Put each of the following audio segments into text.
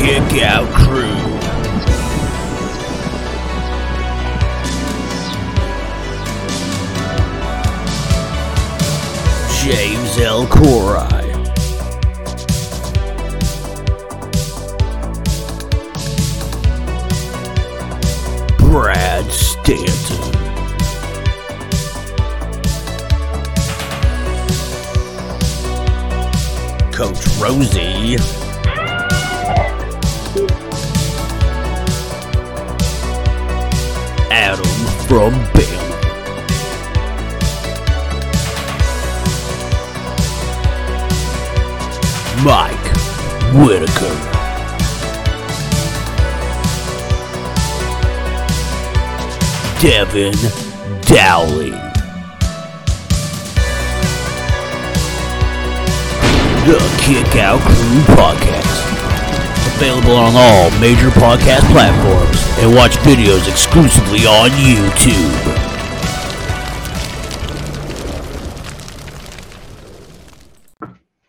Kick Out Crew. James L. Corai. Brad Stanton. Coach Rosie. From Bama. Mike Whitaker. Devyn Dowling. The Kick Out Crew Podcast. Available on all major podcast platforms and watch videos exclusively on YouTube.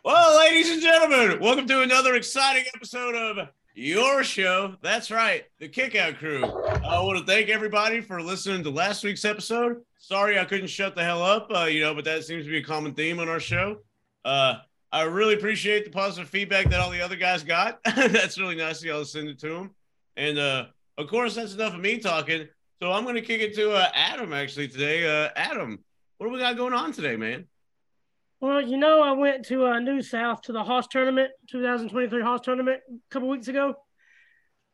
Well, ladies and gentlemen, welcome to another exciting episode of your show. That's right, the Kickout Crew. I want to thank everybody for listening to last week's episode. Sorry I couldn't shut the hell up, uh, you know, but that seems to be a common theme on our show. Uh, I really appreciate the positive feedback that all the other guys got. that's really nice of y'all to send it to them. And uh, of course, that's enough of me talking. So I'm going to kick it to uh, Adam actually today. Uh, Adam, what do we got going on today, man? Well, you know, I went to uh, New South to the Hoss tournament, 2023 Hoss tournament, a couple weeks ago,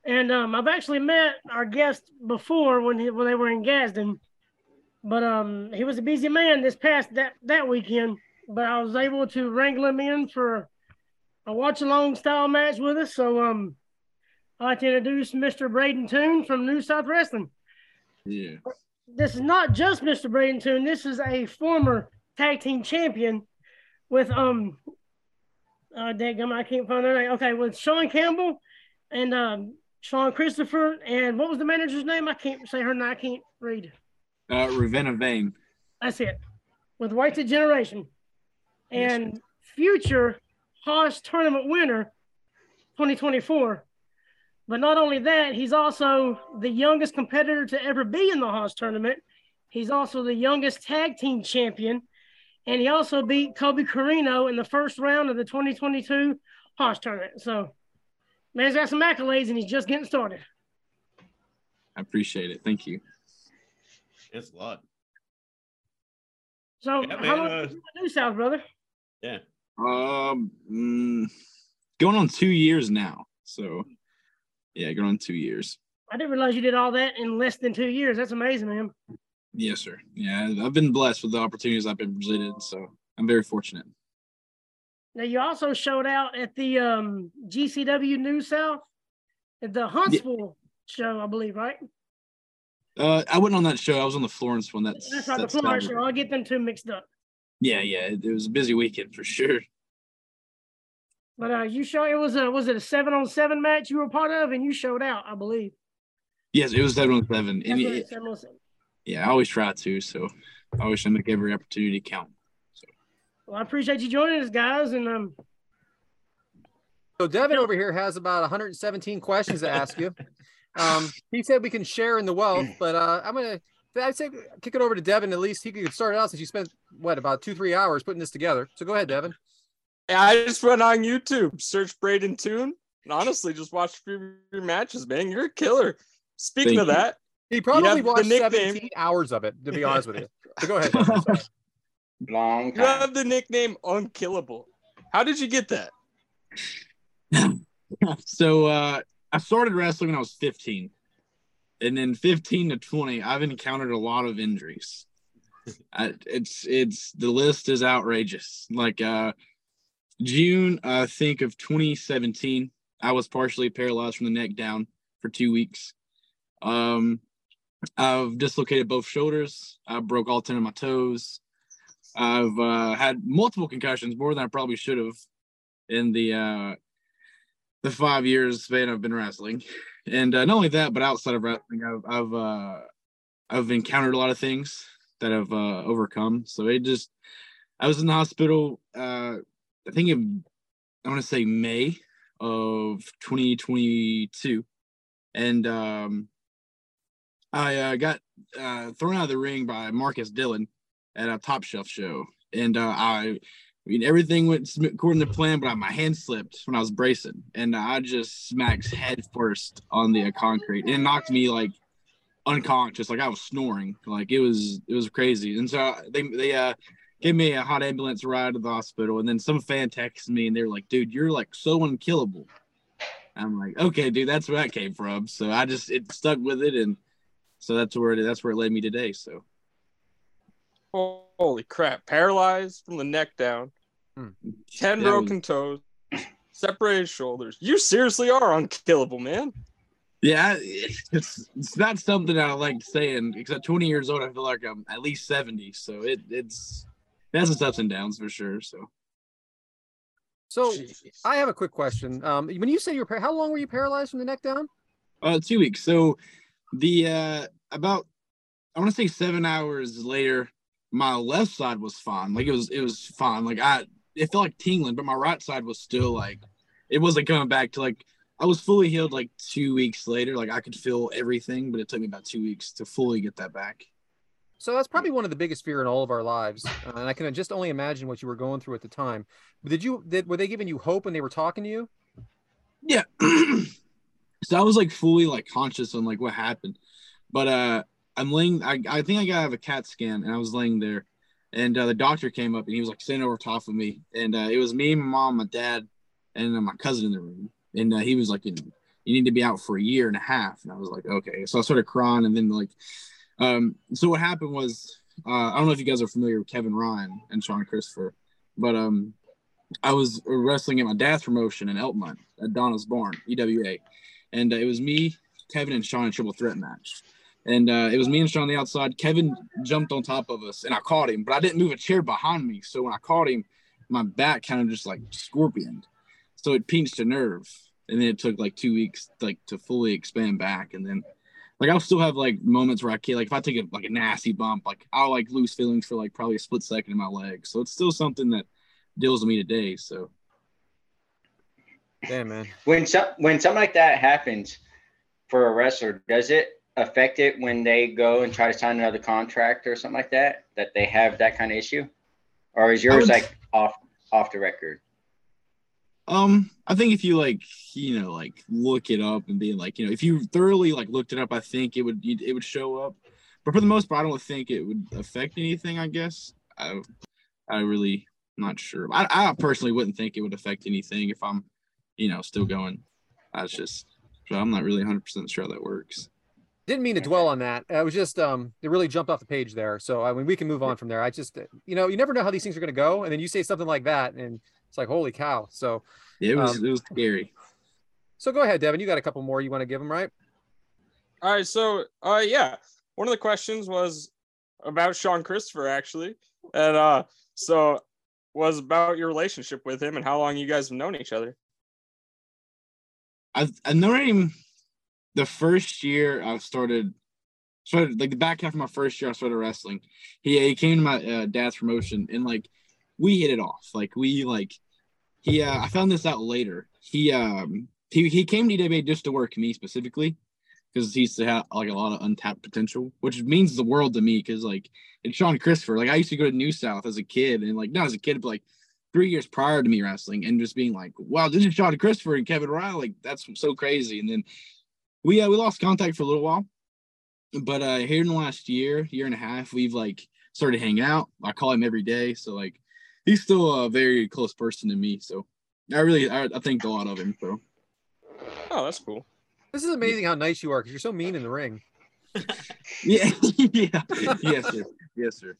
and um, I've actually met our guest before when he, when they were in Gadsden, but um, he was a busy man this past that that weekend. But I was able to wrangle him in for a watch along style match with us. So um, I'd like to introduce Mr. Brayden Toon from New South Wrestling. Yeah. This is not just Mr. Brayden Toon. This is a former tag team champion with um uh I can't find their name. Okay, with Sean Campbell and um Sean Christopher and what was the manager's name? I can't say her name, I can't read. Uh, Ravenna Vane. That's it. With Wasted Generation. Yes, And future Hoss tournament winner 2024. But not only that, he's also the youngest competitor to ever be in the Hoss tournament. He's also the youngest tag team champion. And he also beat Kobe Carino in the first round of the 2022 Hoss tournament. So, man's got some accolades and he's just getting started. I appreciate it. Thank you. It's a lot. So, Yeah, man, how long uh, did you New South, brother? Yeah. Um, mm, going on two years now. So, yeah, going on two years. I didn't realize you did all that in less than two years. That's amazing, man. Yes, sir. Yeah, I've been blessed with the opportunities I've been presented. So, I'm very fortunate. Now you also showed out at the um, GCW New South at the Huntsville show, I believe, right? Uh, I wasn't on that show. I was on the Florence one. That's, That's right, the that's Florida not- show. I'll get them two mixed up. Yeah, yeah. It was a busy weekend for sure. But uh, you show it was a was it a seven on seven match you were part of, and you showed out, I believe. Yes, it was seven on seven. That's And it- seven on seven. yeah, I always try to. So, I always try to make every opportunity count. Well, I appreciate you joining us, guys, and um, So Devyn over here has about 117 questions to ask you. Um, he said we can share in the wealth, but uh, I'm gonna I'd say kick it over to Devyn. At least he could start out since you spent what about two three hours putting this together. So go ahead, Devyn. I just went on YouTube, search Brayden Toon, and honestly, just watched a few of your matches, man. You're a killer. Speaking Thank of you. that, He probably have the watched nickname. 17 hours of it, to be honest with you. So go ahead. Devyn. Sorry. Long you have the nickname Unkillable. How did you get that? so uh I started wrestling when I was 15. And then 15 to 20, I've encountered a lot of injuries. I, it's it's the list is outrageous. Like uh June, I think of 2017, I was partially paralyzed from the neck down for 2 weeks. Um I've dislocated both shoulders. I broke all 10 of my toes. I've uh, had multiple concussions, more than I probably should have in the uh the five years span I've been wrestling, and uh, not only that, but outside of wrestling, I've I've uh, I've encountered a lot of things that I've uh, overcome. So it just, I was in the hospital. Uh, I think in, I want to say May of 2022, and um, I uh, got uh, thrown out of the ring by Marcus Dillon at a Top Shelf show, and uh, I. I mean, everything went according to plan, but my hand slipped when I was bracing, and I just smacked head first on the concrete. And it knocked me like unconscious, like I was snoring, like it was it was crazy. And so they they uh gave me a hot ambulance ride to the hospital, and then some fan texts me, and they're like, "Dude, you're like so unkillable." I'm like, "Okay, dude, that's where that came from." So I just it stuck with it, and so that's where it that's where it led me today. So Holy crap! Paralyzed from the neck down, Hmm. ten That broken toes, separated shoulders. You seriously are unkillable, man. Yeah, it's it's not something I like saying because at 20 years old, I feel like I'm at least 70. So it it's it has its ups and downs for sure. So So Jeez. I have a quick question. Um, when you say you're par- how long were you paralyzed from the neck down? uh two weeks. So the uh about I want to say seven hours later, my left side was fine. Like it was it was fine. Like I it felt like tingling, but my right side was still like it wasn't coming back to like I was fully healed like two weeks later. Like I could feel everything, but it took me about two weeks to fully get that back. So that's probably one of the biggest fear in all of our lives, uh, and I can just only imagine what you were going through at the time. But did you did were they giving you hope when they were talking to you? Yeah. so I was like fully like conscious on like what happened. But uh I'm laying I, I think I gotta have a CAT scan and I was laying there and uh, the doctor came up and he was like sitting over top of me and uh, it was me, my mom, my dad, and uh, my cousin in the room. And uh, he was like, you need to be out for a year and a half. And I was like, okay. So I started crying and then like um so what happened was uh I don't know if you guys are familiar with Kevin Ryan and Sean Christopher, but um I was wrestling at my dad's promotion in Elkmont at Donna's Barn, EWA. And uh, it was me, Kevin, and Sean in a triple threat match. And uh, it was me and Sean on the outside. Kevin jumped on top of us and I caught him, but I didn't move a chair behind me. So when I caught him, my back kind of just like scorpioned. So it pinched a nerve. And then it took like two weeks like to fully expand back. And then like I'll still have like moments where I can't like if I take a like a nasty bump, like I'll like lose feelings for like probably a split second in my leg. So it's still something that deals with me today. So Damn man. When some when something like that happens for a wrestler, does it affect it when they go and try to sign another contract or something like that? That they have that kind of issue, or is yours would- like off off the record? Um, I think if you like, you know, like look it up and be like, you know, if you thoroughly like looked it up, I think it would it would show up. But for the most part, I don't think it would affect anything. I guess I, I really not sure. I, I personally wouldn't think it would affect anything if I'm, you know, still going. That's just, I'm not really 100 percent sure how that works. Didn't mean to dwell on that. I was just um it really jumped off the page there. So I mean we can move on from there. I just you know, you never know how these things are gonna go. And then you say something like that and it's like holy cow. So it was Um, it was scary. so go ahead, Devyn. You got a couple more you want to give them, right? All right, so uh yeah, one of the questions was about Sean Christopher actually. And uh so was about your relationship with him and how long you guys have known each other. I've I've known him the first year I started started like the back half of my first year I started wrestling. He he came to my uh, dad's promotion and like we hit it off. Like we like he uh I found this out later. He um he he came to EWA just to work me specifically because he used to have like a lot of untapped potential, which means the world to me because like and Sean Christopher, like I used to go to New South as a kid and like not as a kid, but like three years prior to me wrestling and just being like, wow, this is Sean Christopher and Kevin Ryan. Like that's so crazy. And then we uh, we lost contact for a little while, but uh here in the last year, year and a half, we've like started hanging out. I call him every day, so like he's still a very close person to me. So I really I, I think a lot of him. So Oh, that's cool. This is amazing how nice you are because you're so mean in the ring. yeah, yeah, yes, sir, yes, sir.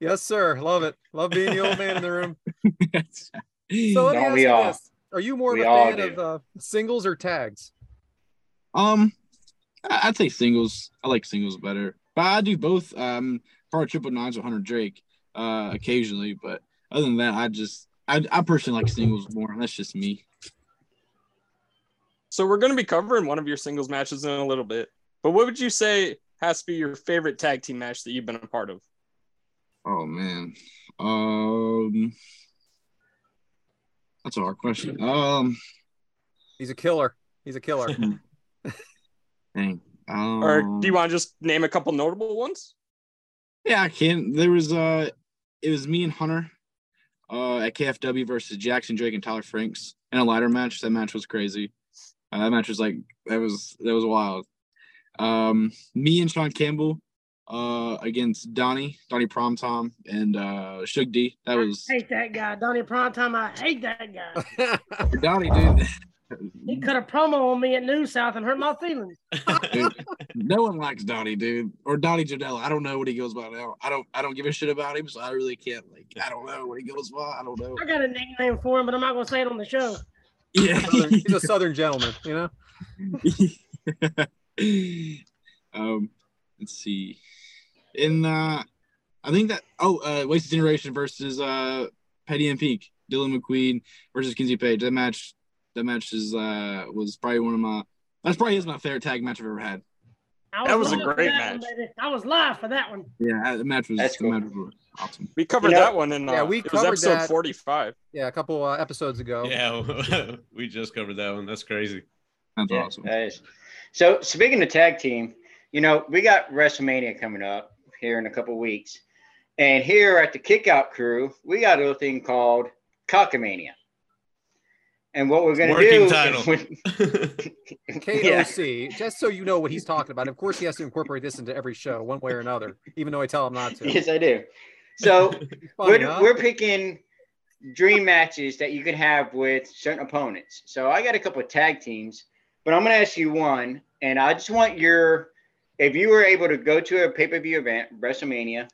Yes, sir. Love it. Love being the old man in the room. So let me Don't ask you all? this. Are you more of a fan do. of uh, singles or tags? Um, I- I'd say singles. I like singles better, but I do both. Um, part of triple nines with Hunter Drake, uh, occasionally, but other than that, I just I I personally like singles more. That's just me. So we're going to be covering one of your singles matches in a little bit. But what would you say has to be your favorite tag team match that you've been a part of? Oh man, um, that's a hard question. Um, He's a killer. He's a killer. Dang. Um, Or do you want to just name a couple notable ones? Yeah, I can. There was uh, it was me and Hunter, uh, at KFW versus Jackson Drake and Tyler Franks in a ladder match. That match was crazy. Uh, that match was like that was that was wild. Um, me and Sean Campbell, uh, against Donnie, Donnie Primetime, and uh, Shug D. That was I hate that guy. Donnie Primetime, I hate that guy. Donnie, dude. He cut a promo on me at New South and hurt my feelings. Dude, no one likes Donnie, dude, or Donnie Jodella. I don't know what he goes by now. I don't. I don't give a shit about him, so I really can't. Like, I don't know what he goes by. I don't know. I got a nickname for him, but I'm not gonna say it on the show. Yeah. Southern- he's a southern gentleman, you know. um, let's see. In uh, I think that oh, uh, Wasted Generation versus uh, Petty and Pink, Dylan McQueen versus Kenzie Paige. That match, that match is uh was probably one of my. That's probably is my favorite tag match I've ever had. I That was a great that one, match. baby. I was live for that one. Yeah, the match was. That's the cool. match was awesome. We covered You know- that one in uh, Yeah, we it was covered episode that. 45. Yeah, a couple uh, episodes ago. yeah, we just covered that one. That's crazy. That's Yeah, awesome. that is. So speaking of tag team, you know, we got WrestleMania coming up here in a couple weeks. And here at the Kickout crew, we got a little thing called Cockamania. And what we're gonna Working do title. is when- Yeah. KOC, just so you know what he's talking about. Of course, he has to incorporate this into every show, one way or another, even though I tell him not to. yes, I do. So Funny, we're, huh? we're picking dream matches that you can have with certain opponents. So I got a couple of tag teams, but I'm gonna ask you one, and I just want your if you were able to go to a pay-per-view event, WrestleMania,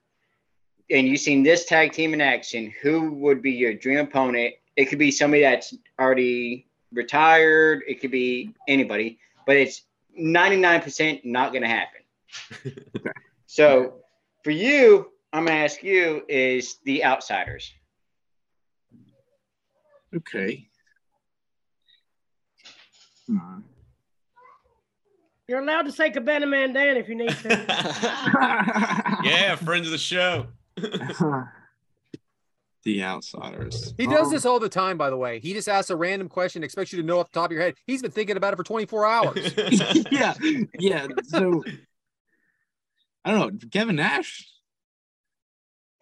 and you've seen this tag team in action, who would be your dream opponent? It could be somebody that's already retired, it could be anybody, but it's 99% not gonna happen. So for you, I'm gonna ask you is the outsiders. Okay. Hmm. You're allowed to say Cabana Man Dan if you need to. yeah, friends of the show. The outsiders. He does Um, this all the time, by the way. He just asks a random question, expects you to know off the top of your head. He's been thinking about it for 24 hours. yeah, yeah. So I don't know. Kevin Nash.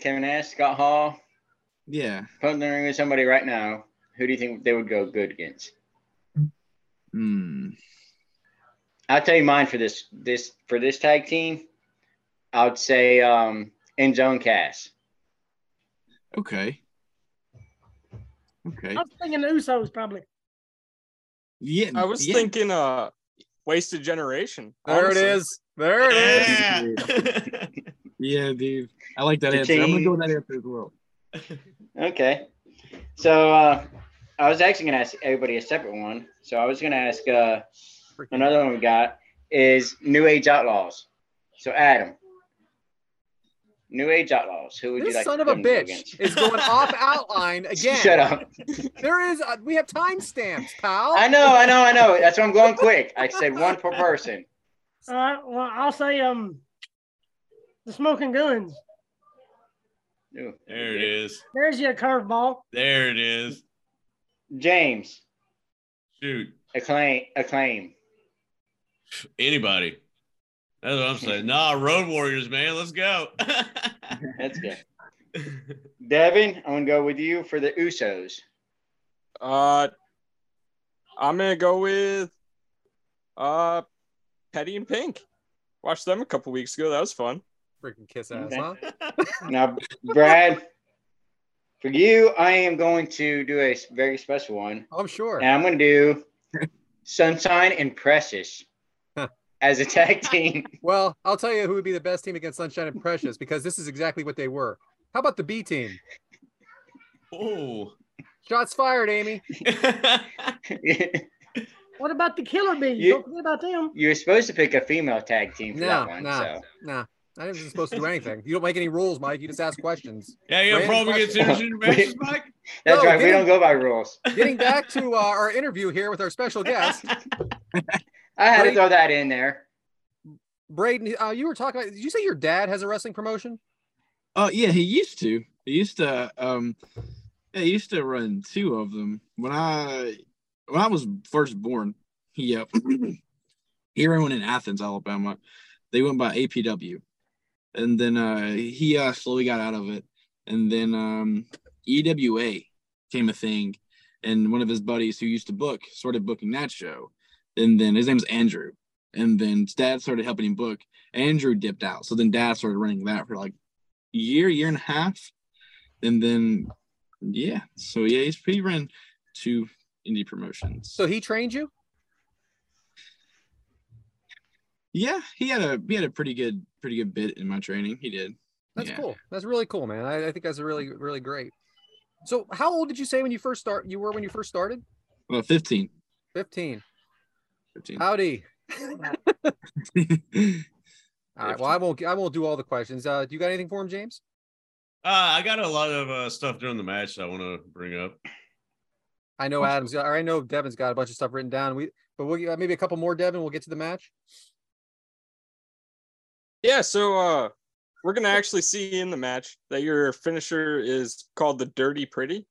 Kevin Nash, Scott Hall, Yeah. put in the ring with somebody right now. Who do you think they would go good against? Hmm. I'll tell you mine for this this for this tag team. I would say um Enzo and Cass. Okay. Okay. I was thinking the Usos probably. Yeah. I was yeah. thinking uh wasted generation. There honestly. it is. There it is. Yeah. Yeah, dude. I like that answer. I'm gonna go with that answer as well. Okay. So uh I was actually gonna ask everybody a separate one. So I was gonna ask uh another one we got is New Age Outlaws. So Adam. New Age Outlaws. Who would you This like son of a them to go bitch is going off outline again. Shut up. There is, uh, we have timestamps, pal. I know, I know, I know. That's why I'm going quick. I said one per person. All right. Well, I'll say um the Smoking Gunns. Ooh. There it is. There's your curveball. There it is. James, Shoot. acclaim, acclaim. Anybody. That's what I'm saying. Nah, Road Warriors, man. Let's go. That's good. Devyn, I'm gonna go with you for the Usos. Uh I'm gonna go with uh Petty and Pink. Watched them a couple weeks ago. That was fun. Freaking kiss ass, Okay. huh? Now, Brad, for you, I am going to do a very special one, I'm sure. and I'm gonna do Sunshine and Precious Huh. As a tag team. Well, I'll tell you who would be the best team against Sunshine and Precious because this is exactly what they were. How about the B team? oh. Shots fired, Amy. What about the Killer Bees? You- Don't forget about them. You're supposed to pick a female tag team for No, that one. no, So nah. I wasn't supposed to do anything. You don't make any rules, Mike. You just ask questions. Yeah, you have a Random problem against question. matches, Mike? that's No, right. We don't go by rules. Getting back to uh, our interview here with our special guest, I had to throw that in there. Brayden. Uh, you were talking about. Did you say your dad has a wrestling promotion? Oh yeah, he used to. He used to um he used to run two of them. When I when I was first born, he uh, he ran one in Athens, Alabama. They went by APW, and then uh, he uh, slowly got out of it, and then um, EWA came a thing, and one of his buddies who used to book started booking that show, and then his name's Andrew, and then Dad started helping him book. Andrew dipped out, so then Dad started running that for like a year, year and a half, and then yeah, so yeah, he's he ran two indie promotions. So he trained you? Yeah, he had a he had a pretty good pretty good bit in my training. He did. That's Yeah. cool. That's really cool, man. I, I think that's really really great. So how old did you say when you first start? You were when you first started? Well, 15. 15. 15. Howdy. All right. Well, I won't I won't do all the questions. Uh, do you got anything for him, James? Uh, I got a lot of uh, stuff during the match that I want to bring up. I know Adam's got, or I know Devyn's got a bunch of stuff written down. We, but we'll uh, maybe a couple more, Devyn. We'll get to the match. Yeah, so uh we're gonna actually see in the match that your finisher is called the Dirty Pretty.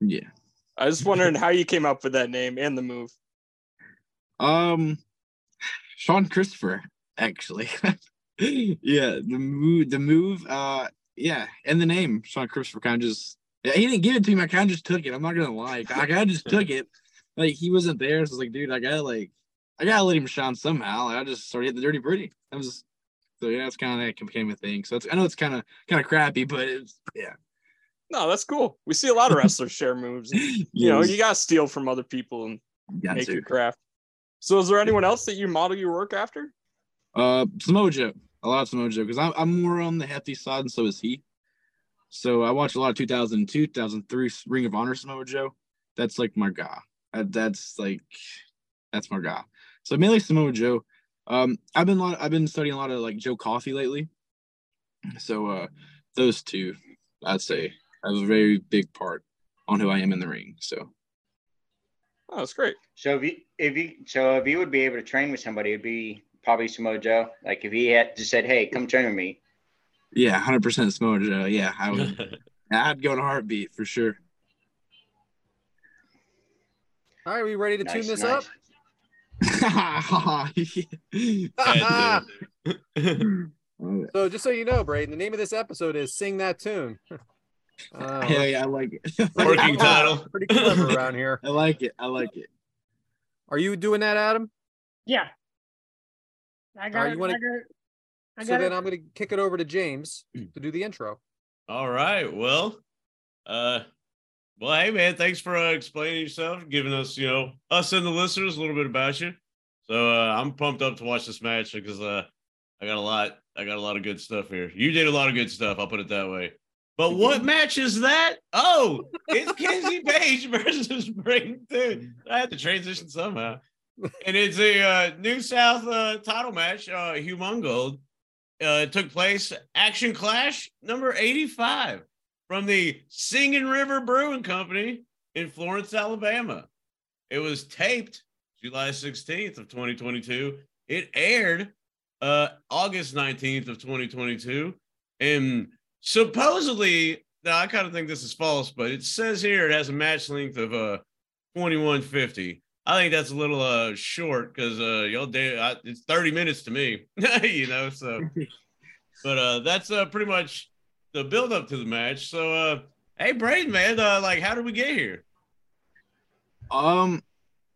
yeah. I was wondering how you came up with that name and the move. Um, Sean Christopher, actually. yeah, the move, the move, uh, yeah, and the name Sean Christopher kind of just, yeah, he didn't give it to me. I kind of just took it. I'm not gonna lie, I kind of just took it. Like he wasn't there, so I was like, dude, I gotta like, I gotta let him shine somehow. Like, I just started hitting the dirty pretty. I was, so yeah, it's kind of it became a thing. So it's, I know it's kind of kind of crappy, but it's yeah. No, that's cool. We see a lot of wrestlers share moves. and, You know, you gotta steal from other people and make to. your craft. So is there anyone else that you model your work after? Uh, Samoa Joe. A lot of Samoa Joe because I'm, I'm more on the hefty side, and so is he. So I watch a lot of 2002, 2003 Ring of Honor Samoa Joe. That's like my guy. That's like that's my guy. So mainly Samoa Joe. Um, I've been lot. I've been studying a lot of like Joe Coffey lately. So uh, those two, I'd say, have a very big part on who I am in the ring. So Oh, that's great. So if you if you so if you would be able to train with somebody, it'd be probably Samoa Joe. Like if he had just said, "Hey, come train with me," yeah, hundred percent Samoa Joe. Yeah, I would. I'd go in a heartbeat for sure. All right, we ready to Nice, tune this nice. up? So just so you know, Brayden, the name of this episode is "Sing That Tune." Uh, yeah, yeah, I like it. Working title. Pretty clever around here. I like it. I like it. Are you doing that, Adam? Yeah. I got Alright, it. you wanna- I got it. I So got then it. I'm going to kick it over to James to do the intro. All right. Well, uh, well, hey man, thanks for uh, explaining yourself, giving us, you know, us and the listeners a little bit about you. So uh, I'm pumped up to watch this match because uh, I got a lot, I got a lot of good stuff here. You did a lot of good stuff. I'll put it that way. But what match is that? Oh, it's Kenzie Paige versus Brayden Toon. I had to transition somehow. And it's a uh, New South uh, title match, uh, Humongold. Uh, took place Action Clash number 85 from the Singing River Brewing Company in Florence, Alabama. It was taped July 16th of 2022. It aired uh, August 19th of 2022. And supposedly, now I kind of think this is false, but it says here it has a match length of uh 2150. I think that's a little uh short because uh y'all I, it's 30 minutes to me, you know. So, but uh that's uh pretty much the build up to the match. So, uh hey Brayden, man, uh like how did we get here? Um,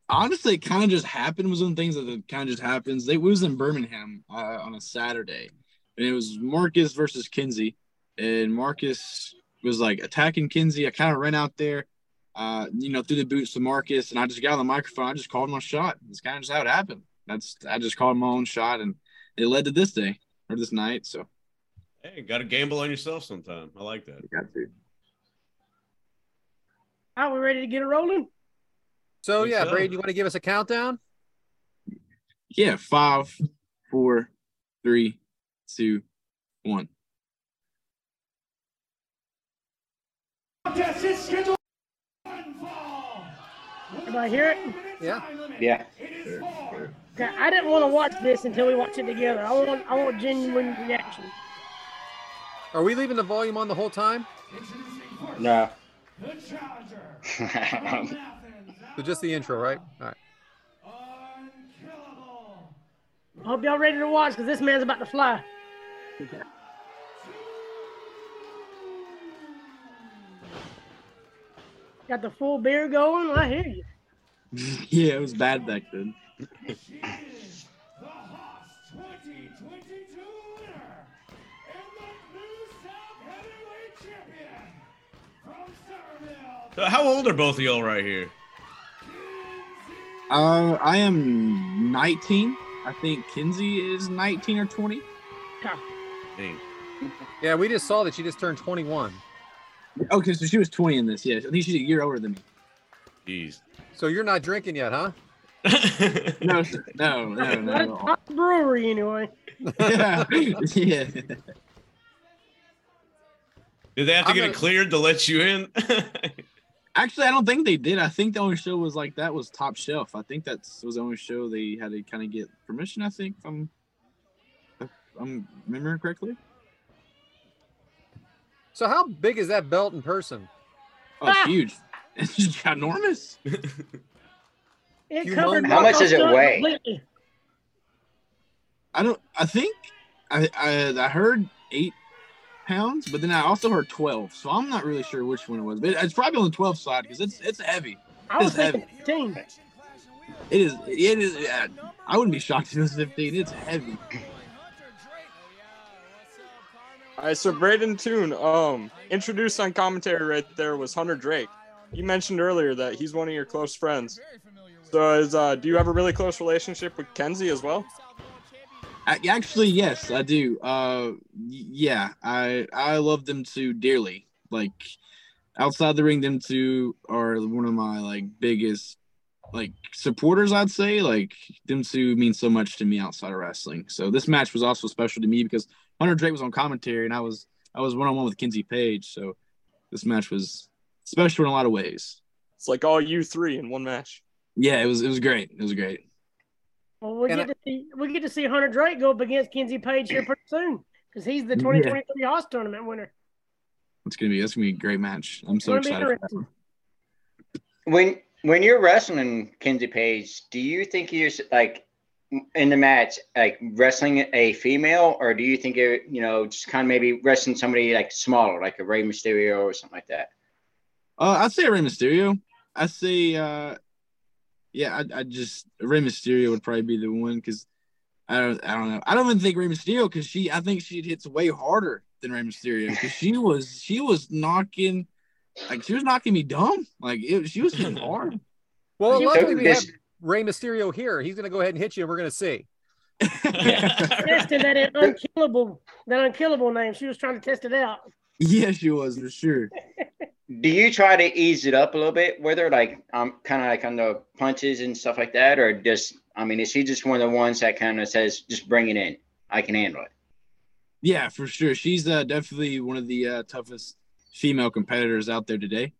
honestly, it kind of just happened. Was one of the things that kind of just happens. They was in Birmingham uh, on a Saturday, and it was Marcus versus Kenzie, and Marcus was like attacking Kenzie. I kind of ran out there, uh, you know, threw the boots to Marcus, and I just got on the microphone. I just called my shot. It's kind of just how it happened. That's I just called my own shot, and it led to this day or this night. So Hey, got to gamble on yourself sometime. I like that. I got to. Are we ready to get it rolling? So yeah, so. Brayden, you want to give us a countdown? Yeah, five, four, three, two, one. Everybody hear it? Yeah. yeah. Okay, I didn't want to watch this until we watch it together. I want I want genuine reaction. Are we leaving the volume on the whole time? No. So just the intro, right? All right. I hope y'all ready to watch because this man's about to fly. Got the full beer going. I hear you. yeah, it was bad back then. So how old are both of y'all right here? Uh, I am 19. I think Kenzie is 19 or 20. Dang. Yeah, we just saw that she just turned 21. Okay, so she was 20 in this. Yeah, I think she's a year older than me. Jeez. So you're not drinking yet, huh? No, no, no, no. Not at no. Top Brewery, anyway. yeah, yeah. Did they have to I'm get gonna- it cleared to let you in? Actually, I don't think they did. I think the only show was like that was Top Shelf. I think that was the only show they had to kind of get permission. I think, if I'm, if I'm remembering correctly. So how big is that belt in person? Oh, it's Ah! huge. It's just ginormous. It Humongous. covered How much does it weigh? completely. I don't. I think I I, I heard eight pounds, but then I also heard twelve. So I'm not really sure which one it was, but it's probably on the twelve side because it's it's heavy. I was It's thinking heavy. 15. It is. It is. Yeah, I wouldn't be shocked if it was fifteen. It's heavy. All right, so Brayden Toon, um, introduced on commentary right there was Hunter Drake. You mentioned earlier that he's one of your close friends. So, is uh, do you have a really close relationship with Kenzie as well? Actually, yes, I do. Uh, yeah, I I love them two dearly. Like outside the ring, them two are one of my like biggest like supporters. I'd say like them two mean so much to me outside of wrestling. So this match was also special to me because Hunter Drake was on commentary and I was I was one on one with Kenzie Paige. So this match was special in a lot of ways. It's like all you three in one match. Yeah, it was it was great. It was great. Well, we And get to see we get to see Hunter Drake go up against Kenzie Paige here pretty soon because he's the 2023 Hoss tournament winner. It's gonna be that's gonna be a great match. I'm so It's gonna be excited. For that. When when you're wrestling Kinsey Page, do you think you're like in the match like wrestling a female, or do you think you're you know just kind of maybe wrestling somebody like smaller, like a Rey Mysterio or something like that? Uh, I'd say Rey Mysterio. I say, uh, yeah, I, I just Rey Mysterio would probably be the one because I don't, I don't know. I don't even think Rey Mysterio because she, I think she hits way harder than Rey Mysterio because she was, she was knocking, like she was knocking me dumb. Like it, she was hitting hard. Well, You luckily took we have this- Rey Mysterio here. He's gonna go ahead and hit you, and we're gonna see. Testing that unkillable that unkillable name. She was trying to test it out. yeah, she was for sure. Do you try to ease it up a little bit, whether like um kind of like on the punches and stuff like that, or just I mean, is she just one of the ones that kind of says just bring it in, I can handle it? Yeah, for sure. She's uh, definitely one of the uh, toughest female competitors out there today.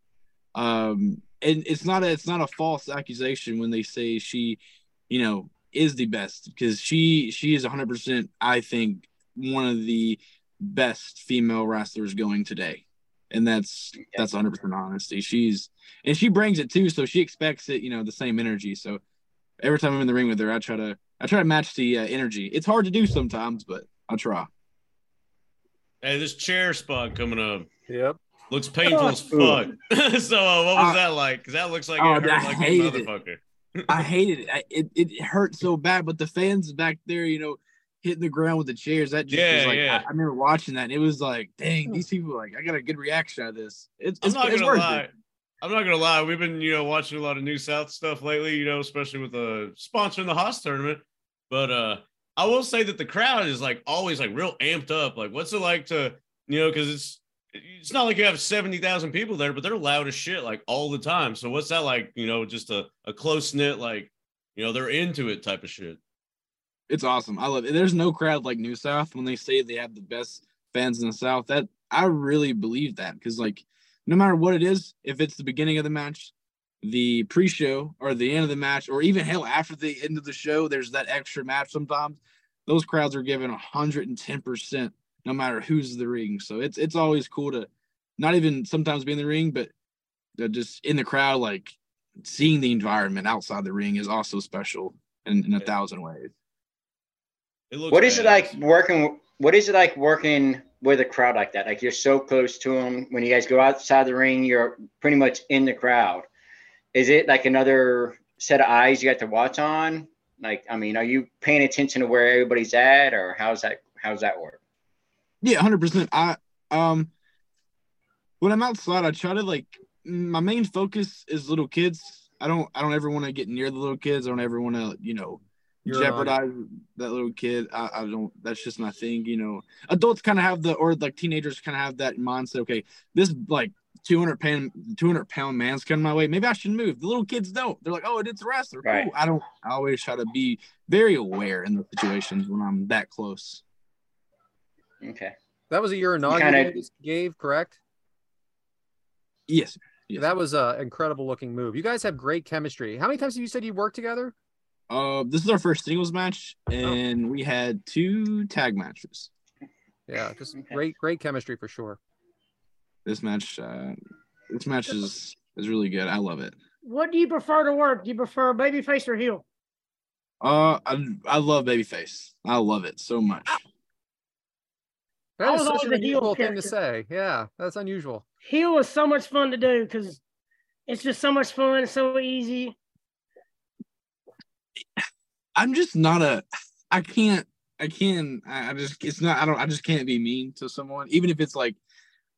Um, and it's not a it's not a false accusation when they say she, you know, is the best because she she is 100. percent I think one of the best female wrestlers going today, and that's that's 100 percent honesty. She's and she brings it too, so she expects it. You know, the same energy. So every time I'm in the ring with her, I try to I try to match the uh, energy. It's hard to do sometimes, but I try. hey, this chair spot coming up Yep. Looks painful as fuck. so, uh, what was Uh, that like? Because that looks like oh, it hurt I like a hated it. I hated it. I, it. It hurt so bad, but the fans back there, you know, hitting the ground with the chairs. That just Yeah, was like yeah. I, I remember watching that, and it was like, dang, these people like I got a good reaction out of this. It's, I'm not it's gonna worth lie. it. I'm not gonna lie. We've been, you know, watching a lot of New South stuff lately. You know, especially with the sponsoring the Hoss tournament. But uh I will say that the crowd is like always like real amped up. Like, what's it like to, you know, because it's it's not like you have seventy thousand people there, but they're loud as shit like all the time. So what's that like? You know, just a a close knit like, you know, they're into it type of shit. It's awesome. I love it. There's no crowd like New South when they say they have the best fans in the South. That I really believe that because like no matter what it is, if it's the beginning of the match, the pre-show, or the end of the match, or even hell after the end of the show, there's that extra match. Sometimes those crowds are given 110 percent no matter who's in the ring. So it's it's always cool to not even sometimes be in the ring, but just in the crowd, like seeing the environment outside the ring is also special in, in a thousand ways. It looks What is it like working? What is it like working with a crowd like that? Like you're so close to them. When you guys go outside the ring, you're pretty much in the crowd. Is it like another set of eyes you got to watch on? Like, I mean, are you paying attention to where everybody's at, or how's that? How's that work? Yeah, hundred percent. I um when I'm outside, I try to like my main focus is little kids. I don't I don't ever want to get near the little kids. I don't ever want to, you know, You're on. jeopardize that little kid. I, I don't that's just my thing, you know. Adults kind of have the or like teenagers kind of have that mindset, okay, this like 200 pound 200 pound man's coming my way. Maybe I should move. The little kids don't. They're like, oh, it's a wrestler. Right. I don't I always try to be very aware in the situations when I'm that close. Okay. That was a your inaugural kinda- gave, correct? Yes. Yes. That was an incredible looking move. You guys have great chemistry. How many times have you said you worked together? Uh, this is our first singles match, and we had two tag matches. Yeah, just Okay. great, great chemistry for sure. This match, uh, this match is is really good. I love it. What do you prefer to work? Do you prefer babyface or heel? Uh, I I love Babyface. I love it so much. That I is was such an a heel unusual thing to say. Yeah, that's unusual. Heel was so much fun to do because it's just so much fun. So easy. I'm just not a. I can't. I can. I I just. It's not. I don't. I just can't be mean to someone, even if it's like.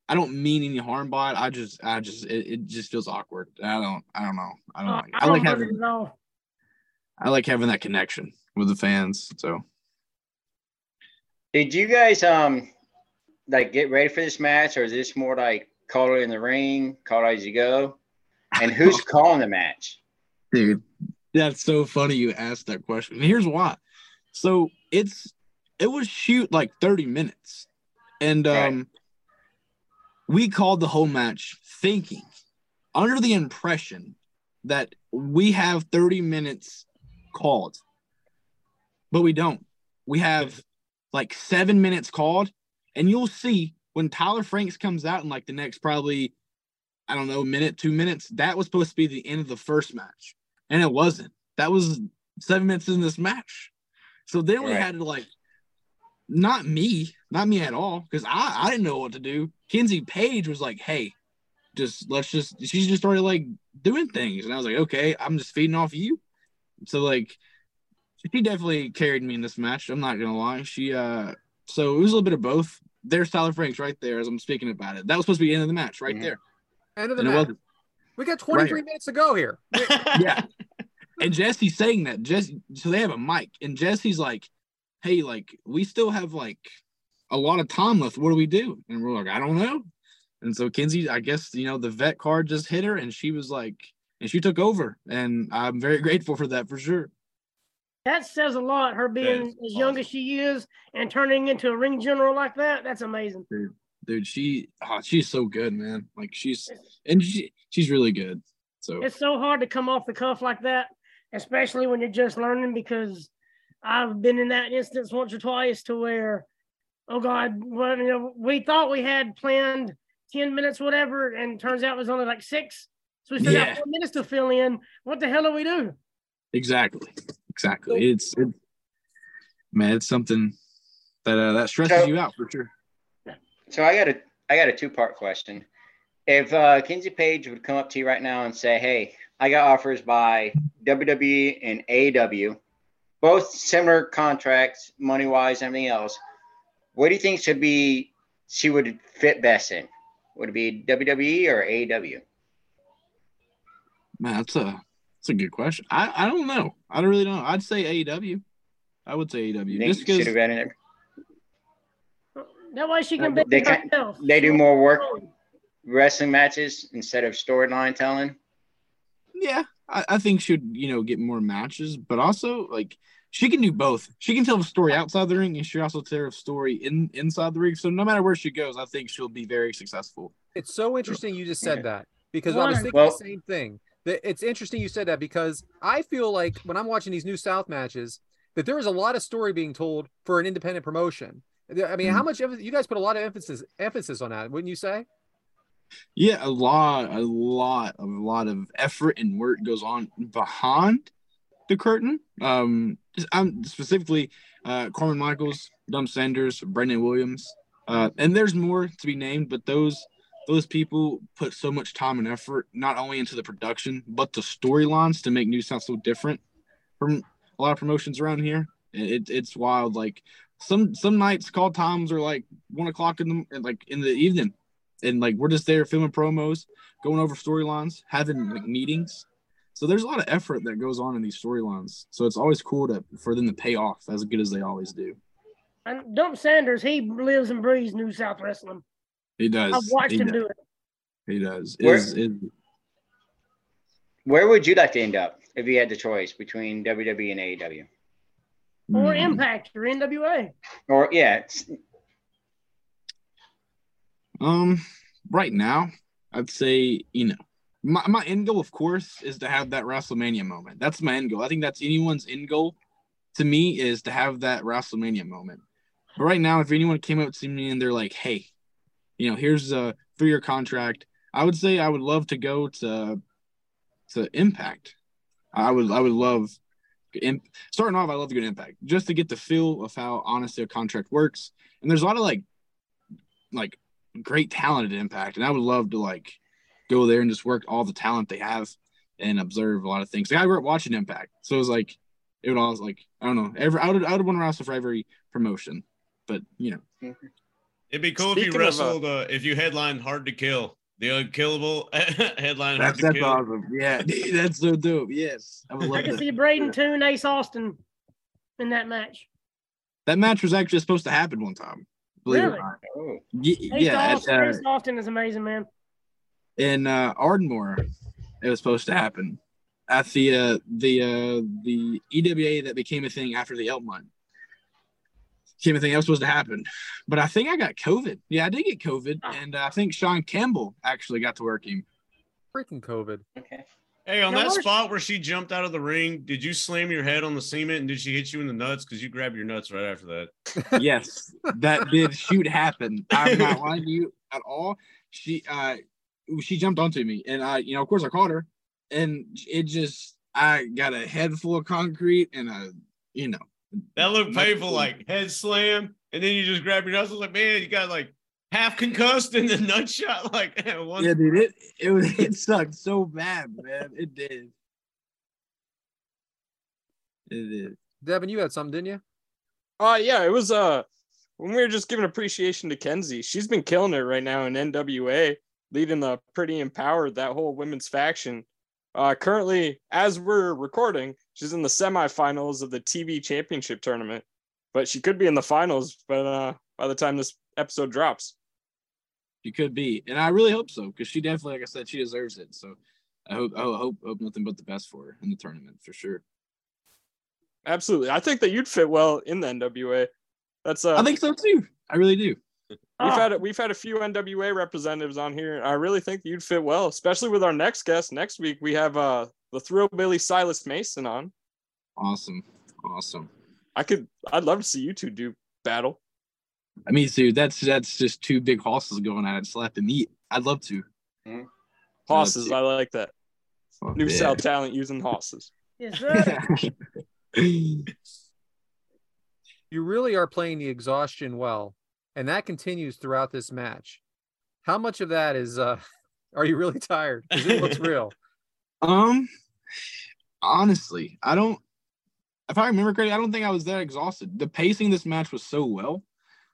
I don't mean any harm by it. I just. I just. It, it just feels awkward. I don't. I don't know. I don't. Uh, like, I I don't like having. it at all. I like having that connection with the fans. So. Did you guys um like get ready for this match, or is this more like call it in the ring, call it as you go? And who's calling the match? Dude, that's so funny you asked that question. And here's why. So it's it was shoot like 30 minutes. And Right. um we called the whole match thinking under the impression that we have 30 minutes called. But we don't. We have like seven minutes called, and you'll see when Tyler Franks comes out in like the next probably, I don't know, minute, two minutes, that was supposed to be the end of the first match. And it wasn't. That was seven minutes in this match. So then we Right. had to like not me, not me at all, because I, I didn't know what to do. Kenzie Paige was like, hey, just let's just she just started like doing things. And I was like, okay, I'm just feeding off you. So like she definitely carried me in this match. I'm not gonna lie. She uh so it was a little bit of both. There's Tyler Franks right there as I'm speaking about it. That was supposed to be the end of the match right Mhm. there. End of the And match. We got 23 minutes to go here. Yeah. and Jesse's saying that. Jesse so they have a mic and Jesse's like, hey, like we still have like a lot of time left. What do we do? And we're like, I don't know. And so Kenzie, I guess, you know, the vet card just hit her and she was like, and she took over. And I'm very grateful for that for sure. That says a lot. Her being as young as she is and turning into a ring general like that. That's amazing. dude she oh, she's so good man like she's and she she's really good so It's so hard to come off the cuff like that, especially when you're just learning. Because I've been in that instance once or twice to where, oh God, well, you know, we thought we had planned ten minutes, whatever, and turns out it was only like six. So we still Yeah. got four minutes to fill in. What the hell do we do? exactly exactly it's it, man it's something that uh, that stresses So- you out for sure So I got a I got a two part question. If uh, Kenzie Paige would come up to you right now and say, "Hey, I got offers by WWE and AEW, both similar contracts, money wise, everything else. What do you think should be she would fit best in? Would it be WWE or AEW? man that's a that's a good question. I i don't know. I don't really know. I'd say aew i would say aew You just should because have been in there? That way she can Uh, they can- They do more work wrestling matches instead of storyline telling. yeah I, I think should you know get more matches but also like she can do both. She can tell a story outside the ring and she also tell a story in inside the ring. So no matter where she goes i think she'll be very successful. It's so interesting you just said Okay. that because I was thinking Well- the same thing. It's interesting you said that because I feel like when I'm watching these new South matches, that there is a lot of story being told for an independent promotion. I mean, how much you guys put a lot of emphasis emphasis on that, wouldn't you say? Yeah, a lot, a lot, a lot of effort and work goes on behind the curtain. Um, I'm specifically uh, Corman Michaels, Dom Sanders, Brendan Williams, uh, and there's more to be named, but those those people put so much time and effort not only into the production but the storylines to make New South so different from a lot of promotions around here. It, it's wild. Like some some nights call times are like one o'clock in the like in the evening, and like we're just there filming promos, going over storylines, having like meetings. So there's a lot of effort that goes on in these storylines. So it's always cool to for them to pay off as good as they always do. And Dump Sanders, he lives and breathes New South wrestling. He does. I've watched he him does. do it. He does. Where- Is is Where would you like to end up if you had the choice between WWE and AEW? Or hmm. Impact or NWA. Or yeah, it's- Um, right now, I'd say you know, my my end goal, of course, is to have that WrestleMania moment. That's my end goal. I think that's anyone's end goal. To me, is to have that WrestleMania moment. But right now, if anyone came up to me and they're like, "Hey, you know, here's a three-year contract," I would say I would love to go to to Impact. I would I would love. Starting off, I love to go to Impact just to get the feel of how honestly a contract works. And there's a lot of like, like great talent at Impact, and I would love to like go there and just work all the talent they have and observe a lot of things. Like I grew up watching Impact, so it was like it would always like I don't know. Every I would I would want to wrestle for every promotion, but you know, mm-hmm. It'd be cool if you of, uh, wrestled. Uh, if you headlined Hard to Kill, the unkillable headline. Hard that's to that's Kill. awesome. Yeah, dude, that's so dope. Yes, I would I love can that. see Brayden Toon, Ace Austin in that match. That match was actually supposed to happen one time. Believe it or Really? not. oh, Ye- Ace, Yeah, at, Austin, uh, Ace Austin is amazing, man. in uh, Ardmore, it was supposed to happen at the uh, the uh, the EWA that became a thing after the Elkmont. Became a thing that was supposed to happen, but I think I got COVID. Yeah, I did get COVID, and uh, I think Sean Campbell actually got to work him. Freaking COVID. okay. Hey, on Now, that spot where she jumped out of the ring, did you slam your head on the cement and did she hit you in the nuts? Because you grabbed your nuts right after that. Yes, that did shoot happen. I'm not lying to you at all. She uh she jumped onto me, and I you know of course I caught her, and it just I got a head full of concrete and a you know That looked Nuts painful, like head slam, and then you just grab your nuts. I was like, man, you got like half concussed in the nut shot. Like, one. Yeah, dude, it it was it sucked so bad, man. It did. It did. Devyn, you had something, didn't you? Uh yeah, it was uh when we were just giving appreciation to Kenzie. She's been killing it right now in NWA, leading the pretty empowered that whole women's faction. Uh currently, as we're recording, she's in the semifinals of the TV championship tournament. But she could be in the finals, but uh by the time this episode drops. She could be, and I really hope so because she definitely, like I said, she deserves it. So I hope, I hope, hope nothing but the best for her in the tournament for sure. Absolutely. I think that you'd fit well in the NWA. That's uh I think so too. I really do. We've Oh, had we've had a few NWA representatives on here. I really think you'd fit well, especially with our next guest. Next week we have uh the Thrillbilly Silas Mason on. Awesome, awesome. I could I'd love to see you two do battle. I mean, dude, that's that's just two big horses going at it, slapping meat. I'd love to. Horses, yeah. I like that. Oh, New yeah. South talent using horses. yes, sir. You really are playing the exhaustion well, and that continues throughout this match. How much of that is uh are you really tired? Because it looks real. um, honestly, I don't. If I remember correctly, I don't think I was that exhausted. The pacing of this match was so well,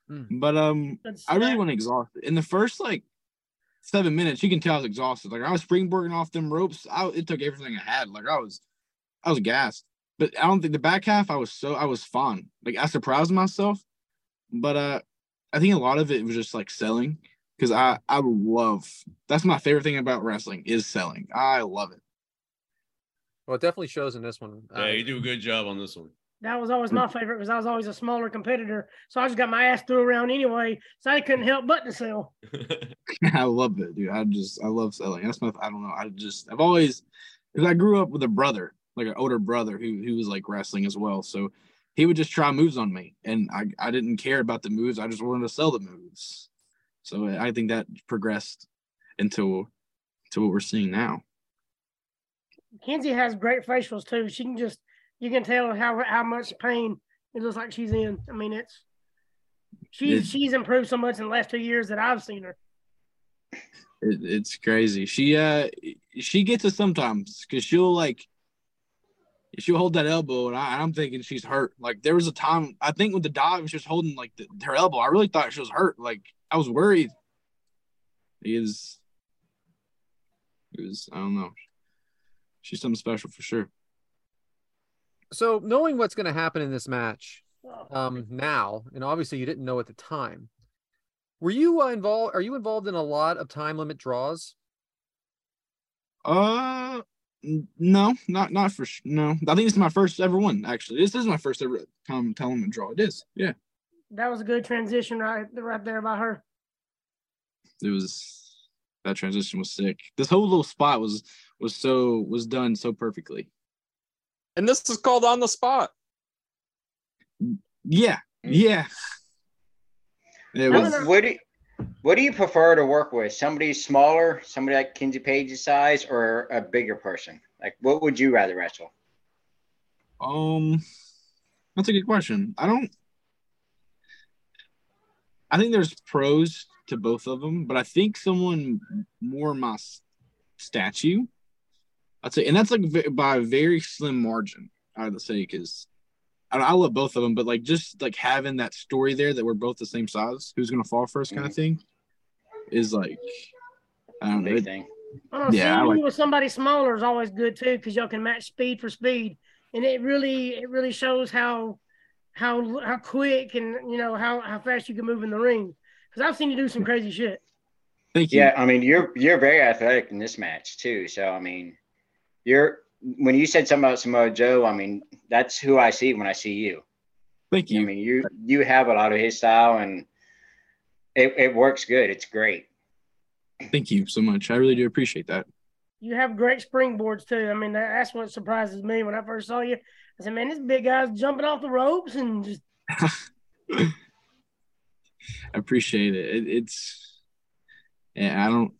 Mm. but um, Good I really stuff. wasn't exhausted. In the first like seven minutes, you can tell I was exhausted. Like I was springboarding off them ropes. I, it took everything I had. Like I was, I was gassed. But I don't think the back half I was so I was fine. Like I surprised myself. But uh, I think a lot of it was just like selling because I I love that's my favorite thing about wrestling is selling. I love it. Well, it definitely shows in this one. Yeah, Uh, you do a good job on this one. That was always my favorite because I was always a smaller competitor. So I just got my ass threw around anyway. So I couldn't help but to sell. I love it, dude. I just I love selling. That's my I don't know. I just I've always because I grew up with a brother, like an older brother who who was like wrestling as well. So he would just try moves on me, and I I didn't care about the moves. I just wanted to sell the moves. So I think that progressed. until to what we're seeing now. Kenzie has great facials too. She can just you can tell how how much pain it looks like she's in. I mean, it's she's she's improved so much in the last two years that I've seen her. It, it's crazy. She uh she gets it sometimes because she'll like she'll hold that elbow and I, I'm thinking she's hurt. Like there was a time I think with the dive she was holding like the, her elbow. I really thought she was hurt. Like I was worried. He is. It was I don't know. She's something special for sure. So knowing what's going to happen in this match um, now, and obviously you didn't know at the time, were you uh, involved? Are you involved in a lot of time limit draws? Uh, no, not not for sh- no. I think this is my first ever one. Actually, this is my first ever time telling them draw. It is. Yeah, That was a good transition right right there by her. it was. That transition was sick. This whole little spot was was so was done so perfectly. And this is called on the spot. Yeah, yeah. It was. no, What do you, what do you prefer to work with? Somebody smaller, somebody like Kenzie Paige's size, or a bigger person? Like, what would you rather wrestle? Um, that's a good question. I don't. I think there's pros to both of them, but I think someone more my statue. I'd say, and that's like by a very slim margin. I would say because I, I love both of them, but like just like having that story there that we're both the same size, who's gonna fall first, kind of mm-hmm. thing, is like I don't know. Big thing. I don't know, Yeah, seeing like- with somebody smaller is always good too because y'all can match speed for speed, and it really it really shows how how how quick and you know how how fast you can move in the ring. Because I've seen you do some crazy shit. Thank you. Yeah, I mean, you're you're very athletic in this match too. So I mean, you're when you said something about Samoa Joe, I mean, that's who I see when I see you. Thank you. I mean, you you have a lot of his style, and it, it works good. It's great. Thank you so much. I really do appreciate that. You have great springboards too. I mean, that's what surprises me when I first saw you. I said, "Man, this big guy's jumping off the ropes and just I appreciate it. it it's yeah, I don't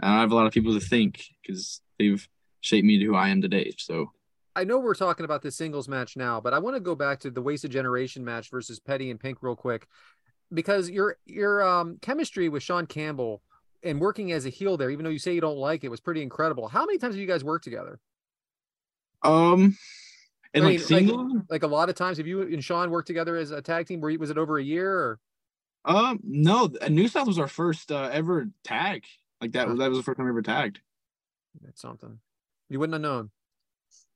I don't have a lot of people to think because they've shaped me to who I am today. So I know we're talking about the singles match now, but I want to go back to the Wasted Generation match versus Petty and Pink real quick because your your um, chemistry with Sean Campbell and working as a heel there, even though you say you don't like it, was pretty incredible. How many times have you guys worked together? um and I like single like a lot of times. Have you and Sean worked together as a tag team? Were you, was it over a year? Or? um no New South was our first uh, ever tag. Like that was that was the first time we ever tagged. That's something you wouldn't have known.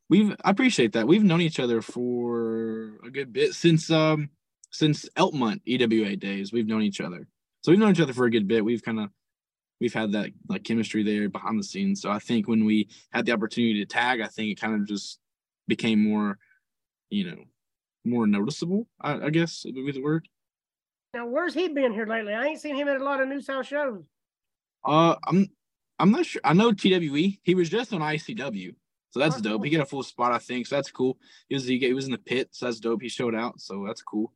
We've I appreciate that. We've known each other for a good bit since um since Elkmont EWA days. We've known each other. So we've known each other for a good bit. We've kind of we've had that like chemistry there behind the scenes. So I think when we had the opportunity to tag, I think it kind of just became more, you know, more noticeable. I, I guess would be the word. now where's he been here lately? I ain't seen him at a lot of New South shows. Uh, I'm I'm not sure. I know TWE. He was just on ICW, so that's Oh, dope. cool. He got a full spot, I think. So that's cool. He was he, he was in the pit, so that's dope. He showed out, so that's cool.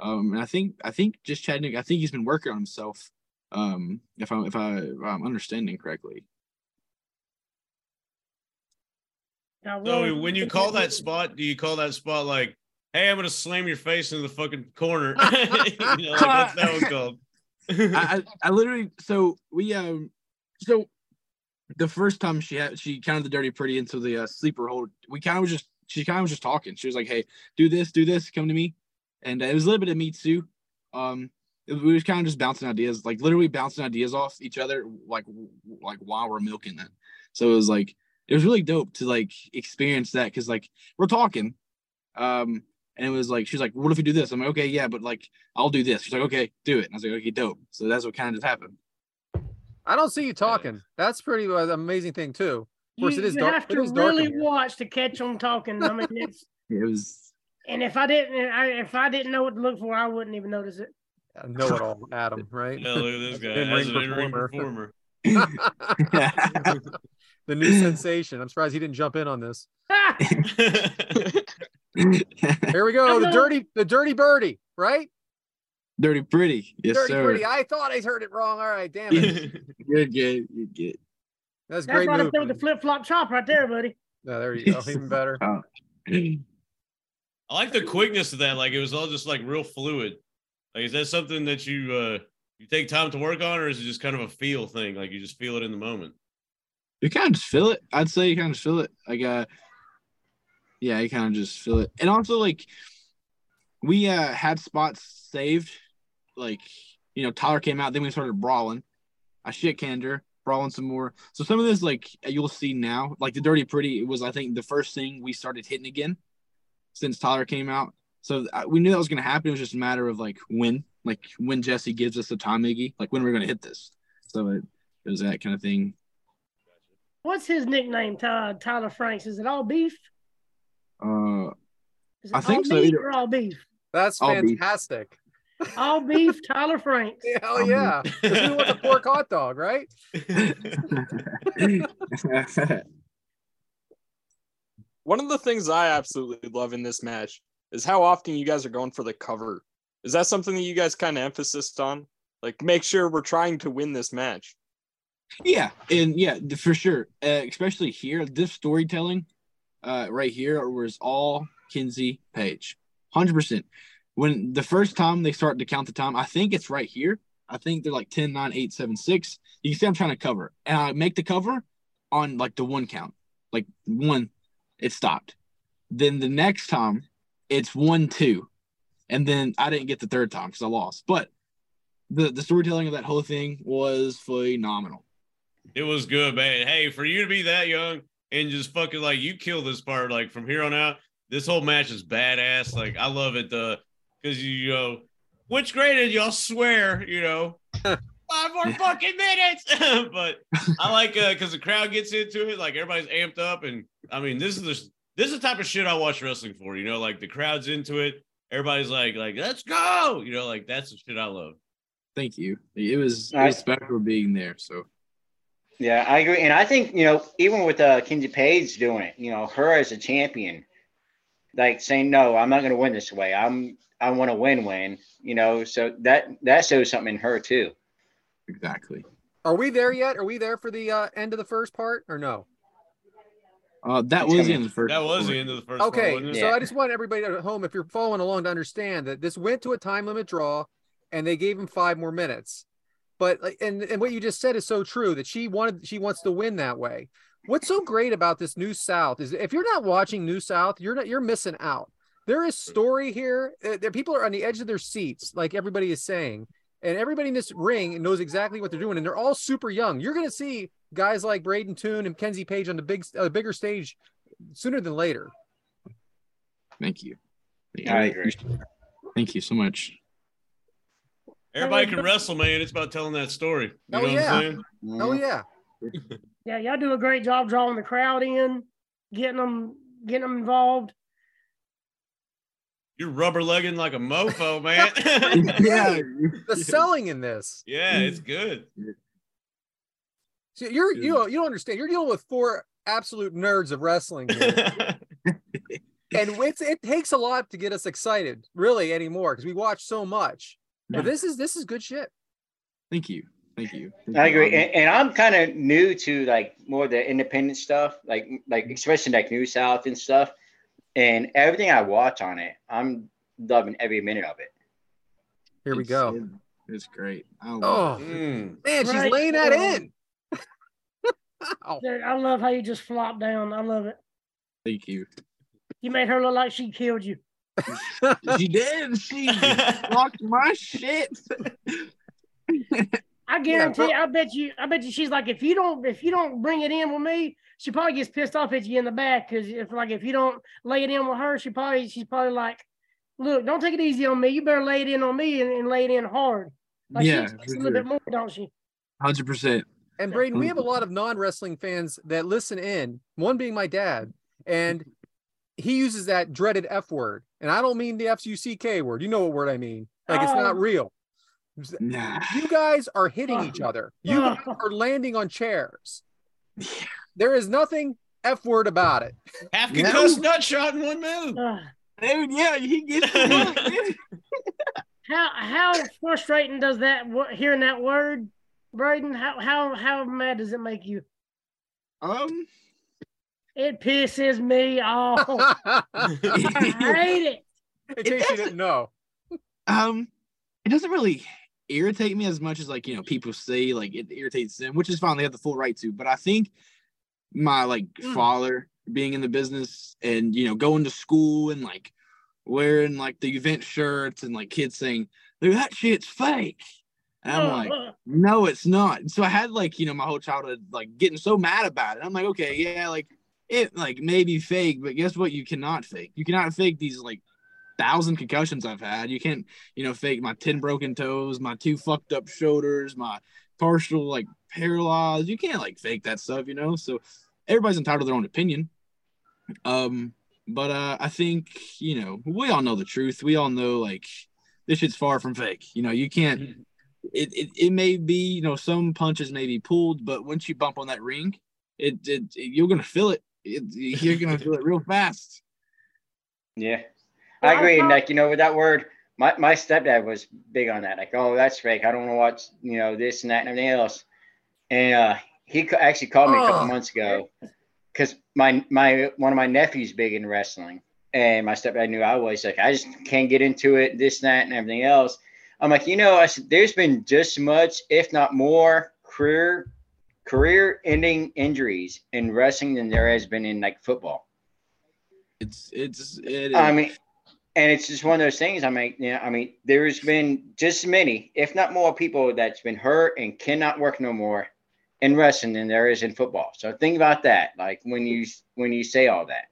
Um, and I think I think just Chattanooga. I think he's been working on himself. Um, if I if I if I'm understanding correctly. Now, So when you call that spot, do you call that spot like, "Hey, I'm gonna slam your face into the fucking corner"? you know, like, what's that one called? I, I I literally so we um so the first time she had she counted the dirty pretty into the uh, sleeper hold. We kind of was just she kind of was just talking. She was like, "Hey, do this, do this, come to me," and uh, it was a little bit of me too. Um, it- we was kind of just bouncing ideas, like literally bouncing ideas off each other, like like while we're milking it. So it was like it was really dope to like experience that because like we're talking, um, and it was like she's like, "What if we do this?" I'm like, "Okay, yeah, but like I'll do this." She's like, "Okay, do it." And I was like, "Okay, dope." So that's what kind of just happened. I don't see you talking. That's pretty uh, amazing thing too. Of course, you, it is you dark. have It to is really watch to catch them talking. I mean, it's It was and if I didn't, I, if I didn't know what to look for, I wouldn't even notice it. Uh, know it all, Adam. Right? Yeah, look at this guy. In-ring As an in-ring performer. performer. the new sensation. I'm surprised he didn't jump in on this. Here we go. The Hello. dirty, the dirty birdie, right? Dirty pretty. Yes, dirty sir. birdie. I thought I heard it wrong. All right, damn it. You're good. You're good. That's That's great right move. up there with the flip flop chop right there, buddy. No, there you go. Even better. I like the quickness of that. Like it was all just like real fluid. Like is that something that you uh you take time to work on, or is it just kind of a feel thing? Like you just feel it in the moment. You kind of just feel it. I'd say you kind of feel it. Like uh yeah, you kind of just feel it. And also like we uh had spots saved. Like, you know, Tyler came out, then we started brawling. I shit canned her, brawling some more. So some of this like you'll see now, like the dirty pretty, it was I think the first thing we started hitting again since Tyler came out. So uh, we knew that was gonna happen. It was just a matter of like when, like when Jesse gives us the time, Iggy, like when we're gonna hit this. So it, it was that kind of thing. What's his nickname, Ty- Tyler Franks? Is it all beef? Uh, Is it I think all so, beef either- or all beef? That's I'll be- fantastic. All beef, Tyler Franks. Hell I'll be- yeah. 'Cause we want the pork hot dog, right? One of the things I absolutely love in this match is how often you guys are going for the cover. Is that something that you guys kind of emphasis on? Like, make sure we're trying to win this match. yeah, and yeah, for sure. Uh, especially here, this storytelling, uh, right here was all Kenzie Paige, hundred percent. When the first time they start to count the time, I think it's right here. I think they're like 10, 9, 8, 7, 6. You see I'm trying to cover, and I make the cover on like the one count, like one, it stopped. Then the next time, it's one, two, and then I didn't get the third time because I lost. But the the storytelling of that whole thing was phenomenal. It was good, man. Hey, for you to be that young and just fucking like you kill this part, like from here on out, this whole match is badass. Like I love it, uh, because you, you know, which graded y'all swear, you know, five more fucking minutes. but I like uh because the crowd gets into it, like everybody's amped up, and I mean, this is the this is the type of shit I watch wrestling for. You know, like the crowd's into it. Everybody's like, like, let's go. You know, like that's the shit I love. Thank you. It was, it I- was special being there. So Yeah, I agree, and I think you know, even with uh, Kenzie Paige doing it, you know, her as a champion, like saying, "No, I'm not going to win this way. I'm I want to win, win." You know, so that that shows something in her too. exactly. Are we there yet? Are we there for the uh, end of the first part or no? Uh, that It's was coming. in the first. That was the end of the first. Okay, wasn't so Yeah. I just want everybody at home, if you're following along, to understand that this went to a time limit draw, and they gave him five more minutes. But like, and and what you just said is so true that she wanted, she wants to win that way. What's so great about this New South is if you're not watching New South, you're not, you're missing out. There is story here. There, people are on the edge of their seats, like everybody is saying, and everybody in this ring knows exactly what they're doing, and they're all super young. You're going to see guys like Brayden Toon and Kenzie Paige on the big, uh, bigger stage sooner than later. Thank you. Yeah, I agree. Thank you so much. Everybody can wrestle, man. It's about telling that story. You Oh, know yeah. what I'm saying? Oh yeah. Yeah, y'all do a great job drawing the crowd in, getting them, getting them involved. You're rubber legging like a mofo, man. yeah. The selling in this. yeah, it's good. So you're you don't you don't understand. You're dealing with four absolute nerds of wrestling here. and it's it takes a lot to get us excited, really, anymore, because we watch so much. But this is this is good shit. Thank you. Thank you. Thank I you. agree, and, and I'm kind of new to like more the independent stuff, like like especially like New South and stuff. And everything I watch on it, I'm loving every minute of it. Here we It's- go. It's great. I love Oh it. Mm. man, she's Right. laying that in. Ow. Dude, I love how you just flop down. I love it. Thank you. You made her look like she killed you. She did. She blocked my shit. I guarantee. bro. I bet you. I bet you. She's like, if you don't, if you don't bring it in with me, she probably gets pissed off at you in the back because if like if you don't lay it in with her, she probably she's probably like, look, don't take it easy on me. You better lay it in on me and, and lay it in hard. Like yeah, she expects a little bit more, don't she? hundred percent. And Brayden, we have a lot of non-wrestling fans that listen in, one being my dad, and he uses that dreaded F word. And I don't mean the F U C K word. You know what word I mean. Like it's Oh. not real. Nah. You guys are hitting each other. You oh. guys are landing on chairs. There is nothing F word about it. Half No. concussed nut shot in one move. Uh, Dude, yeah, he gets the how how frustrating does that wo- hearing that word Brayden, how how how mad does it make you? Um, It pisses me off. I hate it. In case you didn't know. um, it doesn't really irritate me as much as like you know people say like it irritates them, which is fine. They have the full right to. But I think my like Mm. father being in the business and you know going to school and like wearing like the event shirts and like kids saying, "Dude, that shit's fake," and I'm like. Uh, no, it's not. and So I had like, you know, my whole childhood like getting so mad about it. I'm like, okay, yeah, like it like maybe fake, but guess what? You cannot fake. You cannot fake these like thousand concussions I've had. You can't, you know, fake my 10 broken toes, my two fucked up shoulders, my partial like paralyzed. You can't like fake that stuff, you know? So everybody's entitled to their own opinion. Um, but uh I think, you know, we all know the truth. We all know like this shit's far from fake. You know, you can't it, it, it may be you know some punches may be pulled but once you bump on that ring it, it, you're gonna feel it. it you're gonna feel it real fast Yeah, I agree. I And like you know, with that word, my, my stepdad was big on that. Like, oh, that's fake. I don't want to watch, you know, this and that and everything else. And uh, he actually called me a couple Oh. months ago because my my one of my nephews big in wrestling, and my stepdad knew I was like, I just can't get into it, this and that and everything else. I'm like, you know, I said, there's been just much, if not more, career career ending injuries in wrestling than there has been in like football. it's it's it I mean, and it's just one of those things. I mean, yeah, I mean, there's been just many, if not more, people that's been hurt and cannot work no more in wrestling than there is in football. So think about that. Like when you when you say all that,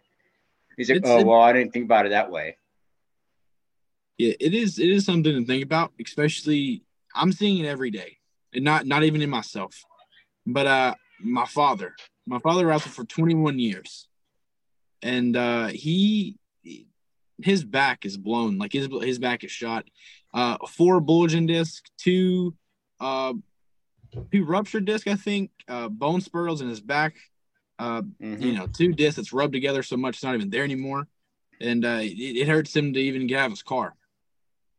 he's like, It's- oh well, I didn't think about it that way. yeah it is it is something to think about especially i'm seeing it every day and not not even in myself but uh my father my father wrestled for 21 years and uh he his back is blown like his his back is shot uh four bulging disc two uh two ruptured disc i think uh bone spurls in his back uh Mhm. you know two discs that's rubbed together so much it's not even there anymore and uh it, it hurts him to even get out of his car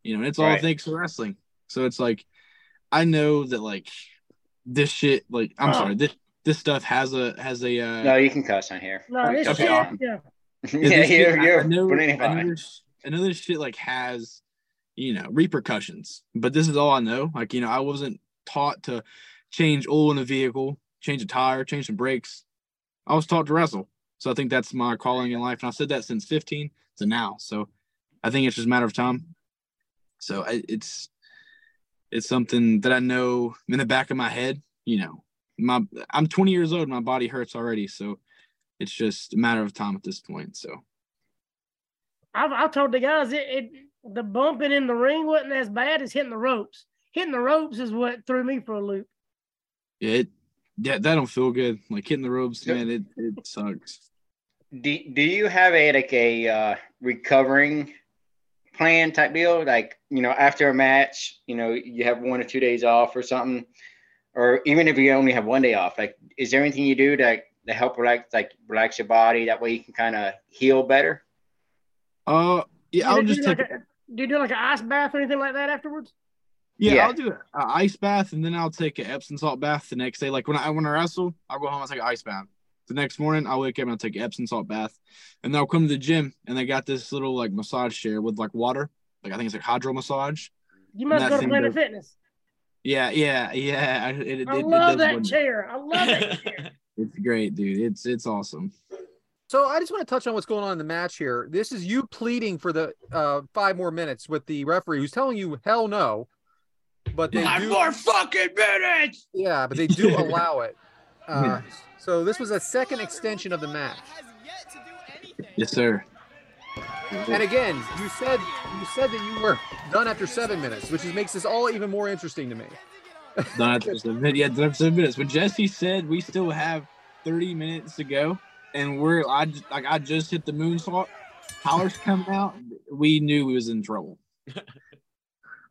you know and it's all Right. thanks to wrestling so it's like i know that like this shit like i'm Oh. sorry this this stuff has a has a uh No, you can cuss on here. No, this Okay, shit, awesome. yeah. yeah, yeah, this shit- you're, you're I know, putting I it know fine. this, I know this shit like has you know repercussions but this is all i know like you know i wasn't taught to change oil in a vehicle change a tire change some brakes. I was taught to wrestle. So i think that's my calling in life. And i've said that since 15 to now. So i think it's just a matter of time. So I, it's it's something that i know in the back of my head you know my i'm 20 years old. My body hurts already. So it's just a matter of time at this point. So I've, I told the guys. It, it the bumping in the ring wasn't as bad as hitting the ropes. Hitting the ropes is what threw me for a loop. Yeah, it, yeah, that don't feel good. Like hitting the ropes, Yep. man, it, it sucks. Do, do you have a like a uh, recovering plan type deal? Like you know, after a match, you know, you have one or two days off or something, or even if you only have one day off. Like, is there anything you do to to help relax, like relax your body? That way you can kind of heal better. Uh, yeah, I'll just do take. like a, do you do like an ice bath or anything like that afterwards? Yeah, yeah. I'll do an ice bath, and then I'll take an Epsom salt bath the next day. Like when I when I wrestle, I'll go home and take an ice bath. The next morning, I'll wake up and I'll take an Epsom salt bath, and then I'll come to the gym, and they got this little like massage chair with like water, like I think it's like hydro massage. You must go to Planet does- Fitness. Yeah, yeah, yeah. I- It, it, I it- it love does that wonders. chair. I love that chair. It's great, dude. It's it's awesome. So I just want to touch on what's going on in the match here. This is you pleading for the uh, five more minutes with the referee who's telling you hell no, but they Five do, more fucking minutes. yeah, but they do allow it. Uh, so this was a second extension of the match. Yes, sir. And again, you said you said that you were done after seven minutes, which is, makes this all even more interesting to me. Done after seven minutes. Yeah, done after seven minutes. When Jesse said we still have 30 minutes to go, and we're I j- like I just hit the moonsault, Howler's coming out. We knew we was in trouble.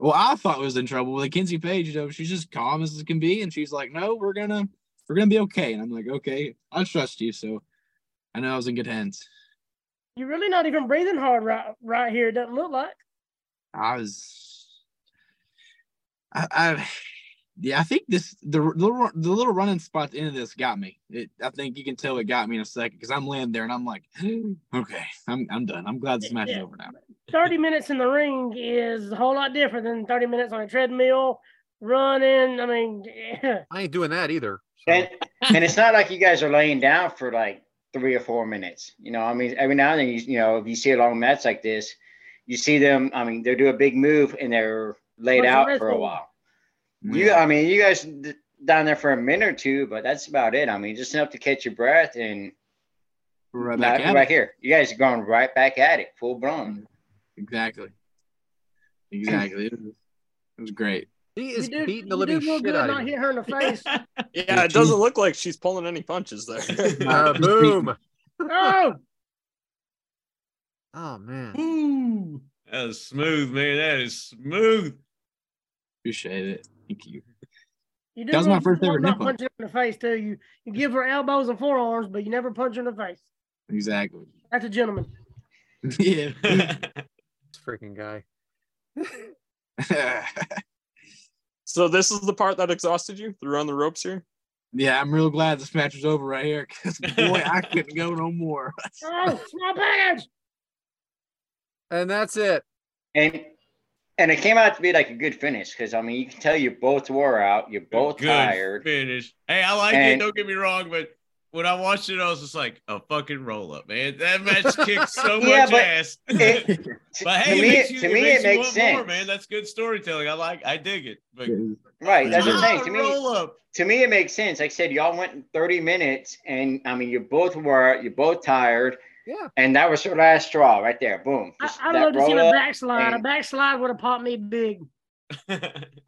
well, I thought was in trouble with Kenzie Paige. You know, she's just calm as it can be, and she's like, "No, we're gonna we're gonna be okay." And I'm like, "Okay, I trust you." So I know I was in good hands. You're really not even breathing hard right right here. It doesn't look like. I was. I, I yeah, I think this the, the little the little running spot at the end of this got me. It, I think you can tell it got me in a second because I'm laying there and I'm like, okay, I'm I'm done. I'm glad this match is over now. 30 minutes in the ring is a whole lot different than 30 minutes on a treadmill, running. I mean, yeah. I ain't doing that either. So. And and it's not like you guys are laying down for like three or four minutes. You know, I mean, every now and then, you, you know, if you see a long match like this, you see them. I mean, they do a big move and they're laid What's out rest for a while. You, I mean, you guys down there for a minute or two, but that's about it. I mean, just enough to catch your breath and right back, back at back it. here. You guys are going right back at it, full blown. Exactly. Exactly. It was, it was great. he is did, beating the living shit good out of not hit her in the face. Yeah, it doesn't look like she's pulling any punches there. Uh, boom. oh, Oh man. Ooh, that was smooth, man. That is smooth. Appreciate it. Thank you. you did That was my first good ever not nipple. punching her in the face too. You you give her elbows and forearms, but you never punch her in the face. Exactly. That's a gentleman. yeah. This freaking guy. so this is the part that exhausted you? Threw on the ropes here? yeah, I'm real glad this match was over right here because boy, I couldn't go no more. Oh, small package. And that's it. And and it came out to be like a good finish because I mean, you can tell you both wore out, you're both Good tired. Finish. Hey, I like it. Don't get me wrong, but when I watched it, I was just like a fucking roll up, man. That match kicked so much but ass. It, but hey, to it me, it- you, to it me, makes it you makes want more, sense. man. That's good storytelling. I like. I dig it. But right, that's what I'm Ah, saying. To me, roll up. to me, it makes sense. Like I said, y'all went in 30 minutes, and I mean, you both were, you're both tired, Yeah. and that was your last straw right there. Boom. I, Just I'd love to see a roll up. backslide. A and- backslide would have popped me big.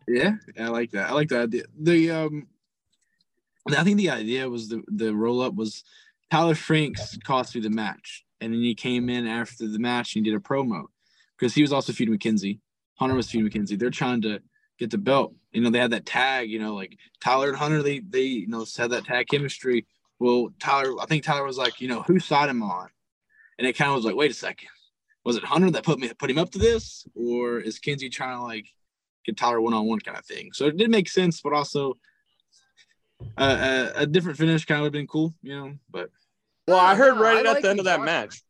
Yeah, I like that. I like that idea. The um, I think the idea was the the roll up was Tyler Franks cost me the match, and then he came in after the match and he did a promo because he was also feuding McKenzie. Hunter was feuding McKenzie. They're trying to get the belt. You know, they had that tag. You know, like Tyler and Hunter, they they you know had that tag chemistry. Well, Tyler, I think Tyler was like, you know, whose side am I on? And it kind of was like, wait a second, was it Hunter that put me put him up to this, or is Kenzie trying to like get Tyler one on one kind of thing. So it did make sense, but also uh, a, a different finish kind of would have been cool, you know. But Well, I heard right I at like the end of that talking. match.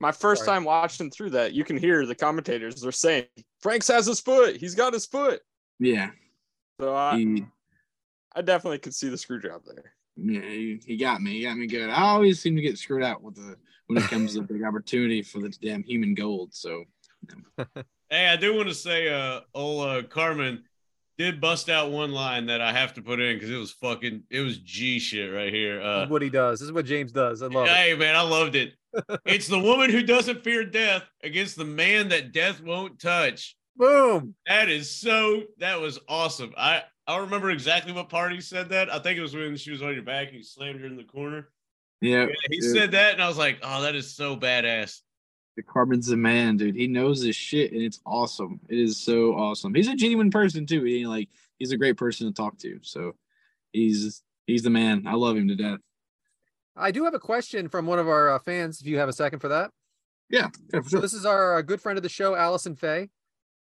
My first Sorry. time watching through that, you can hear the commentators. They're saying Franks has his foot. He's got his foot. yeah, So I, he, I definitely could see the screw job there. yeah, he, he got me. He got me good. I always seem to get screwed out with the when it comes to the big opportunity for the damn Humongold. So Hey, I do want to say, uh, old uh, Carmen did bust out one line that I have to put in because it was fucking, it was G shit right here. Uh, what he does. This is what James does. I love it. hey, man, I loved it. it's the woman who doesn't fear death against the man that death won't touch. Boom. That is so. That was awesome. I I remember exactly what part he said that. I think it was when she was on your back and you slammed her in the corner. Yeah, Yeah, he dude, said that, and I was like, oh, that is so badass. the Carbon's the man, dude. He knows his shit, and it's awesome. It is so awesome. He's a genuine person too. He like he's a great person to talk to. So he's he's the man. I love him to death. I do have a question from one of our uh, fans. If you have a second for that. Yeah, yeah, for So this is our uh, good friend of the show, Allison Fay.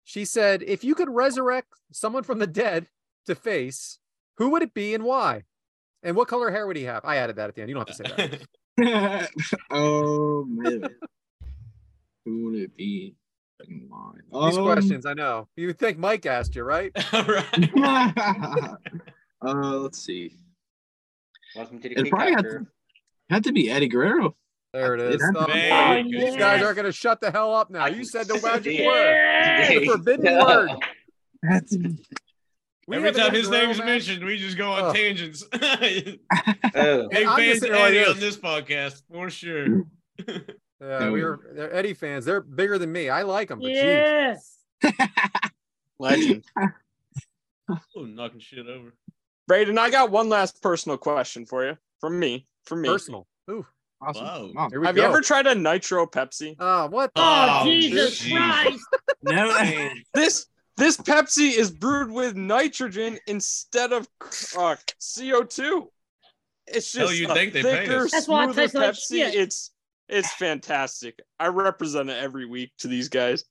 She said, if you could resurrect someone from the dead to face, who would it be and why? And what color hair would he have? I added that at the end. You don't have to say that. oh man. Who would it be? Fucking mine. These Um, questions, I know. You would think Mike asked you, right? right. uh, let's see. Welcome to the It probably had to, had to be Eddie Guerrero. There it is. It Oh, be. boy. Man, These guys aren't going to shut the hell up now. You said the magic Yeah. word. The forbidden word. Had to be. We Every time his Guerrero name's match. mentioned, we just go on Oh. tangents. Big And I'm fans just of Eddie on this podcast for sure. Yeah, we are they're Eddie fans. They're bigger than me. I like them, but. Yes. Legend. Oh, knocking shit over. Brayden, I got one last personal question for you. From me. From me. personal. Ooh, Awesome. Wow. Wow. here we Have go. you ever tried a nitro Pepsi? Oh, what? the- Oh, Oh, Jesus jeez. Christ. No. This this Pepsi is brewed with nitrogen instead of uh, CO2. It's just you'd a think they paid thicker, us. That's why it smoother tastes like Pepsi. shit. It's it's fantastic. I represent it every week to these guys.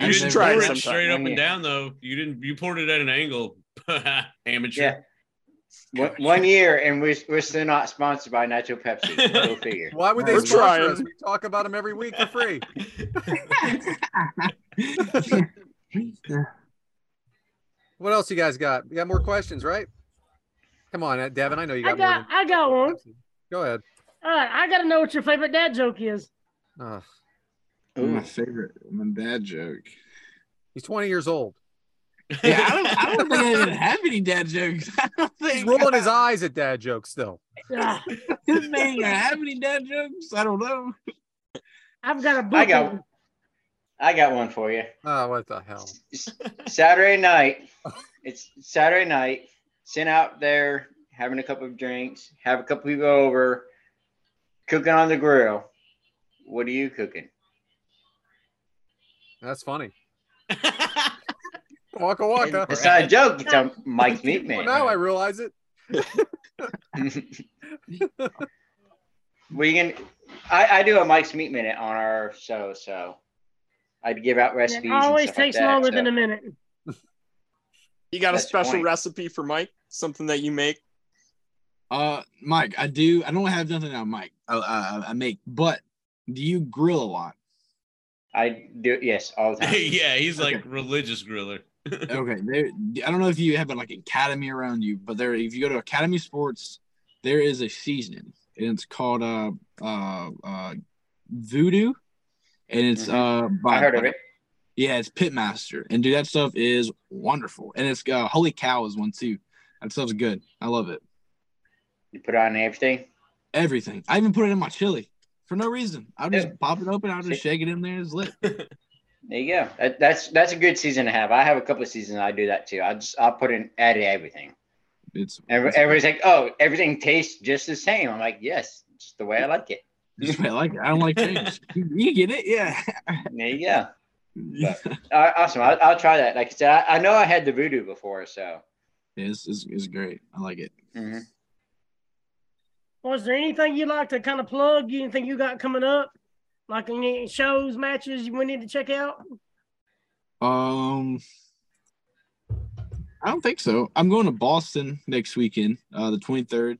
You You didn't should try pour it it sometime. straight up and down though. You didn't. You poured it at an angle. Amateur. Yeah. One, one year, and we're, we're still not sponsored by Nacho Pepsi. Go figure. Why would they We're sponsor trying. us? We talk about them every week for free. What else you guys got? You got more questions, right? Come on, uh, Devyn. I know you I got, more. got I got one. Go ahead. All right, I got to know what your favorite dad joke is. Ugh. My favorite, my dad joke. he's 20 years old. Yeah, I don't, I don't think I even have any dad jokes. I don't think He's think rolling his eyes at dad jokes still. Ah, This man I have any dad jokes. I don't know. I've got a book. I got- on- I got one for you. Oh, what the hell? Saturday night. It's Saturday night. Sitting out there having a couple of drinks, have a couple people over, cooking on the grill. What are you cooking? That's funny. Waka waka. It's not a joke. It's a Mike's Meat Well, Man. now I realize it. we can. I, I do a Mike's Meat Minute on our show, so I'd give out recipes. It and always stuff like takes that, longer so- than a minute. You got a That's the special point. recipe for Mike? Something that you make? Uh, Mike, I do. I don't have nothing on Mike. I, I, I make, but do you grill a lot? I do. Yes, all the time. yeah, he's like Okay. religious griller. okay there i don't know if you have like academy around you but there if you go to academy sports there is a seasoning, and it's called uh uh uh voodoo and it's uh by, I heard of it. yeah it's pitmaster and dude that stuff is wonderful and it's uh holy cow is one too that stuff's good i love it You put it on everything. everything i even put it in my chili for no reason i'll just Yeah. pop it open i'll just See? shake it in there it's lit There you go. That, that's that's a good season to have. I have a couple of seasons I do that too. I just I'll put in add everything. it's Every, it's- everybody's like, oh, everything tastes just the same. I'm like, yes, just the way I like it. It's- I like it. I don't like change. You, you get it, yeah. There you go. Uh, awesome. I'll, I'll try that. Like I said, I, I know I had the voodoo before, so. It's, it's, it's great. I like it. Mm-hmm. Was there anything you'd like to kind of plug? Anything you got coming up? Like any shows, matches you we need to check out? Um, I don't think so. I'm going to Boston next weekend, uh, the 23rd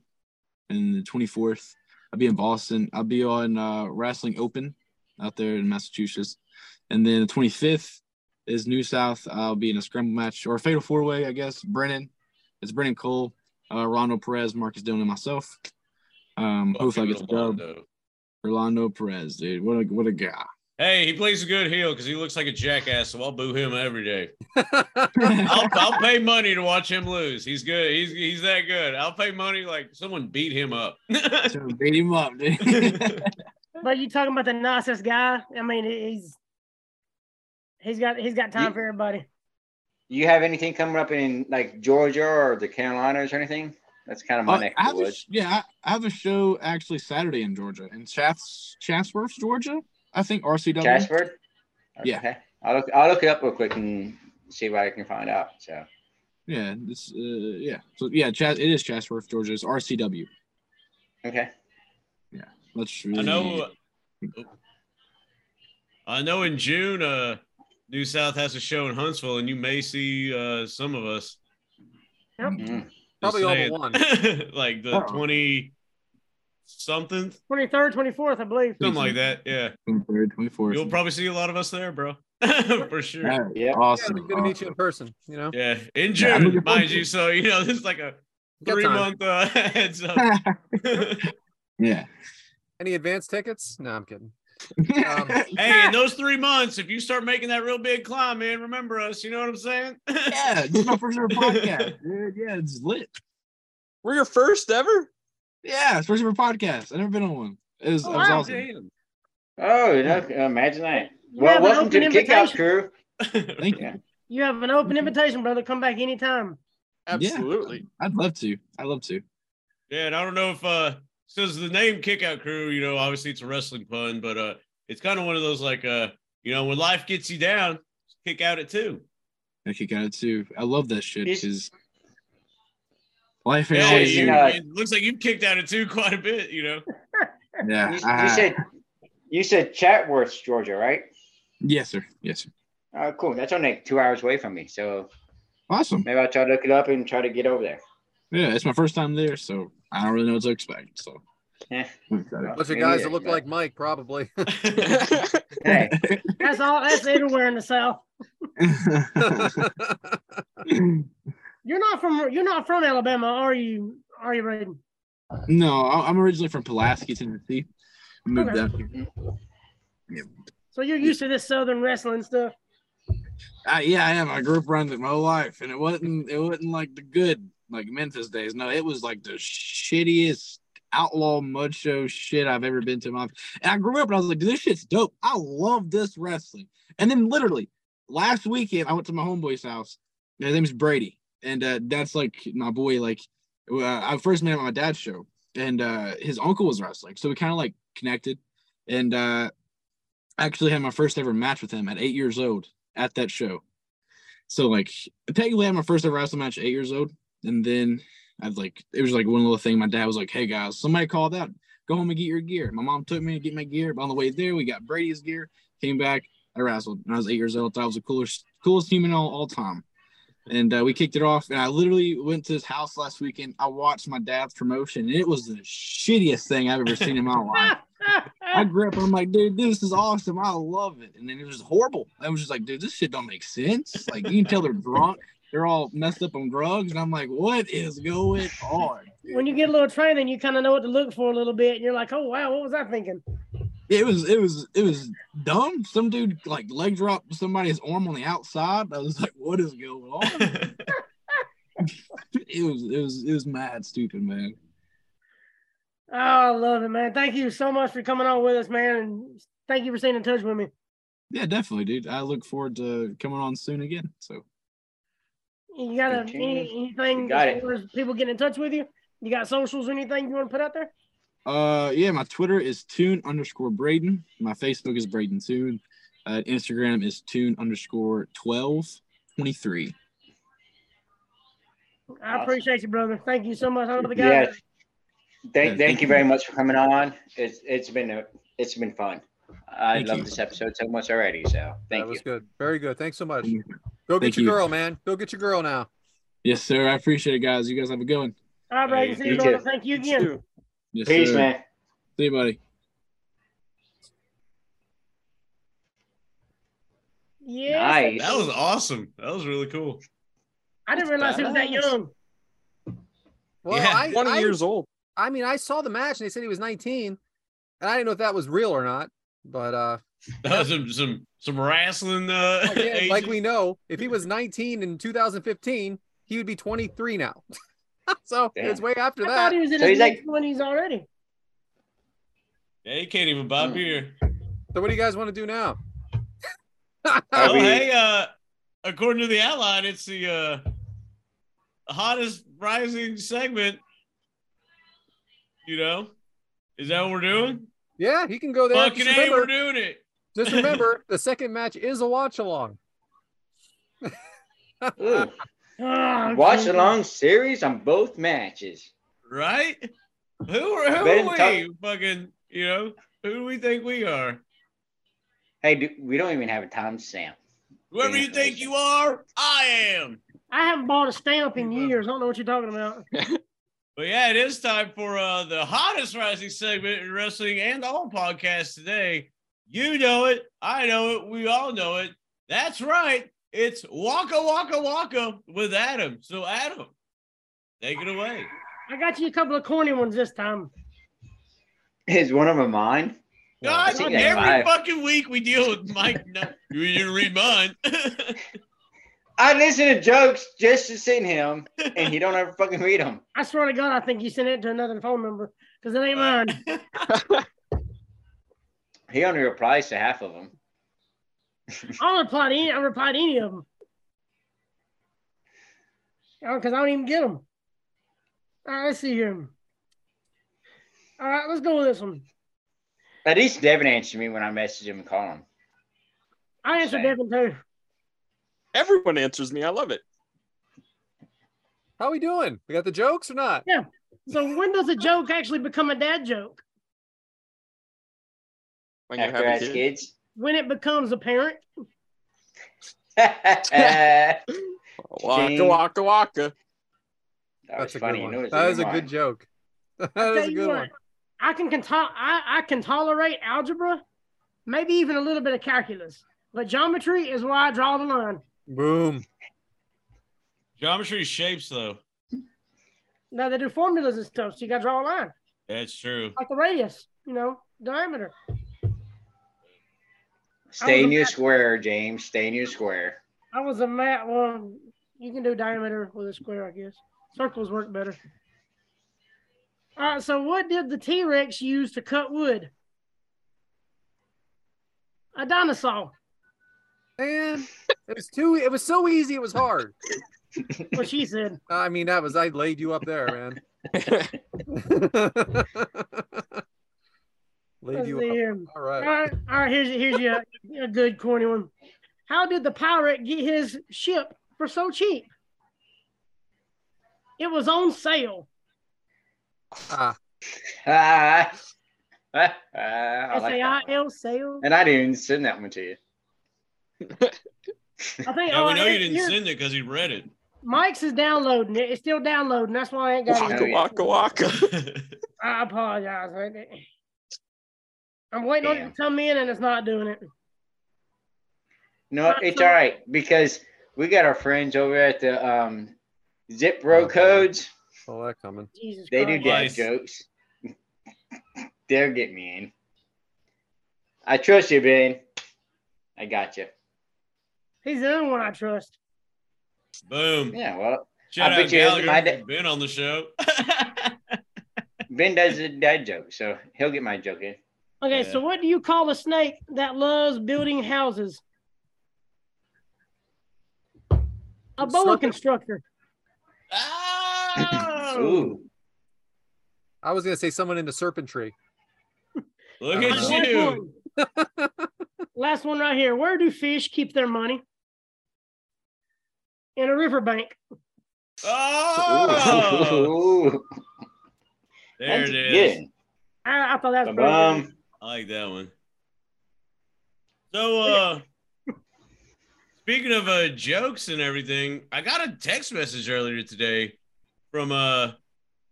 and the 24th. I'll be in Boston. I'll be on uh, Wrestling Open out there in Massachusetts, and then the 25th is New South. I'll be in a scramble match or a fatal four way, I guess. Brennan, it's Brennan Cole, uh, Rolando Perez, Marcus Dillon, and myself. Um, hopefully I get the dub. Rolando Perez, dude. What a what a guy. Hey, he plays a good heel because he looks like a jackass, so I'll boo him every day. I'll, I'll pay money to watch him lose. He's good. He's he's that good. I'll pay money like someone beat him up. so beat him up, dude. But you talking about the nicest guy? I mean, he's he's got he's got time You- for everybody. You have anything coming up in like Georgia or the Carolinas or anything? That's kind of my Uh, neck I of have the a, woods. yeah, I, I have a show actually Saturday in Georgia, in Chatsworth, Chatsworth, Georgia. I think RCW. Chatsford? Yeah. Okay. I'll look, I'll look it up real quick and see what I can find out. So, Yeah, this. Uh, yeah. So yeah, Chat. It is Chatsworth, Georgia. It's RCW. okay. Yeah. Let's. I know. I know in June, uh, New South has a show in Huntsville, and you may see uh, some of us. Mm. Probably all but one. like the Uh-oh. twenty something, Twenty third, twenty fourth, I believe. something like that. Yeah, 23rd, 24th. you'll probably see a lot of us there, bro, for sure. Yeah, Yeah. Yeah, awesome. it'd be good to meet you in person. You know, Yeah, in Yeah, June, looking forward mind you. So you know, this is like a three month uh, heads up. yeah. any advance tickets? No, I'm kidding. Um, hey, in those three months, if you start making that real big climb, man, remember us. You know what I'm saying? yeah, this is my first ever podcast, dude. Yeah, it's lit. We're your first ever? Yeah, especially for podcasts. I've never been on one. It was, Oh, it was wow, awesome. damn. Oh, you know, imagine that. You Well, have welcome to the open Kick Out. Crew. Thank you. Yeah. You have an open invitation, brother. Come back anytime. Absolutely. I'd love to. I'd love to. Yeah, and I don't know if uh says the name Kick Out Crew, you know, obviously it's a wrestling pun, but uh it's kind of one of those like uh, you know, when life gets you down, kick out it too. I kick out it too. I love that shit because life ain't Yeah, you, you you. know- it looks like you've kicked out of two quite a bit, you know. Yeah. You, I- you said you said Chatworth, Georgia, right? yes, sir. Yes, sir. Oh, cool. That's only two hours away from me. So Awesome. Maybe I'll try to look it up and try to get over there. Yeah, it's my first time there, so I don't really know what to expect. So Yeah. I'm bunch of guys neither, that look like Mike, probably. Hey, That's all. That's everywhere in the South. You're not from. You're not from Alabama, are you? Are you, Brayden? no, I'm originally from Pulaski, Tennessee. I moved Okay. down here. So you're used to this Southern wrestling stuff. Uh, yeah, I am. I grew up around it my whole life, and it wasn't it wasn't like the good like Memphis days. No, it was like the shittiest outlaw mud show shit I've ever been to my life. And I grew up and I was like, dude, this shit's dope. I love this wrestling. And then literally last weekend, I went to my homeboy's house. His name is Brady, and uh, that's like my boy. Like uh, I first met him at my dad's show, and uh, his uncle was wrestling, so we kind of like connected. And uh, I actually had my first ever match with him at eight years old at that show. So like technically I had my first ever wrestling match at eight years old. And then I'd like it was like one little thing. My dad was like, Hey guys, somebody called out, go home and get your gear. My mom took me to get my gear. But on the way there, we got Brady's gear, came back, I wrestled. And I was eight years old. Thought I was the coolest, coolest human all, all time. And uh, we kicked it off. And I literally went to his house last weekend. I watched my dad's promotion, and it was the shittiest thing I've ever seen in my life. I grew up and I'm like, dude, this is awesome. I love it. And then it was horrible. I was just like, dude, this shit don't make sense. Like you can tell they're drunk. They're all messed up on drugs. And I'm like, what is going on? when you get a little training, you kind of know what to look for a little bit. And you're like, oh wow, what was I thinking? It was it was it was dumb. Some dude like leg dropped somebody's arm on the outside. I was like, what is going on? It was it was it was mad stupid, man. Oh, I love it, man. Thank you so much for coming on with us, man, and thank you for staying in touch with me. Yeah, definitely, dude. I look forward to coming on soon again. So You got a, any, anything You got as people getting in touch with you? You got socials or anything you want to put out there? Uh, yeah, my Twitter is Toon underscore Brayden. My Facebook is Brayden Toon. Uh, Instagram is Toon underscore twelve twenty three. I appreciate you, brother. Thank you so much. I the guys. Yes. Yeah, Thank, thank thank you you. very much for coming on. It's it's been a it's been fun. I Thank love you. this episode so much already. So thank you. that was you. good. Very good. Thanks so much. Go get Thank your you. girl, man. Go get your girl now. Yes, sir. I appreciate it, guys. You guys have a good one. All right, Brady. Hey, See you, you brother. too. Thank you You again. Too. Yes, Peace, sir. man. See you, buddy. Yeah. Nice. That was awesome. That was really cool. I didn't realize he was that young. Well, Yeah, I, 20 I, years old. I mean, I saw the match and they said he was 19, and I didn't know if that was real or not. But uh, That was some some some wrestling. Uh, again, like we know, if he was 19 in 2015, he would be 23 now. so Damn. it's way after I that. thought he was in So his he's like- twenties already. Yeah, he can't even buy Hmm. beer. So what do you guys want to do now? Oh, we- hey, uh, according to the outline, it's the uh, hottest rising segment. You know, is that what we're doing? yeah, he can go there. Fucking Just hey, we're doing it. just remember, the second match is a watch along. Ooh, Oh, watch geez. along series on both matches. Right? Who are who Better are talk- we? Fucking, you know, who do we think we are? Hey, do, we don't even have a time stamp. Whoever you think you are, I am. I haven't bought a stamp in years. I don't know what you're talking about. But yeah, it is time for uh, the hottest rising segment in wrestling and all podcasts today. You know it. I know it. We all know it. That's right. It's Waka Waka Waka with Adam. So, Adam, take it away. I got you a couple of corny ones this time. Is one of them mine? God, every five. fucking week we deal with Mike. No, you didn't read mine. I listen to jokes just to send him, and he don't ever fucking read them. I swear to God, I think you sent it to another phone number because it ain't mine. He only replies to half of them. I don't reply to any. I reply to any of them. Because I don't even get them. All right, let's see here. All right, let's go with this one. At least Devyn answered me when I message him and call him. I answered Same. Devyn too. Everyone answers me. I love it. How we doing? We got the jokes or not? Yeah. So when does a joke actually become a dad joke? When you After have a as kid. kids. When it becomes apparent? Waka Shane. waka waka. That was That's a funny. good You one. know, That in is a your good joke. That I'll is tell a good what, one. I can, can to- I, I can tolerate algebra, maybe even a little bit of calculus, but geometry is where I draw the line. Boom. Geometry shapes, though. Now they do formulas and stuff, so you got to draw a line, That's true. like the radius, you know, diameter. Stay I in your mat- square, James. Stay in your square. I was a mat. Well, you can do diameter with a square, I guess. Circles work better. All right. So, what did the T Rex use to cut wood? A dinosaur. Man, it was too. It was so easy. It was hard. What she said. I mean, that was I laid you up there, man. laid Let's you see up. here. All All right. right. All right. Here's here's your a good corny one. How did the pirate get his ship for so cheap? It was on sale. Ah, Ah. Ah, I S like I one. L sale. And I didn't even send that one to you. I think. Yeah, oh, we know you didn't send it because he read it. Mike's is downloading it. It's still downloading. That's why I ain't got it. Waka yet. waka waka. I apologize. I'm waiting on it to come in and it's not doing it. No, Uh, it's so- all right because we got our friends over at the um, Zip Bro Okay. Codes. saw that coming. Jesus They do dad Nice. jokes. They'll get me in. I trust you, Ben. I got you. He's the only one I trust. Boom. Yeah, well, Shout I out bet you isn't Gallagher. my for dad. Been on the show. Ben does a dad joke, so he'll get my joke in. Okay, Yeah. so what do you call a snake that loves building houses? A boa Serpent. constructor. oh, Ooh. I was gonna say someone in the serpentry. look at don't Last you. one. Last one right here. Where do fish keep their money? In a riverbank. Oh, Ooh. there That's it is. good. I, I thought that was pretty Ba-bum. good. I like that one. So, uh, speaking of uh, jokes and everything, I got a text message earlier today from a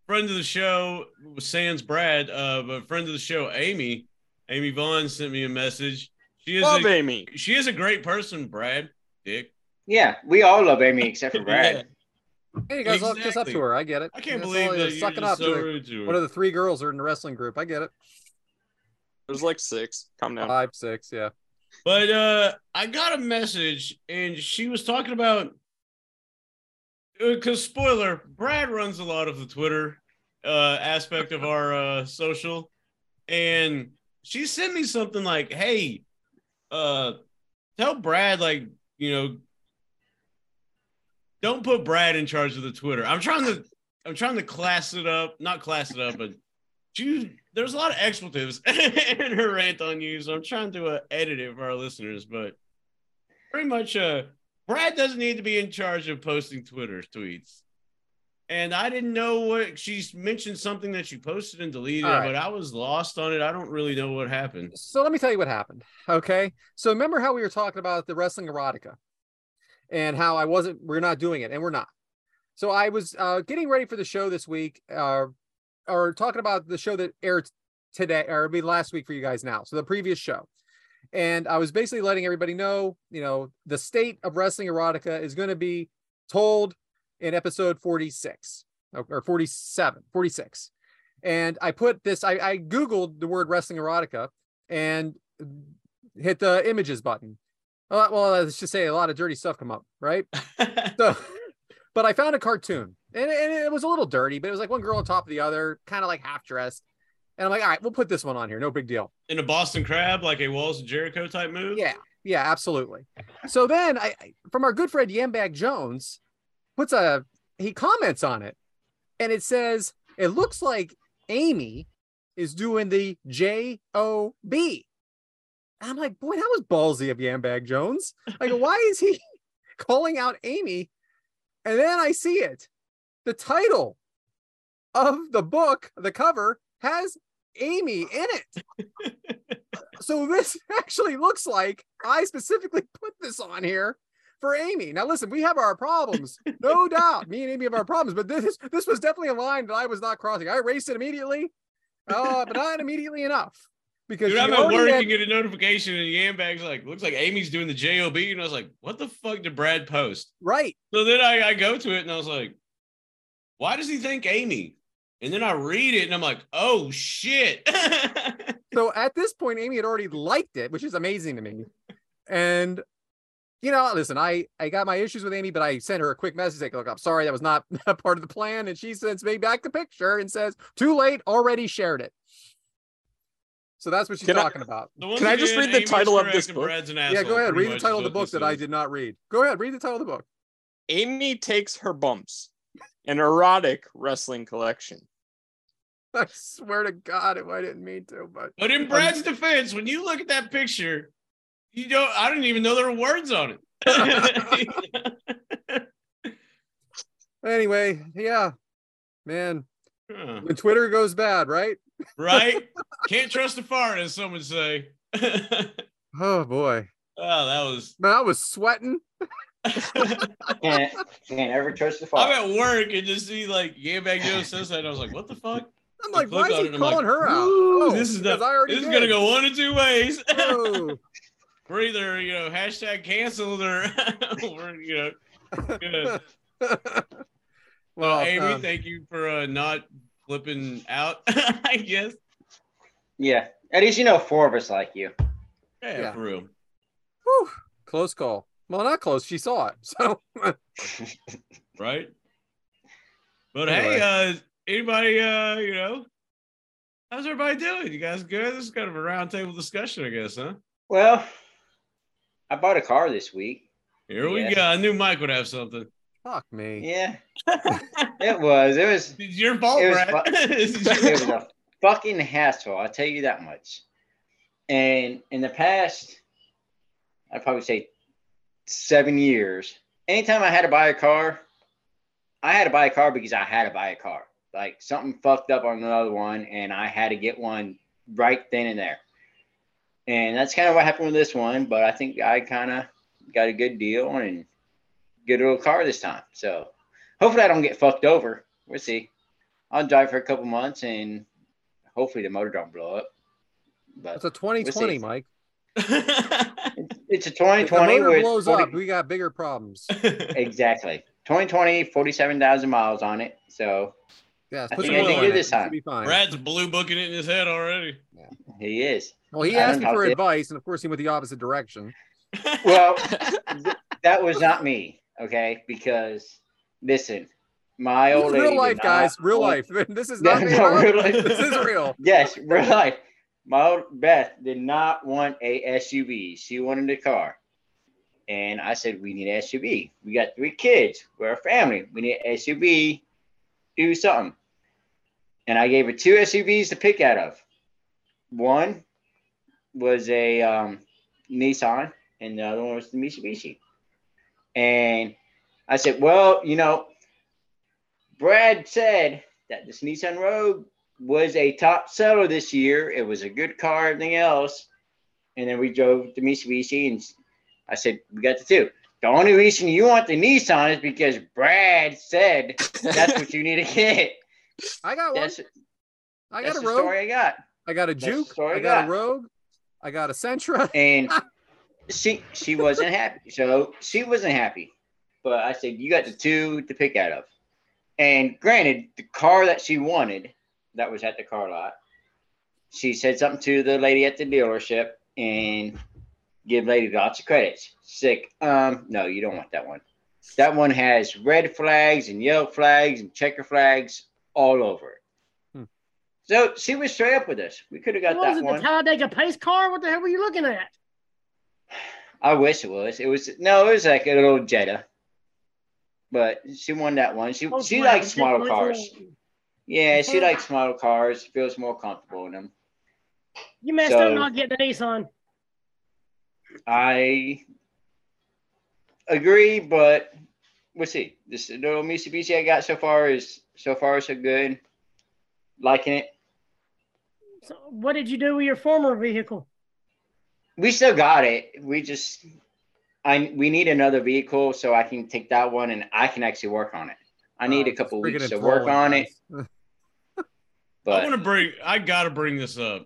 friend of the show, Sans Brad, uh, a friend of the show, Amy. Amy Vaughn sent me a message. She is Love a, Amy. she is a great person, Brad. Dick. Yeah, we all love Amy except for Brad. Yeah. Hey, you guys all kiss up to her. I get it. I can't That's believe all that you're you're sucking just up so to the- rude to her. one of the three girls are in the wrestling group. I get it. There's like six. Come down. Five, six, yeah. But uh I got a message and she was talking about because spoiler, Brad runs a lot of the Twitter uh aspect of our uh social and she sent me something like, "Hey, uh tell Brad like, you know, don't put Brad in charge of the Twitter." I'm trying to I'm trying to class it up, not class it up, but she, there's a lot of expletives in her rant on you, so I'm trying to uh, edit it for our listeners. But pretty much, uh, Brad doesn't need to be in charge of posting Twitter tweets. And I didn't know what she's mentioned something that she posted and deleted, right. but I was lost on it. I don't really know what happened. So let me tell you what happened. Okay. So remember how we were talking about the wrestling erotica and how I wasn't, we're not doing it and we're not. So I was uh, getting ready for the show this week, uh, or talking about the show that aired today, or it'll be last week for you guys now. So the previous show. And I was basically letting everybody know, you know, the state of wrestling erotica is going to be told in episode 46 or 47, 46. And I put this, I, I Googled the word wrestling erotica and hit the images button. Well, let's just say a lot of dirty stuff come up, right? So, but I found a cartoon and, and it was a little dirty, but it was like one girl on top of the other, kind of like half dressed. And I'm like, all right, we'll put this one on here. No big deal. in a Boston Crab, like a Walls of Jericho type move. Yeah, yeah, absolutely. So then I from our good friend Yambag Jones puts a he comments on it and it says it looks like Amy is doing the J O B. I'm like, boy, that was ballsy of Yambag Jones. Like, why is he calling out Amy? And then I see it. The title of the book, the cover, has Amy in it so this actually looks like I specifically put this on here for Amy. Now listen, we have our problems, no doubt. Me and Amy have our problems, but this this was definitely a line that I was not crossing. I erased it immediately, uh, but not immediately enough because Dude, I'm at work had- and get a notification, and Yambag's like, looks like Amy's doing the job, and I was like, what the fuck did Brad post? right. So then I, I go to it, and I was like, why does he think Amy? And then I read it, and I'm like, oh shit. So at this point, Amy had already liked it, which is amazing to me. And you know, listen, I I got my issues with Amy, but I sent her a quick message like, "Look, I'm sorry, that was not a part of the plan." And she sends me back the picture and says, "Too late, already shared it." So that's what she's Can I- talking about. The ones Can I who just did, read the Amy's title of correct this and book? Brad's an Yeah, asshole, go ahead. pretty Read the much title is of the what book that I is. did not read. Go ahead, read the title of the book. Amy takes her bumps. An erotic wrestling collection. I swear to God, if I didn't mean to, but But in Brad's defense, when you look at that picture, you don't. I didn't even know there were words on it. anyway, yeah, man, Huh. when Twitter goes bad, right? right? Can't trust a fart, as some would say. oh, boy. Oh that was. man, I was sweating. Can't, can't ever trust the I'm at work and just see like Yambag Joe says that. And I was like, what the fuck? I'm like, why is he it and I'm calling like, her out? Oh, this is because the- I This is did. gonna go one of two ways. Oh. We're either you know hashtag canceled or we're you know good. well, Amy, um, thank you for uh, not flipping out. I guess. Yeah. At least you know four of us like you. Yeah, Yeah. for real. whew, close call. Well, not close. She saw it. So right? But Anyway. hey, uh, anybody, uh, you know, how's everybody doing? You guys good? This is kind of a roundtable discussion, I guess, huh? Well, I bought a car this week. Here we Yeah. go. I knew Mike would have something. fuck me. Yeah. it was. It was. It's your fault, It was Brad. fu- This is It was a fucking hassle. I'll tell you that much. And in the past, I'd probably say seven years. Anytime I had to buy a car, I had to buy a car because I had to buy a car. Like something fucked up on another one, and I had to get one right then and there. And that's kind of what happened with this one. But I think I kind of got a good deal and good little car this time. So hopefully I don't get fucked over. We'll see. I'll drive for a couple months and hopefully the motor don't blow up. But It's a 2020, see. Mike. it's a If the 2020 motor blows 40 up, we got bigger problems. exactly 2020, 47,000 miles on it. So Yeah, I put think some I oil in this time. be fine. Brad's blue booking it in his head already. he is. Well, he I asked me for to- advice, and of course, he went the opposite direction. Well, th- that was not me. Okay, because listen, my This old is lady real did life, not guys. Real want- life. This is Yeah, not made no, real life. This is real. Yes, real life. My Beth did not want a SUV. She wanted a car. And I said, we need an SUV. We got three kids. We're a family. We need an SUV. Do something. And I gave her two SUVs to pick out of. One was a um, Nissan, and the other one was the Mitsubishi. And I said, well, you know, Brad said that this Nissan Rogue was a top seller this year. It was a good car, everything else. And then we drove to Mitsubishi, and I said, we got the two. The only reason you want the Nissan is because Brad said that's what you need to get. I got one. That's, I that's got a the Rogue. story I got. I got a Juke. I I got a. Rogue. I got a Sentra. And she she wasn't happy. So she wasn't happy. But I said, you got the two to pick out of. And granted, the car that she wanted, that was at the car lot, she said something to the lady at the dealership and give lady lots of credits. Sick. Um, no, you don't want that one. That one has red flags and yellow flags and checker flags all over it. Hmm. So she was straight up with us. We could have got What was that it, one. the Talladega pace car? What the hell were you looking at? I wish it was. It was no, it was like a little Jetta. But she won that one. She Oh, she likes it's smaller cars. like- Yeah, she likes smaller cars. Feels more comfortable in them. You messed So- up not getting a Nissan. I agree, but we'll see. This little Mitsubishi I got so far is so far so good. Liking it. So what did you do with your former vehicle? We still got it. We just I we need another vehicle so I can take that one and I can actually work on it. I need Uh, a couple weeks to work on it, guys. I but want to bring. I gotta bring this up.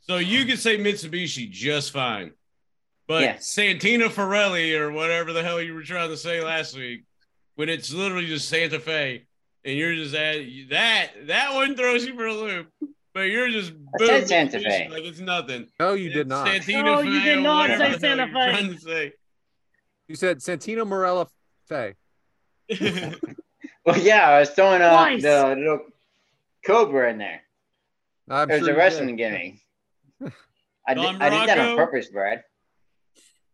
So you can say Mitsubishi just fine, but Yeah. Santina Ferrelli or whatever the hell you were trying to say last week, when it's literally just Santa Fe, and you're just at that that one throws you for a loop. But you're just I said boom, Santa Fe. like it's nothing. No, you It's did not. Santina No, you did not say the hell Santa you're Fe. Trying to say. You said Santino Marella Fe. well, yeah, I was throwing uh, Twice. the little cobra in there. I'm There's sure a wrestling did. gimmick. I did, Don I did that on purpose, Brad.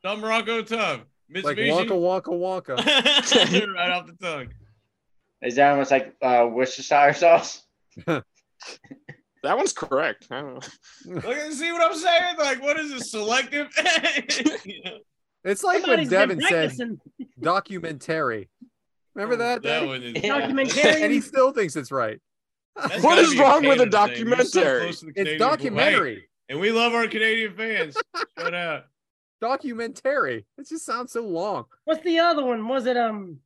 Don Muraco Tough. Like Mitsubishi. Wonka Wonka Wonka. right off the tongue. Is that almost like uh, Worcestershire sauce? That one's correct. I don't know. Look, at- see what I'm saying? Like, what is this selective? You know? It's like Somebody's when Devyn said documentary. Remember that? Oh, That Devyn? one is Documentary. and he still thinks it's right. That's What gotta is be a wrong with a Canada so documentary? close to the It's documentary. Hey, and we love our Canadian fans. Shout out. Documentary. It just sounds so long. What's the other one? Was it um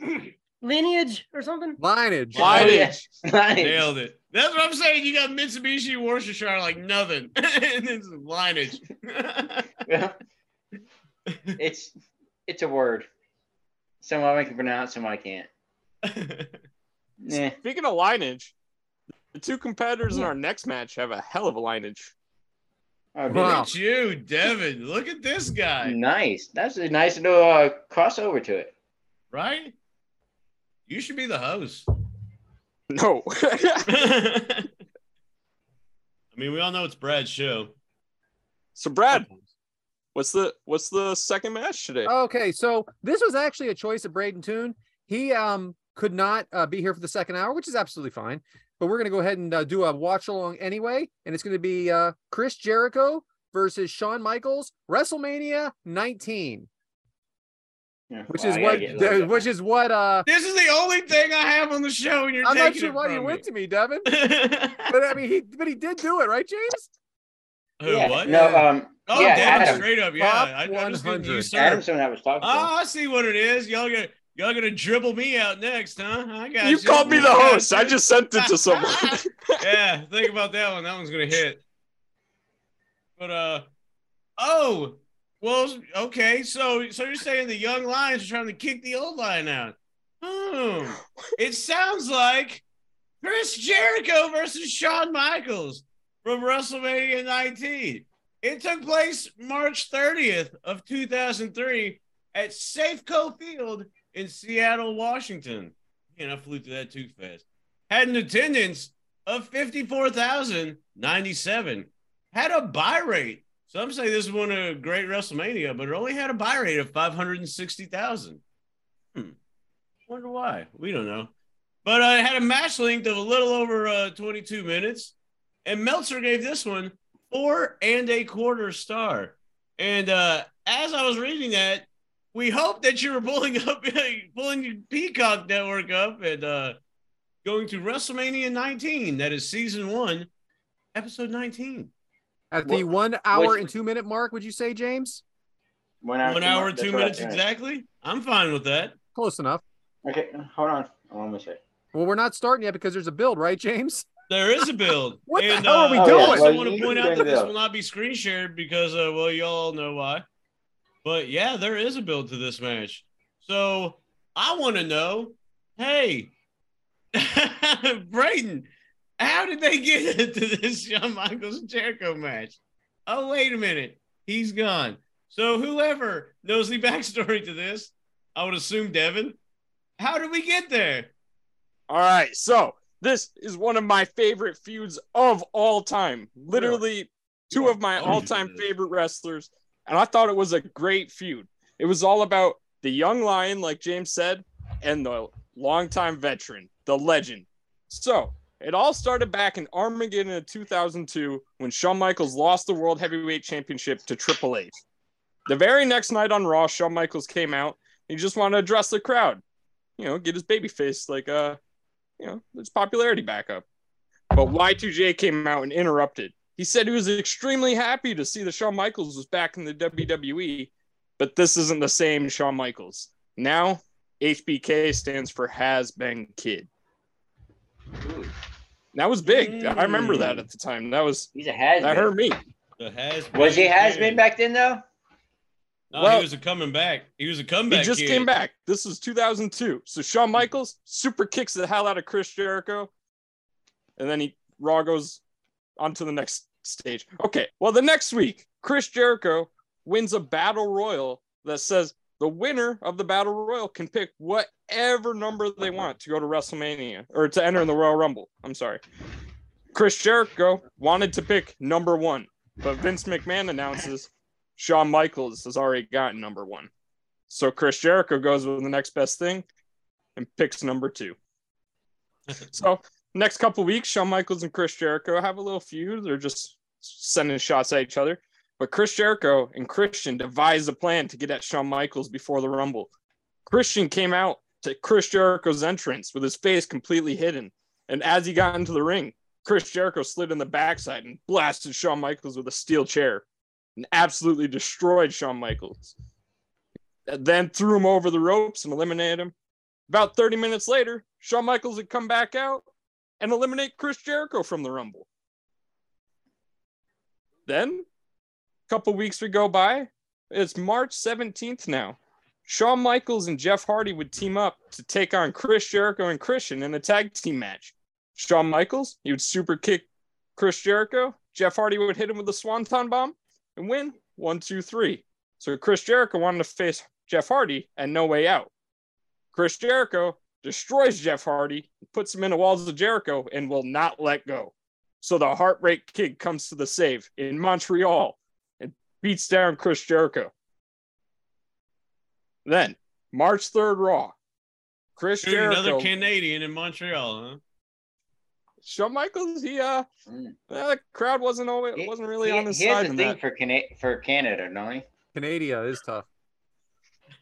lineage or something? Lineage. Lineage. Nice. Nailed it. That's what I'm saying. You got Mitsubishi Worcestershire like nothing. and it's lineage. Well, it's it's a word. Some of I can pronounce, some I can't. Nah. Speaking of lineage, the two competitors in our next match have a hell of a lineage. Oh, Look Wow. at you, Devyn. Look at this guy. Nice. That's a nice little uh, crossover to it. Right? You should be the host. No. I mean, we all know it's Brad's show. so Brad, what's the what's the second match today? Okay, so this was actually a choice of Brayden Toon. He um could not uh, be here for the second hour, which is absolutely fine. But we're gonna go ahead and uh, do a watch along anyway, and it's gonna be uh, Chris Jericho versus Shawn Michaels, WrestleMania 19, Yeah, which well, is what gotta get which is what uh This is the only thing I have on the show, and you're I'm not sure why you from went to me, Devyn. But I mean, he but he did do it, right, James? Who, yeah. what? No, um, oh, yeah, Adam. straight up. Yeah, I, I just didn't 100. Adam's the one I was talking to. Oh, I see what it is. Y'all gonna y'all gonna dribble me out next, huh? I got you You called me the host. I just sent it to someone. yeah, think about that one. That one's gonna hit. But uh, oh, well, okay. So so you're saying the young lions are trying to kick the old lion out? Hmm. It sounds like Chris Jericho versus Shawn Michaels from WrestleMania 19. It took place March 30th of 2003 at Safeco Field in Seattle, Washington. And I flew through that too fast. Had an attendance of 54,097. Had a buy rate. Some say this is one of great WrestleMania, but it only had a buy rate of 560,000. Hmm. Wonder why. We don't know. But uh, it had a match length of a little over uh, 22 minutes. And Meltzer gave this one four and a quarter star. And uh, as I was reading that, we hope that you were pulling up, pulling your Peacock Network up and uh, going to WrestleMania 19. That is season one, episode 19. At the What- one hour which- and two minute mark, would you say, James? One hour, One two hour, minutes, two that's what I minutes think. exactly. I'm fine with that. Close enough. Okay, hold on. I'm almost there. Well, we're not starting yet because there's a build, right, James? There is a build. What the and, hell are we uh, doing? I also Well, want to point out that this will not be screen shared because, uh, well, you all know why. But yeah, there is a build to this match. So I want to know, hey, Brayden, how did they get into this Shawn Michaels and Jericho match? Oh, wait a minute, he's gone. So whoever knows the backstory to this, I would assume Devyn. How did we get there? All right, so this is one of my favorite feuds of all time. Literally, two of my Oh, all-time favorite wrestlers, and I thought it was a great feud. It was all about the young lion, like James said, and the longtime veteran, the legend. So it all started back in Armageddon in 2002 when Shawn Michaels lost the World Heavyweight Championship to Triple H. The very next night on Raw, Shawn Michaels came out. He just wanted to address the crowd, you know, get his baby face like uh you know, his popularity back up. But Y2J came out and interrupted. He said he was extremely happy to see that Shawn Michaels was back in the WWE, But this isn't the same Shawn Michaels. Now, HBK stands for Has Been Kid. Ooh, That was big. I remember that at the time. That was he's a has that hurt me. The has Was he has kid. been back then though? No, Well- he was a coming back. He was a comeback. He just kid. came back. This was 2002. So Shawn Michaels super kicks the hell out of Chris Jericho, and then he Raw goes on to the next stage. Okay, well the next week Chris Jericho wins a battle royal that says the winner of the battle royal can pick whatever number they want to go to WrestleMania or to enter in the Royal Rumble. I'm sorry. Chris Jericho wanted to pick number one, but Vince McMahon announces Shawn Michaels has already gotten number one. So Chris Jericho goes with the next best thing and picks number two. so next couple weeks, Shawn Michaels and Chris Jericho have a little feud. They're just sending shots at each other. But Chris Jericho and Christian devised a plan to get at Shawn Michaels before the Rumble. Christian came out to Chris Jericho's entrance with his face completely hidden. And as he got into the ring, Chris Jericho slid in the backside and blasted Shawn Michaels with a steel chair and absolutely destroyed Shawn Michaels. Then threw him over the ropes and eliminated him. About 30 minutes later, Shawn Michaels had come back out and eliminate Chris Jericho from the Rumble. Then, a couple weeks would go by. It's March 17th now. Shawn Michaels and Jeff Hardy would team up to take on Chris Jericho and Christian in a tag team match. Shawn Michaels, he would super kick Chris Jericho. Jeff Hardy would hit him with a swanton bomb and win one, two, three. So Chris Jericho wanted to face Jeff Hardy and no way out. Chris Jericho destroys Jeff Hardy, puts him in the walls of Jericho, and will not let go. So the Heartbreak Kid comes to the save in Montreal and beats down Chris Jericho. Then March 3rd Raw. Chris Dude, Jericho. another Canadian in Montreal, huh? Shawn Michaels, he uh Mm. the crowd wasn't always He- wasn't really he, on his he has side a in thing that. for Cana- for Canada, don't he? Canada is tough.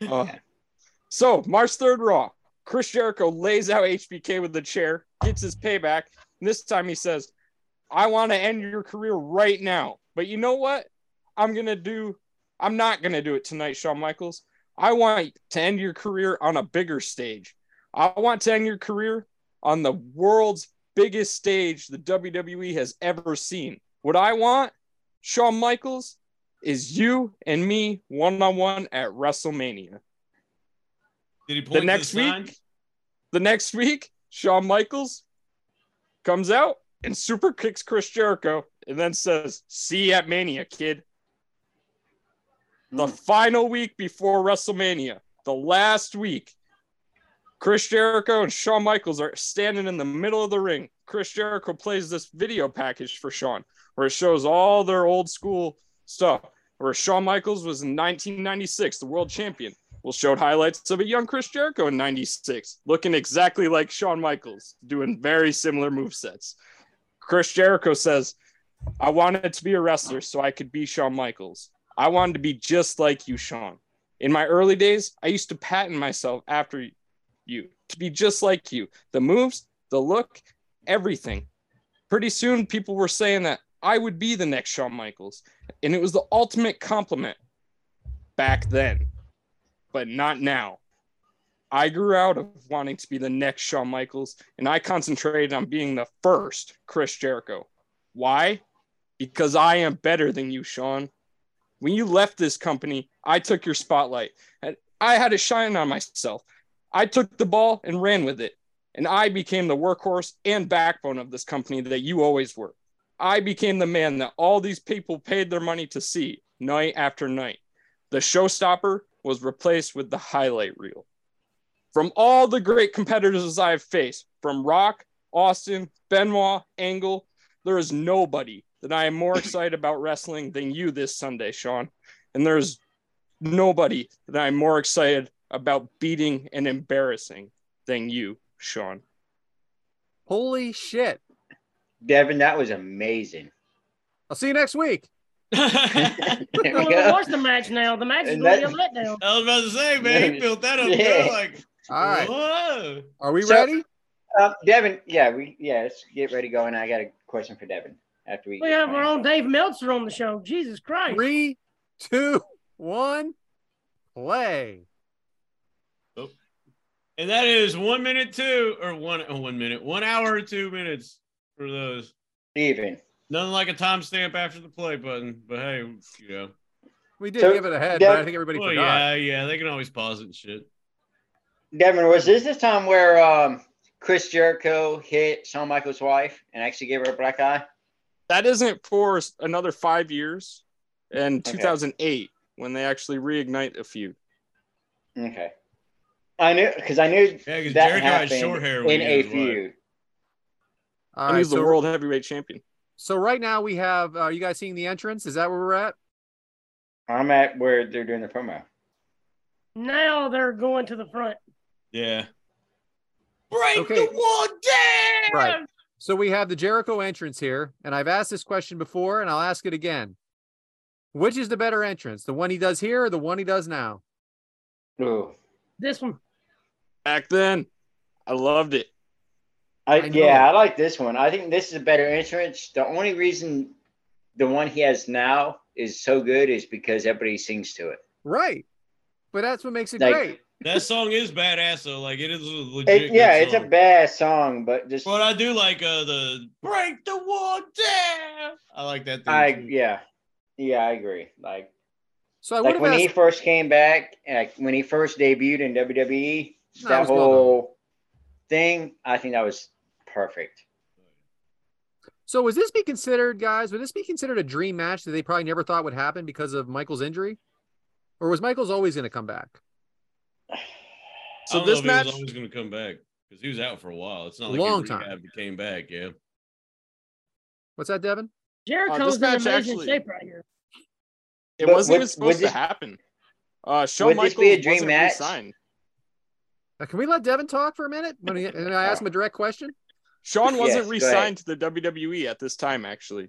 Uh, so March 3rd Raw. Chris Jericho lays out HBK with the chair, gets his payback, and this time he says, I want to end your career right now. But you know what? I'm gonna do I'm not gonna do it tonight, Shawn Michaels. I want to end your career on a bigger stage. I want to end your career on the world's biggest stage the WWE has ever seen. What I want, Shawn Michaels, is you and me one on one at WrestleMania. Did he point The next sign? week, the next week, Shawn Michaels comes out and super kicks Chris Jericho and then says, See you at Mania, kid. The Mm. final week before WrestleMania, the last week, Chris Jericho and Shawn Michaels are standing in the middle of the ring. Chris Jericho plays this video package for Shawn where it shows all their old school stuff. Where Shawn Michaels was in 1996, the world champion. We'll showed highlights of a young Chris Jericho in 96, looking exactly like Shawn Michaels, doing very similar move sets. Chris Jericho says, I wanted to be a wrestler so I could be Shawn Michaels. I wanted to be just like you, Shawn. In my early days, I used to patent myself after you to be just like you. The moves, the look, everything. Pretty soon, people were saying that I would be the next Shawn Michaels. And it was the ultimate compliment back then, but not now. I grew out of wanting to be the next Shawn Michaels, and I concentrated on being the first Chris Jericho. Why? Because I am better than you, Shawn. When you left this company, I took your spotlight, and I had to shine on myself. I took the ball and ran with it, and I became the workhorse and backbone of this company that you always were. I became the man that all these people paid their money to see night after night. The showstopper was replaced with the highlight reel. From all the great competitors I've faced, from Rock, Austin, Benoit, Angle, there is nobody that I am more excited about wrestling than you this Sunday, Shawn. And there's nobody that I'm more excited about beating and embarrassing than you, Shawn. Holy shit. Devyn, that was amazing. I'll see you next week. There I we want to go. watch the match now. The match is going to be a letdown. I was about to say, man, he built that up Yeah. Like, All right. whoa. Are we So- ready? Uh, Devyn, yeah, we yeah, let's get ready going. I got a question for Devyn after we. We have our own Dave Meltzer on the show. Jesus Christ. Three, two, one. play. And that is one minute two or one oh, one minute, one hour or two minutes for those. Even. Nothing like a timestamp after the play button, but hey, you know. We did So, give it a head, Dev- but I think everybody Well, forgot. yeah, yeah, they can always pause it and shit. Devyn, was this the time where um, Chris Jericho hit Shawn Michaels' wife and actually gave her a black eye? That isn't for another five years, in Okay. 2008 when they actually reignite a feud. Okay. I knew because I knew Yeah, because that Jericho had happened short hair when in a was feud. All and right, he's the so, world heavyweight champion. So right now we have. Uh, are you guys seeing the entrance? Is that where we're at? I'm at where they're doing the promo. Now they're going to the front. Yeah. Break Okay. the wall down. Right. So we have the Jericho entrance here, and I've asked this question before, and I'll ask it again. Which is the better entrance, the one he does here or the one he does now? Ooh. This one. Back then, I loved it. I, I yeah, I like this one. I think this is a better entrance. The only reason the one he has now is so good is because everybody sings to it. Right. But that's what makes it Like- great. That song is badass though. Like it is a legit. It, good yeah, it's a song. bad song, but just But I do like uh the break the wall down. I like that. Thing I too. yeah, yeah, I agree. Like So I like have when he first came back, like when he first debuted in WWE, No, that was well whole thing, I think that was perfect. So would this be considered, guys? Would this be considered a dream match that they probably never thought would happen because of Michaels' injury, or was Michaels' always going to come back? I So don't know this if match, he was always going to come back because he was out for a while. It's not like Long time. rehabbed and came back. Yeah. What's that, Devyn? Jericho's in match amazing actually- shape right here. it But wasn't would- even supposed would this- to happen. Uh, Shawn would Michaels this be a dream wasn't match? re-signed. Uh, can we let Devyn talk for a minute? When he, and I ask him a direct question. Shawn wasn't Yes, re-signed to the WWE at this time, actually.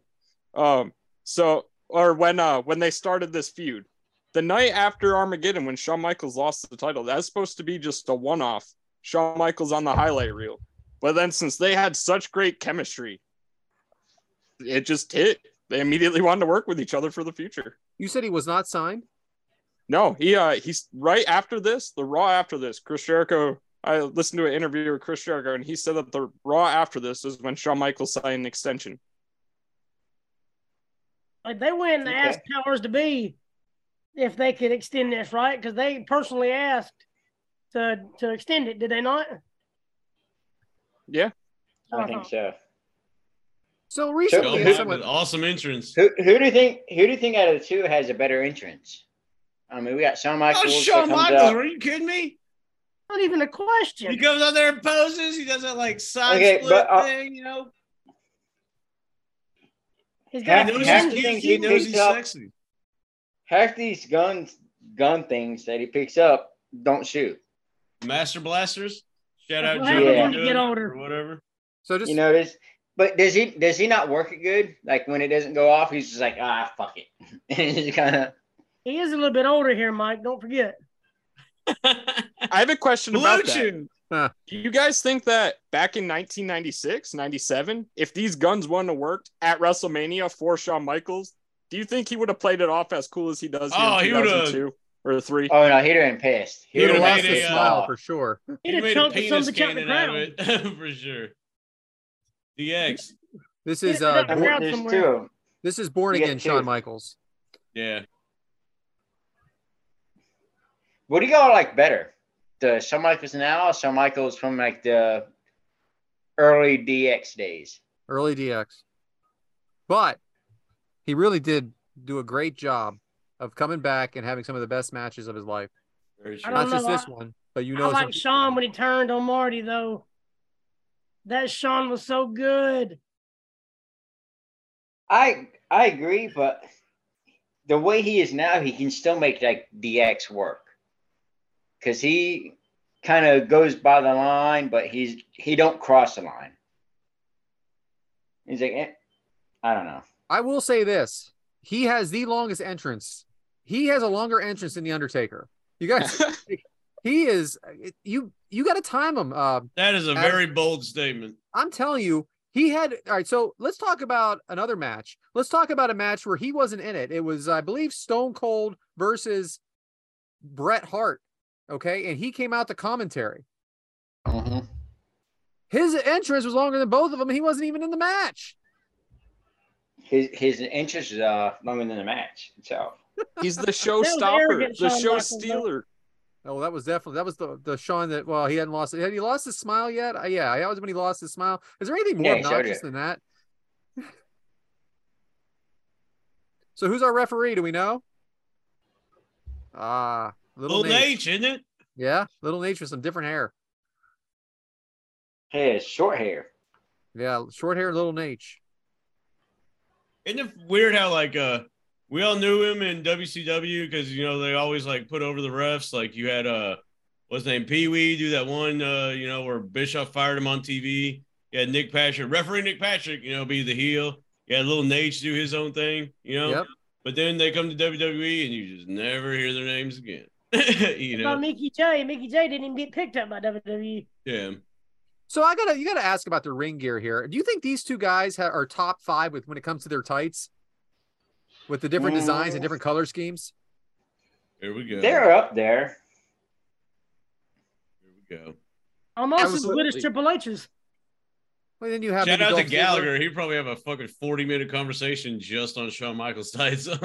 Um, so or when uh when they started this feud, the night after Armageddon, when Shawn Michaels lost the title, that's supposed to be just a one-off. Shawn Michaels on the highlight reel, but then since they had such great chemistry, it just hit. They immediately wanted to work with each other for the future. You said he was not signed. No, he uh he's right after this, the Raw after this, Chris Jericho. I listened to an interview with Chris Jericho, and he said that the Raw after this is when Shawn Michaels signed an extension. Like they went and Okay. asked powers to be if they could extend this, right? Because they personally asked to to extend it, did they not? Yeah, I think so. So Go recently, who- back someone, with awesome entrance. Who who do you think who do you think out of the two has a better entrance? I mean, we got Shawn Oh, Michaels. that Shawn Michaels! up. Are you kidding me? Not even a question. He goes out there and poses. He does that like side Okay, split but, uh, thing, you know. He's He got half- knows, half he's, he, things he he knows picks he's up- sexy. Half these guns gun things that he picks up don't shoot. Master Blasters. Shout out What Joe happens when you get older? or whatever. so just You know this. But does he does he not work it good? Like when it doesn't go off, he's just like ah fuck it, and he's kind of he is a little bit older here, Mike. Don't forget. I have a question Blue about that. Chew. Do you guys think that back in 1996, 97, if these guns wouldn't have worked at WrestleMania for Shawn Michaels, do you think he would have played it off as cool as he does here Oh, in he would've- 2002 or three? oh no, he'd have been pissed. he would have would've lost made his smile uh, for sure. He'd He have made a chunked some penis count the cannon out of crowd. it for sure. DX. This is uh, up. And crowd there's somewhere. two this is born again two. Shawn Michaels. Yeah. What do you all like better? The Shawn Michaels now, or Shawn Michaels from like the early DX days. early DX. But he really did do a great job of coming back and having some of the best matches of his life. Very I don't just know, this I- one, but you know, some- like Shawn when he turned on Marty though. That Shawn was so good. I I agree, but the way he is now, he can still make like DX work because he kind of goes by the line, but he's he don't cross the line. He's like, eh, I don't know. I will say this: he has the longest entrance. He has a longer entrance than the Undertaker. You guys, he is. You you got to time him. Uh, That is a As- very bold statement. I'm telling you, he had. All right, so let's talk about another match. Let's talk about a match where he wasn't in it. It was, I believe, Stone Cold versus Bret Hart. Okay, and he came out to commentary. Mhm. His entrance was longer than both of them. And he wasn't even in the match. His his interest is uh longer than the match itself. He's the was showstopper, the show stealer. Oh, that was definitely that was the the Shawn that well he hadn't lost it. had he lost his smile yet? Uh, yeah, that was when he lost his smile. Is there anything more Yeah, obnoxious than that? so who's our referee? Do we know? Ah, little, Little Nate. H, isn't it? Yeah, little Nate with some different hair. He has short hair. Yeah, short hair, little Nate. Isn't it weird how like uh we all knew him in WCW because you know they always like put over the refs. Like you had uh what's his name Pee Wee do that one uh you know where Bischoff fired him on TV. You had Nick Patrick, referee Nick Patrick, you know, be the heel. You had little Nate do his own thing, you know. Yep. But then they come to WWE and you just never hear their names again. you About know, Mickey Jay. Mickey Jay didn't even get picked up by. WWE. yeah. So I gotta you gotta ask about the ring gear here. Do you think these two guys ha- are top five with when it comes to their tights, with the different designs and Mm. different color schemes? Here we go. They're up there. Here we go. Almost as good as Absolutely. Triple H's. Well, then you have Shout maybe out to Dolph Ziggler. Gallagher. He'd probably have a fucking 40 minute conversation just on Shawn Michaels tights.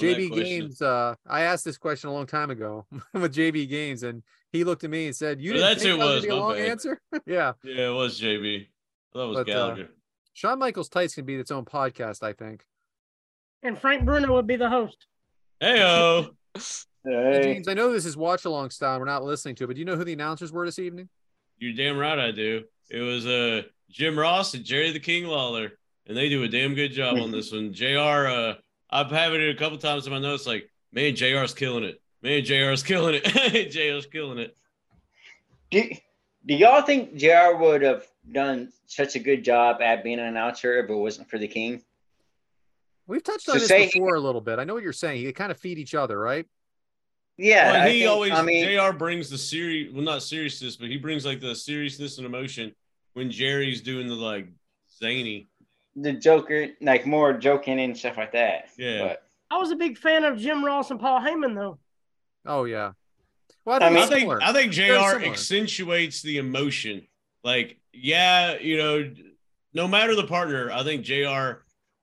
on JB. Games. Uh, I asked this question a long time ago with JB Games, and he looked at me and said, "You didn't that's think that it was was, be a long bad. answer." yeah, Yeah, it was JB. That was But, uh, Gallagher. Shawn Michaels tights can be its own podcast. I think. And Frank Bruno would be the host. Heyo. Hey, Hey. James, I know this is watch along style. We're not listening to, it, but do you know who the announcers were this evening? You're damn right I do. It was uh Jim Ross and Jerry the King Lawler, and they do a damn good job on this one. JR, uh, I've had it a couple times in my notes, like, man, JR's killing it. Man, JR's killing it. JR's killing it. Do, do y'all think JR would have done such a good job at being an announcer if it wasn't for the king? We've touched So on this say- before a little bit. I know what you're saying. You kind of feed each other, right? Yeah, well, he think- always I mean, JR brings the serious well not seriousness, but he brings like the seriousness and emotion when Jerry's doing the like zany. The Joker, like more joking and stuff like that. Yeah. But I was a big fan of Jim Ross and Paul Heyman, though. Oh yeah. Well, I I think mean- I think. I think JR accentuates the emotion. Like, yeah, you know, no matter the partner, I think JR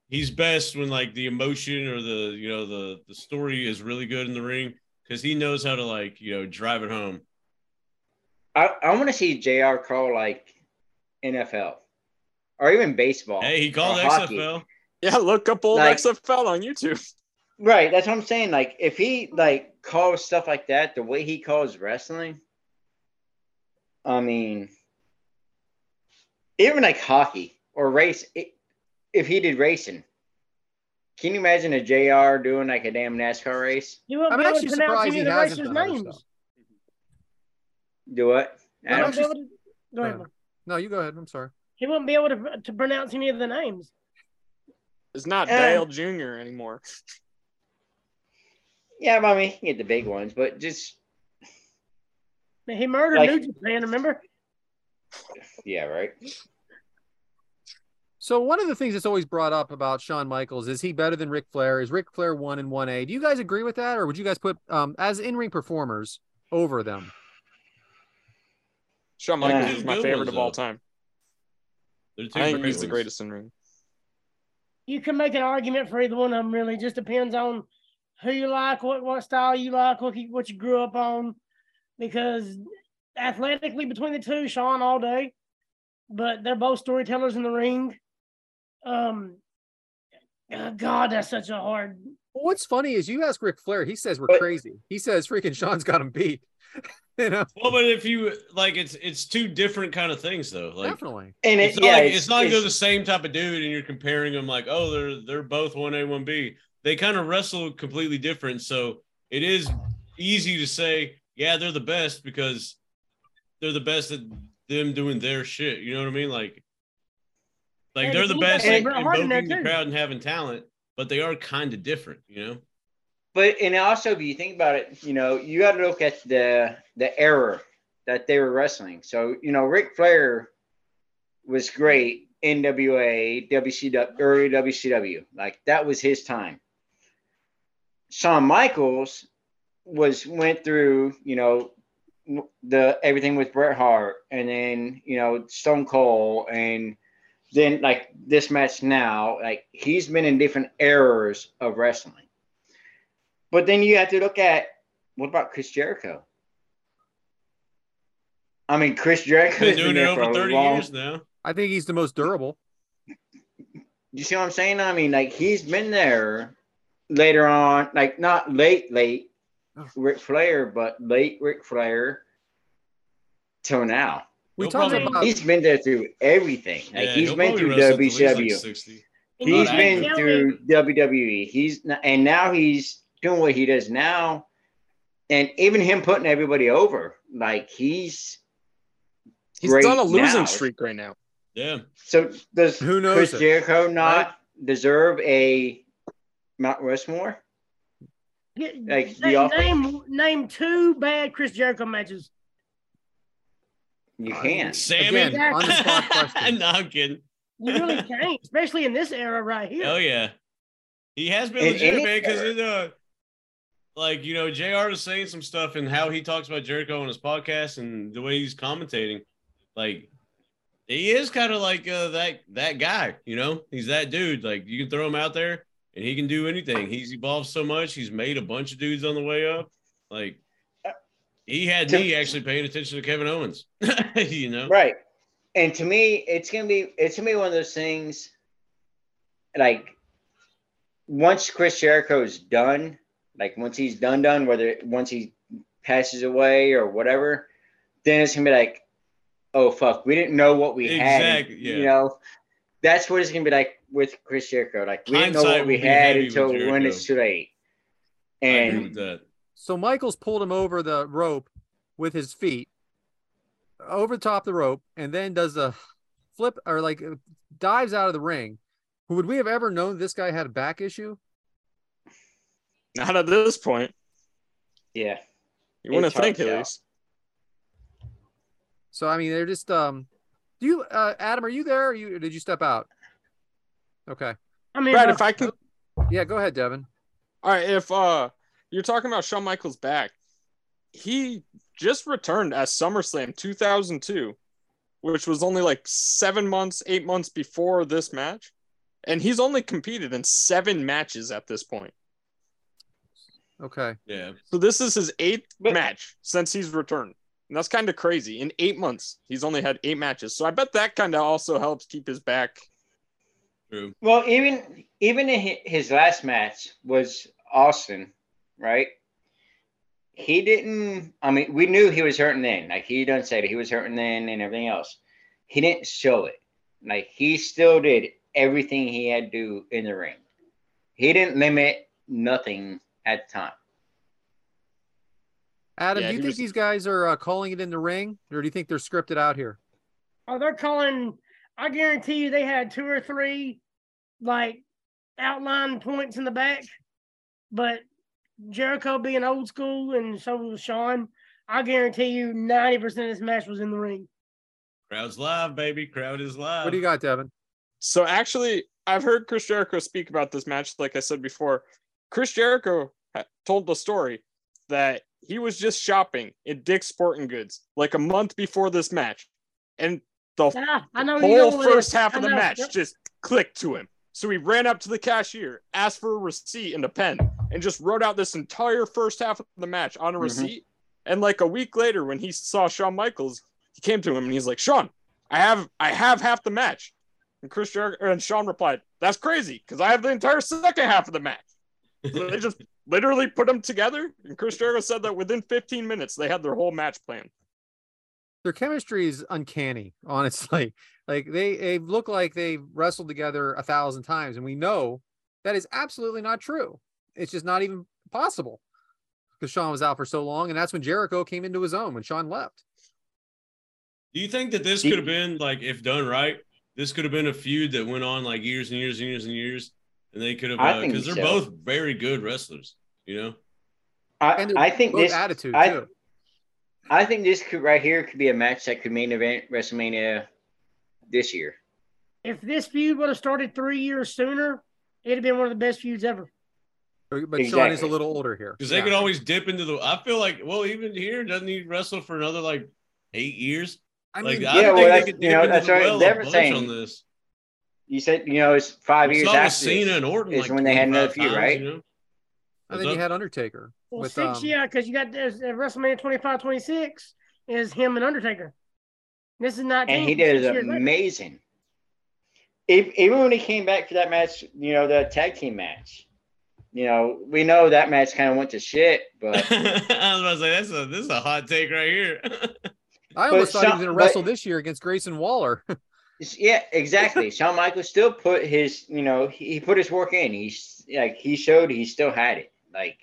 he's best when like the emotion or the you know the the story is really good in the ring because he knows how to like you know drive it home. I, I want to see JR call like NFL or even baseball. Hey, he called or hockey. XFL. Yeah, look up old Like- XFL on YouTube. Right, that's what I'm saying. Like if he like calls stuff like that, the way he calls wrestling, I mean, even like hockey or race, it, if he did racing, can you imagine a JR doing like a damn NASCAR race? You won't I'm be able actually to pronounce surprised any he of the hasn't racers' done other names. Do what? He I'm Adam? won't, be actually- able to, go ahead. No, you go ahead. I'm sorry. He won't be able to, to pronounce any of the names. It's not Eh. Dale Jr. anymore. Yeah, but I mean, you get the big ones, but just He murdered Like- New Japan, remember? yeah, right. So one of the things that's always brought up about Shawn Michaels is he better than Ric Flair? Is Ric Flair one and one A? Do you guys agree with that, or would you guys put um as in ring performers over them? Shawn Yeah. Michaels Two is my favorite of all though. time. They're two I think great he's the greatest in ring. You can make an argument for either one of them, really. Just depends on who you like, what, what style you like, what you, what you grew up on. Because athletically, between the two, Shawn all day, but they're both storytellers in the ring. Um, uh, God, that's such a hard. What's funny is you ask Ric Flair, he says we're But- crazy. He says freaking Shawn's got him beat. you know, Well, but if you like, it's it's two different kind of things though. Like definitely. And it, it's not yeah, like it's, not like they're the same type of dude, and you're comparing them like, oh, they're they're both one A, one B. They kind of wrestle completely different, so it is easy to say, yeah, they're the best because they're the best at them doing their shit. You know what I mean? Like, like And they're the best at Bret Hart in there, the crowd and having talent, but they are kind of different. You know? But and also, if you think about it, you know, you got to look at the the era that they were wrestling. So you know, Ric Flair was great. NWA, WCW, early WCW, like that was his time. Shawn Michaels was went through, you know, the everything with Bret Hart, and then you know Stone Cold, and then like this match now, like he's been in different eras of wrestling. But then you have to look at what about Chris Jericho? I mean, Chris Jericho Been has doing been it there over for 30 long years now. I think he's the most durable. You see what I'm saying? I mean, like he's been there later on, like not late, late Oh. Ric Flair, but late Ric Flair till now. We He'll talked probably- about He's been there through everything. Like Yeah, he's been through wrestle till he's, like, WCW. 60. And you He's Not been can't through WWE. He's n- and now he's doing what he does now, and even him putting everybody over. Like he's He's great done a losing now. streak right now. Yeah. So does Who knows Chris it, Jericho not deserve a Mount Rushmore? Get- Like, the name, name name two bad Chris Jericho matches. You can't. Sammy. Again, on the spot question. no, I'm not kidding. You really can't, especially in this era right here. Oh yeah, he has been In legit. Because era. uh, like you know, Jr. is saying some stuff and how he talks about Jericho on his podcast and the way he's commentating, like he is kind of like uh, that that guy. You know, he's that dude. Like you can throw him out there and he can do anything. He's evolved so much. He's made a bunch of dudes on the way up. Like he had To- me actually paying attention to Kevin Owens. you know, Right. And to me, it's gonna be it's gonna be one of those things like once Chris Jericho is done, like once he's done done, whether once he passes away or whatever, then it's gonna be like, oh fuck, we didn't know what we Exactly, had. yeah. You know, that's what it's gonna be like with Chris Jericho. Like we didn't know what we had until when Jericho. it's too late. And. So Michaels pulled him over the rope with his feet, over the top of the rope, and then does a flip or like uh, dives out of the ring. Would we have ever known this guy had a back issue? Not at this point. yeah. You wouldn't It's think to at tell. least. So I mean, they're just um. Do you, uh, Adam? Are you there? Or you did you step out? Okay. I mean, Brad, uh, if I could Yeah, go ahead, Devyn. All right, if uh you're talking about Shawn Michaels back, he just returned at SummerSlam 2002, which was only like seven months, eight months before this match, and he's only competed in seven matches at this point. Okay. Yeah. So this is his eighth But- match since he's returned, and that's kind of crazy. In eight months, he's only had eight matches. So I bet that kind of also helps keep his back. True. Well, even even in his last match was Austin, right? He didn't. I mean, we knew he was hurting then. Like he done said he was hurting then and everything else. He didn't show it. Like he still did everything he had to do in the ring. He didn't limit nothing at the time. Adam, Yeah, do you think was- these guys are uh, calling it in the ring, or do you think they're scripted out here? Oh, they're calling. I guarantee you, they had two or three like outline points in the back. But Jericho being old school, and so was Shawn. I guarantee you, ninety percent of this match was in the ring. Crowd's live, baby. Crowd is live. What do you got, Devyn? So actually, I've heard Chris Jericho speak about this match. Like I said before, Chris Jericho told the story that he was just shopping at Dick's Sporting Goods like a month before this match, and the Ah, I know whole first this. half I of the match Yep. just clicked to him. So he ran up to the cashier, asked for a receipt and a pen, and just wrote out this entire first half of the match on a Mhm. receipt. And like a week later, when he saw Shawn Michaels, he came to him and he's like, "Shawn, I have I have half the match." And Chris Jericho and Shawn replied, "That's crazy because I have the entire second half of the match." So they just literally put them together. And Chris Jericho said that within 15 minutes they had their whole match plan. Their chemistry is uncanny, honestly. Like they, they look like they wrestled together a thousand times, and we know that is absolutely not true. It's just not even possible because Shawn was out for so long, and that's when Jericho came into his own when Shawn left. Do you think that this could have been like, if done right, this could have been a feud that went on like years and years and years and years, and they could have I uh, think because they're so. both very good wrestlers. You know, I, I think Both this attitude I- too. I think this could right here could be a match that could main event WrestleMania this year. If this feud would have started three years sooner, it'd have been one of the best feuds ever. But but Shawn is a little older here. Because they Yeah. could always dip into the. I feel like, well, even here, doesn't he wrestle for another like eight years? I like, mean, I Yeah, think well, they that's- could you dip know, into that's the what well they a bunch saying. on this. You said you know it's five We years saw with after Cena this. and Orton is like when they had another 25 feud, right? You know? I What's think you up? had Undertaker Well, with six, um, yeah, because you got this at WrestleMania 25, 26 is him and Undertaker. This is not. and he did amazing. Ev- Even when he came back for that match, you know, the tag team match. You know, we know that match kind of went to shit, but I was about to say that's a this is a hot take right here. I almost but thought he was going to but- wrestle this year against Grayson Waller. yeah, exactly. Shawn Michaels still put his, you know, he, he put his work in. He's like he showed he still had it. Like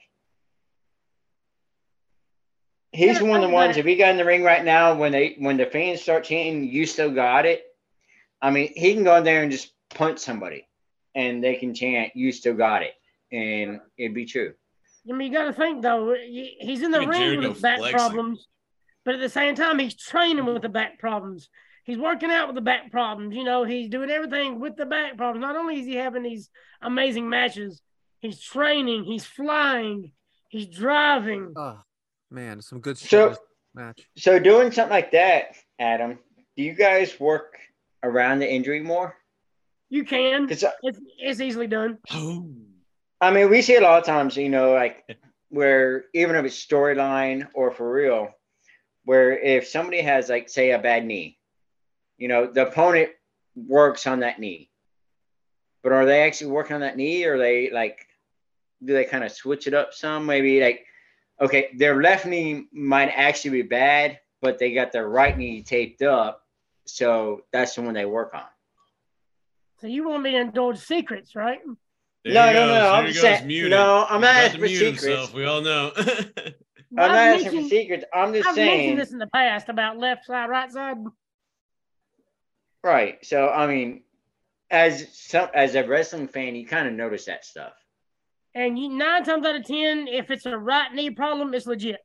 he's Yeah, one of the ones. If he got in the ring right now, when they when the fans start chanting, "You still got it," I mean, he can go in there and just punch somebody, and they can chant, "You still got it," and it'd be true. I mean, you got to think though. He's in the Look at ring Jericho with back flexing. problems, but at the same time, he's training with the back problems. He's working out with the back problems. You know, he's doing everything with the back problems. Not only is he having these amazing matches, he's training, he's flying, he's driving. oh man, some good shit So- match. So doing something like that, Adam, do you guys work around the injury more? You can. Because uh, It's, it's easily done. oh, I mean, we see a lot of times, you know, like where even if it's storyline or for real, where if somebody has like say a bad knee, you know, the opponent works on that knee. But are they actually working on that knee or they like do they kind of switch it up some? Maybe like okay, their left knee might actually be bad, but they got their right knee taped up. So that's the one they work on. So you want me to indulge secrets, right? there No, he no, no, There I'm he goes, saying- muted. no, I'm not asking for secrets. himself, We all know. I'm I've not asking for secrets. I'm just saying. I've mentioned this in the past about left side, right side. Right. So I mean, as some as a wrestling fan, you kind of notice that stuff. And you nine times out of ten, if it's a right knee problem, it's legit.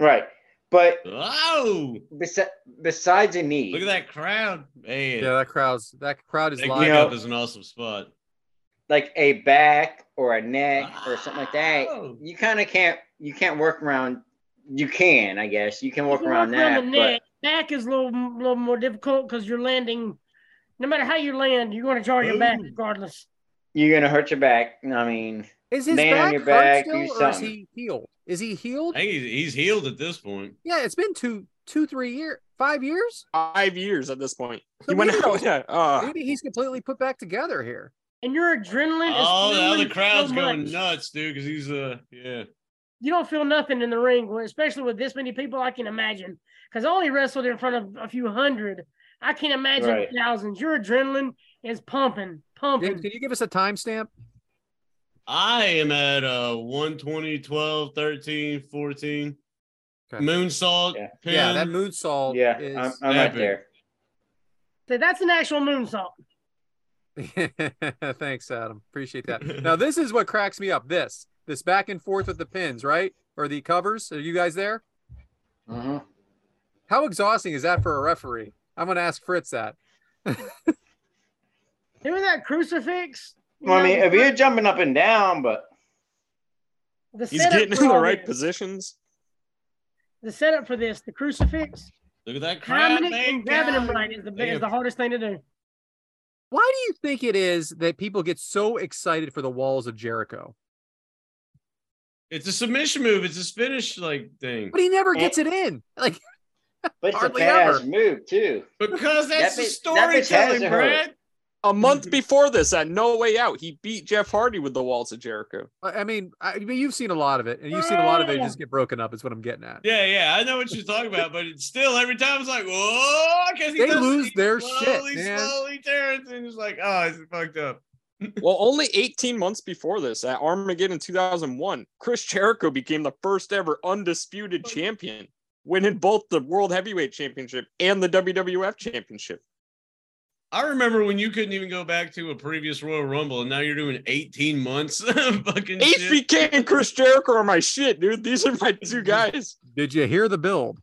Right. But oh, besi- besides a knee, look at that crowd. Man, Yeah, that crowd's that crowd is that live. You is an awesome spot. like a back or a neck or something like that, Oh. you kind of can't you can't work around. You can, I guess, you can work You can around work that. the but neck. Back is a little, little more difficult because you're landing. No matter how you land, you're going to jar your back regardless. you're gonna hurt your back. I mean, Is his Land on back your hurt back, still, or is he healed? Is he healed? I think he's, he's healed at this point. Yeah, it's been two, two, three years, five years. Five years at this point. So He went maybe- out. Yeah. Uh, Maybe he's completely put back together here. And your adrenaline is. Oh, the other crowd's so going nuts, dude, because he's uh yeah. You don't feel nothing in the ring, especially with this many people. I can imagine because I only wrestled in front of a few hundred. I can't imagine Right. thousands. Your adrenaline is pumping, pumping. James, can you give us a timestamp? I am at uh 120, 12, 13, 14. Okay. Moonsault. Yeah. Pin. Yeah, that moonsault. yeah, is... I'm, I'm right there. So that's an actual moonsault. Thanks, Adam. Appreciate that. Now, this is what cracks me up. This, this back and forth with the pins, right? Or the covers. Are you guys there? Mhm. How exhausting is that for a referee? I'm going to ask Fritz that. Doing that crucifix. you Well, I mean, if you're jumping up and down, but the he's getting in the right this- positions. The setup for this, the crucifix, Look at that crowd. timing it man, and grabbing him right is the They is the hardest thing to do. Why do you think it is that people get so excited for the walls of Jericho? It's a submission move. It's a finish like thing. But he never gets it in. Like, but it's a Hardly badass ever. move too. Because that's the that bitch has storytelling, to Brad. A month before this, at No Way Out, he beat Jeff Hardy with the walls of Jericho. I I mean, I, I mean, you've seen a lot of it, and you've seen a lot of it Oh. just get broken up. Is what I'm getting at. Yeah, yeah, I know what you're talking about, but it's still every time it's like, oh, whoa, because They lose their shit, slowly, man. Slowly tears, and it's like, oh, it's fucked up. Well, only 18 months before this, at Armageddon 2001, Chris Jericho became the first ever undisputed champion, winning both the World Heavyweight Championship and the WWF Championship. I remember when you couldn't even go back to a previous Royal Rumble, and now you're doing 18 months of fucking shit. HBK and Chris Jericho are my shit, dude. These are my two guys. Did you hear the build?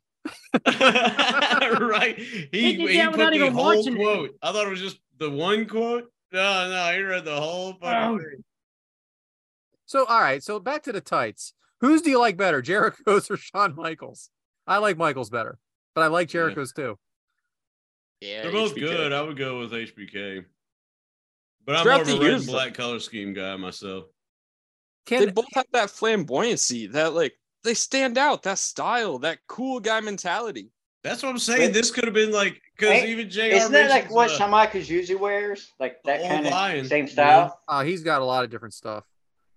right? He, He did he, that put without the even whole watching it. quote. I thought it was just the one quote. No, no, he read the whole fucking Oh. thing. So all right, so back to the tights. Whose do you like better, Jericho's or Shawn Michaels? I like Michaels better, but I like Yeah. Jericho's too. Yeah, They're both HBK. good. I would go with HBK. But I'm Throughout more of a the red years, and though. black color scheme guy myself. Can They both have that flamboyancy, that like they stand out, that style, that cool guy mentality. That's what I'm saying. But- this could have been like because even Jr. Isn't that like what uh, Shawn Michaels usually wears? Like that kind of lion, same you know? style? uh, he's got a lot of different stuff.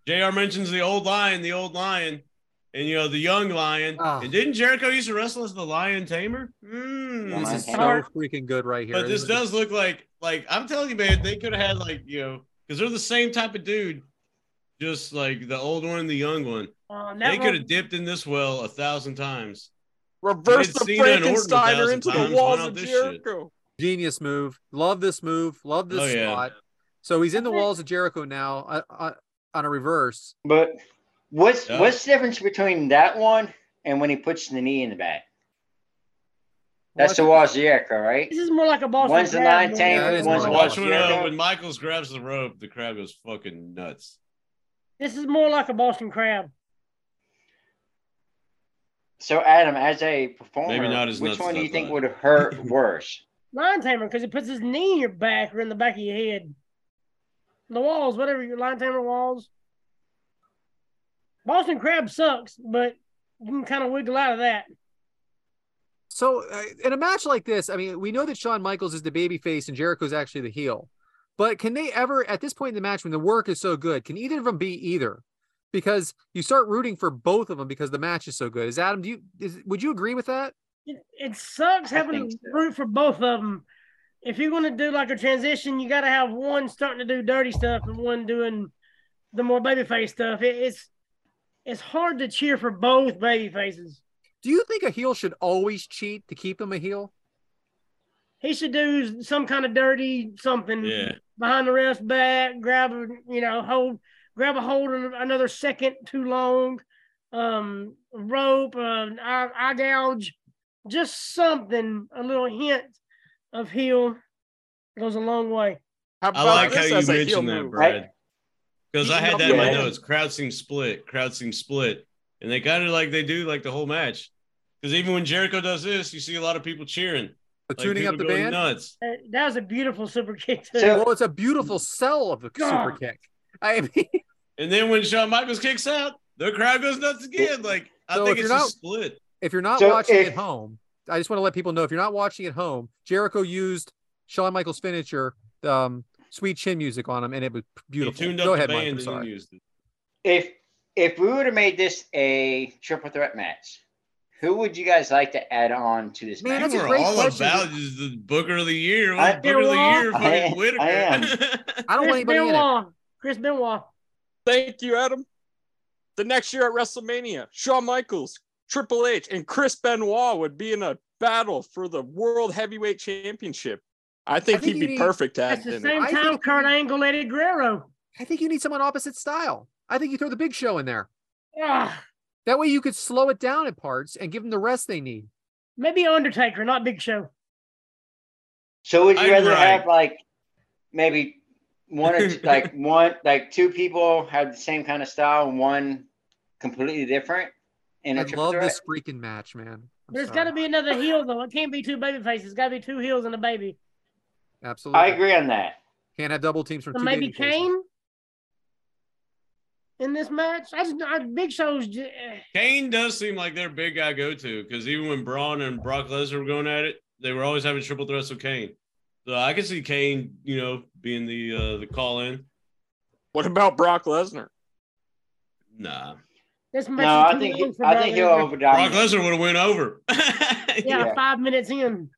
Jr. mentions the old lion, the old lion, and you know the young lion. Ah. And didn't Jericho used to wrestle as the lion tamer? Lion This is so tamer. freaking good right here. But this does look like like I'm telling you, man, they could have had like you know because they're the same type of dude, just like the old one and the young one. Um, They could have dipped in this well a thousand times. Reverse the Cena and Orton Frankensteiner thousand into the walls of not this shit? Jericho. genius move. Love this move. Love this Oh, yeah. spot. So he's in the walls of Jericho now uh, uh, on a reverse. But what's Yeah. what's the difference between that one and when he puts the knee in the back? That's the Walls of right? this is more like a Boston. One's the Crab nine more tamer, Yeah, it than- is one's more the like Watch when, uh, when Michaels grabs the rope, the crowd goes fucking nuts. This is more like a Boston Crab. So Adam, as a performer, Maybe not as which one do you think would hurt worse? Lion tamer because it puts his knee in your back or in the back of your head. The walls, whatever your lion tamer walls. Boston Crab sucks, but you can kind of wiggle out of that. So uh, in a match like this, I mean, we know that Shawn Michaels is the baby face and Jericho's actually the heel. But can they ever, at this point in the match, when the work is so good, can either of them be either? Because you start rooting for both of them because the match is so good. Is Adam? Do you? Is, would you agree with that? It, it sucks having to so. root for both of them. If you're going to do like a transition, you got to have one starting to do dirty stuff and one doing the more babyface stuff. It, it's it's hard to cheer for both baby faces. Do you think a heel should always cheat to keep him a heel? He should do some kind of dirty something Yeah. behind the ref's back, grab a you know hold, grab a hold of another second too long, um, rope, uh, eye, eye gouge, just something, a little hint of heel goes a long way. How I like how you as a heel mentioned that, move? Brad. Because I had that in my notes. Crowd seems split. Crowd seems split. And they kind of like they do like the whole match. Because even when Jericho does this, you see a lot of people cheering. But Like, tuning up the people band. nuts. Uh, That was a beautiful super kick. Too. Well, it's a beautiful sell of the super kick. I mean, And then when Shawn Michaels kicks out, the crowd goes nuts again. Like I So think it's you're just not- split. if you're not So watching if- at home, I just want to let people know if you're not watching at home, Jericho used Shawn Michaels' finisher, um, sweet chin music on him, and it was He beautiful. tuned up Go the ahead, Mike. I'm sorry. used it. If if we would have made this a triple threat match, who would you guys like to add on to this Man, match? that's a great all question. about is the Booker of the Year. I- Booker of the Year, I fucking am- Whitaker. I am. I don't want Chris anybody in it. Benoit. Chris Benoit. Thank you, Adam. The next year at WrestleMania, Shawn Michaels, Triple H, and Chris Benoit would be in a battle for the World Heavyweight Championship. I think, think he'd be need- perfect at, That's add the in. same I time think- Kurt Angle, Eddie Guerrero. I think you need someone opposite style. I think you throw the big show in there. Ah, That way you could slow it down at parts and give them the rest they need. maybe Undertaker, not Big Show. So would you I'd rather write- have like maybe one or two, like one like two people have the same kind of style and one completely different And I love threat? this freaking match, man. I'm There's sorry. got to be another heel though. It can't be two baby faces. It's got to be two heels and a baby. Absolutely. I agree on that. Can't have double teams from So two maybe. Kane in this match. I just I, Big Show's. Just, Kane does seem like their big guy go to because even when Braun and Brock Lesnar were going at it, they were always having triple threats with Kane. So I can see Kane, you know, being the uh, the call in. What about Brock Lesnar? Nah, this match No, is I think long he, for I Brock think he'll Lesnar. over Brock. Lesnar would have went over. Yeah, Yeah. five minutes in.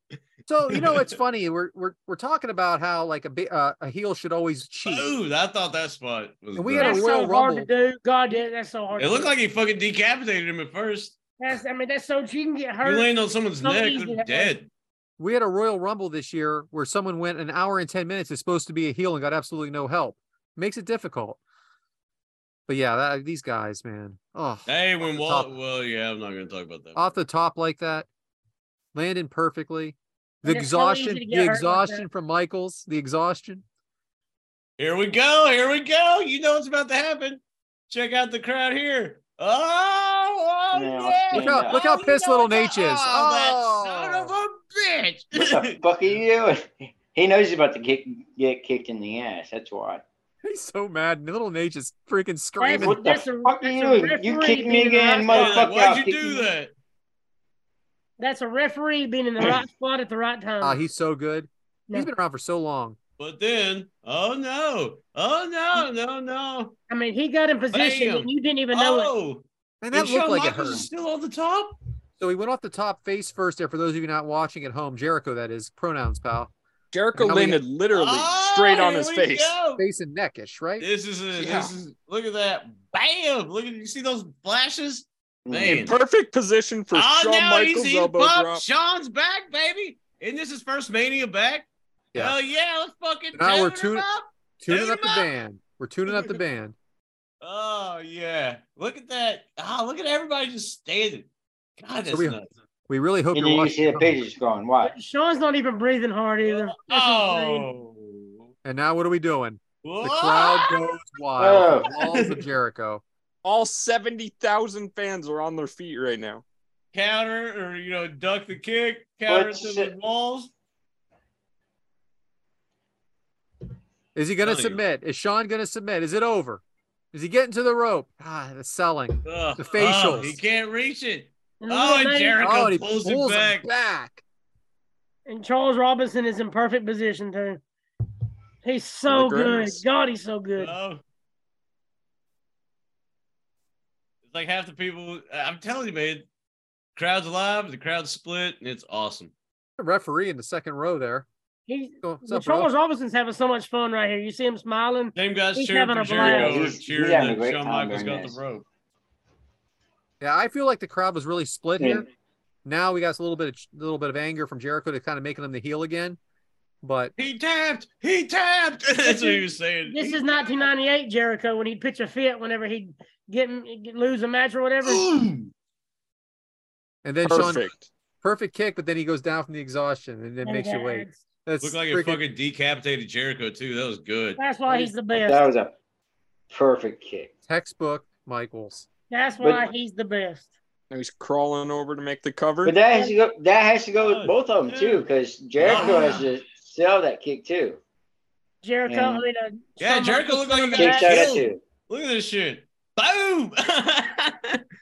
So you know it's funny. We're we're we're talking about how like a uh, a heel should always cheat. Ooh, I thought that spot was. And we good. had a That's Royal so hard to Rumble. do. God, yeah, that's so hard. It to looked do. like he fucking decapitated him at first. that's. I mean, that's so you can get He hurt. landed on someone's So neck, easy they're dead. We had a Royal Rumble this year where someone went an hour and ten minutes is supposed to be a heel and got absolutely no help. Makes it difficult. But yeah, that, these guys, man. Oh, Hey, when the Walt, top. well, yeah, I'm not gonna talk about that. off the top like that, landing perfectly. The And it's so exhaustion, the exhaustion that. from Michaels, the exhaustion. Here we go, here we go. You know what's about to happen. Check out the crowd here. Oh, oh No, yeah. Look how- look how Oh, pissed little what? Nate is. Oh, that Oh. son of a bitch. What the bitch. fuck are you doing? He knows he's about to kick, get kicked in the ass. That's why. He's so mad. Little Nate is freaking screaming. What the That's a- fuck are you that's doing? You kicked me again, motherfucker. Why'd you do that? That's a referee being in the right spot at the right time. Ah, he's so good. No. He's been around for so long. But then, oh no, oh no, no, no. I mean, he got in position Bam. and you didn't even know it. Oh, And that and looked Shawn like it hurt. still on the top. So he went off the top face first there. For those of you not watching at home, Jericho, that is pronouns, pal. Jericho How many- landed literally Oh, straight on his face. go. Face and neckish, right? This is a, Yeah. this is look at that. Bam! Look at you see those flashes? Man. In perfect position for oh Shawn now Michaels he's, he's elbow pumped. drop. Shawn's back, baby. Isn't this his first mania back? Yeah. Hell yeah, let's fucking Now we're tuning- up. Tuning Tune up the band. We're tuning up the band. Oh yeah. Look at that. Ah, look at everybody just standing. God, that's we- nuts. We really hope you're then you watching. see the at home. pigeons going, what? Shawn's not even breathing hard either. That's insane. Oh. And now what are we doing? The crowd goes wild. Oh. The walls of Jericho. All 70,000 fans are on their feet right now. counter or you know duck the kick, counter What's to it- the walls. Is he going to Telling you. submit? Is Shawn going to submit? Is it over? Is he getting to the rope? Ah, the selling. Ugh. The facials. Oh, he can't reach it. Oh, and Jericho Oh, and pulls, pulls it back. him back. And Charles Robinson is in perfect position too. He's so good. God, he's so good. Oh. It's like half the people. I'm telling you, man. Crowd's alive. The crowd's split, and it's awesome. The referee in the second row there. He, Go- what's well, up, bro? Charles Robinson's having so much fun right here. You see him smiling. Same guys He's cheering for a blast. Jericho He's- and he's cheering that Shawn Michaels got this. the rope. Yeah, I feel like the crowd was really split Yeah. here. Now we got a little bit of a little bit of anger from Jericho to kind of making him the heel again. But He tapped. He tapped. That's what he was saying. This He is 1998 Jericho when he'd pitch a fit whenever he'd get, get lose a match or whatever. And then Shawn Perfect. perfect kick, but then he goes down from the exhaustion and then And makes you wait. that's- That's Looked like it freaking- fucking decapitated Jericho too. That was good. That's why he's the best. That was a perfect kick. textbook Michaels. That's But- why he's the best. Now he's crawling over to make the cover. But that has to go. That has to go Oh, with both of them yeah. too, because Jericho Oh. has to sell that kick too. Jericho, Yeah. I mean, uh, Yeah, Jericho looked like he coming got Kicks back. out killed. Look at this shit. Boom.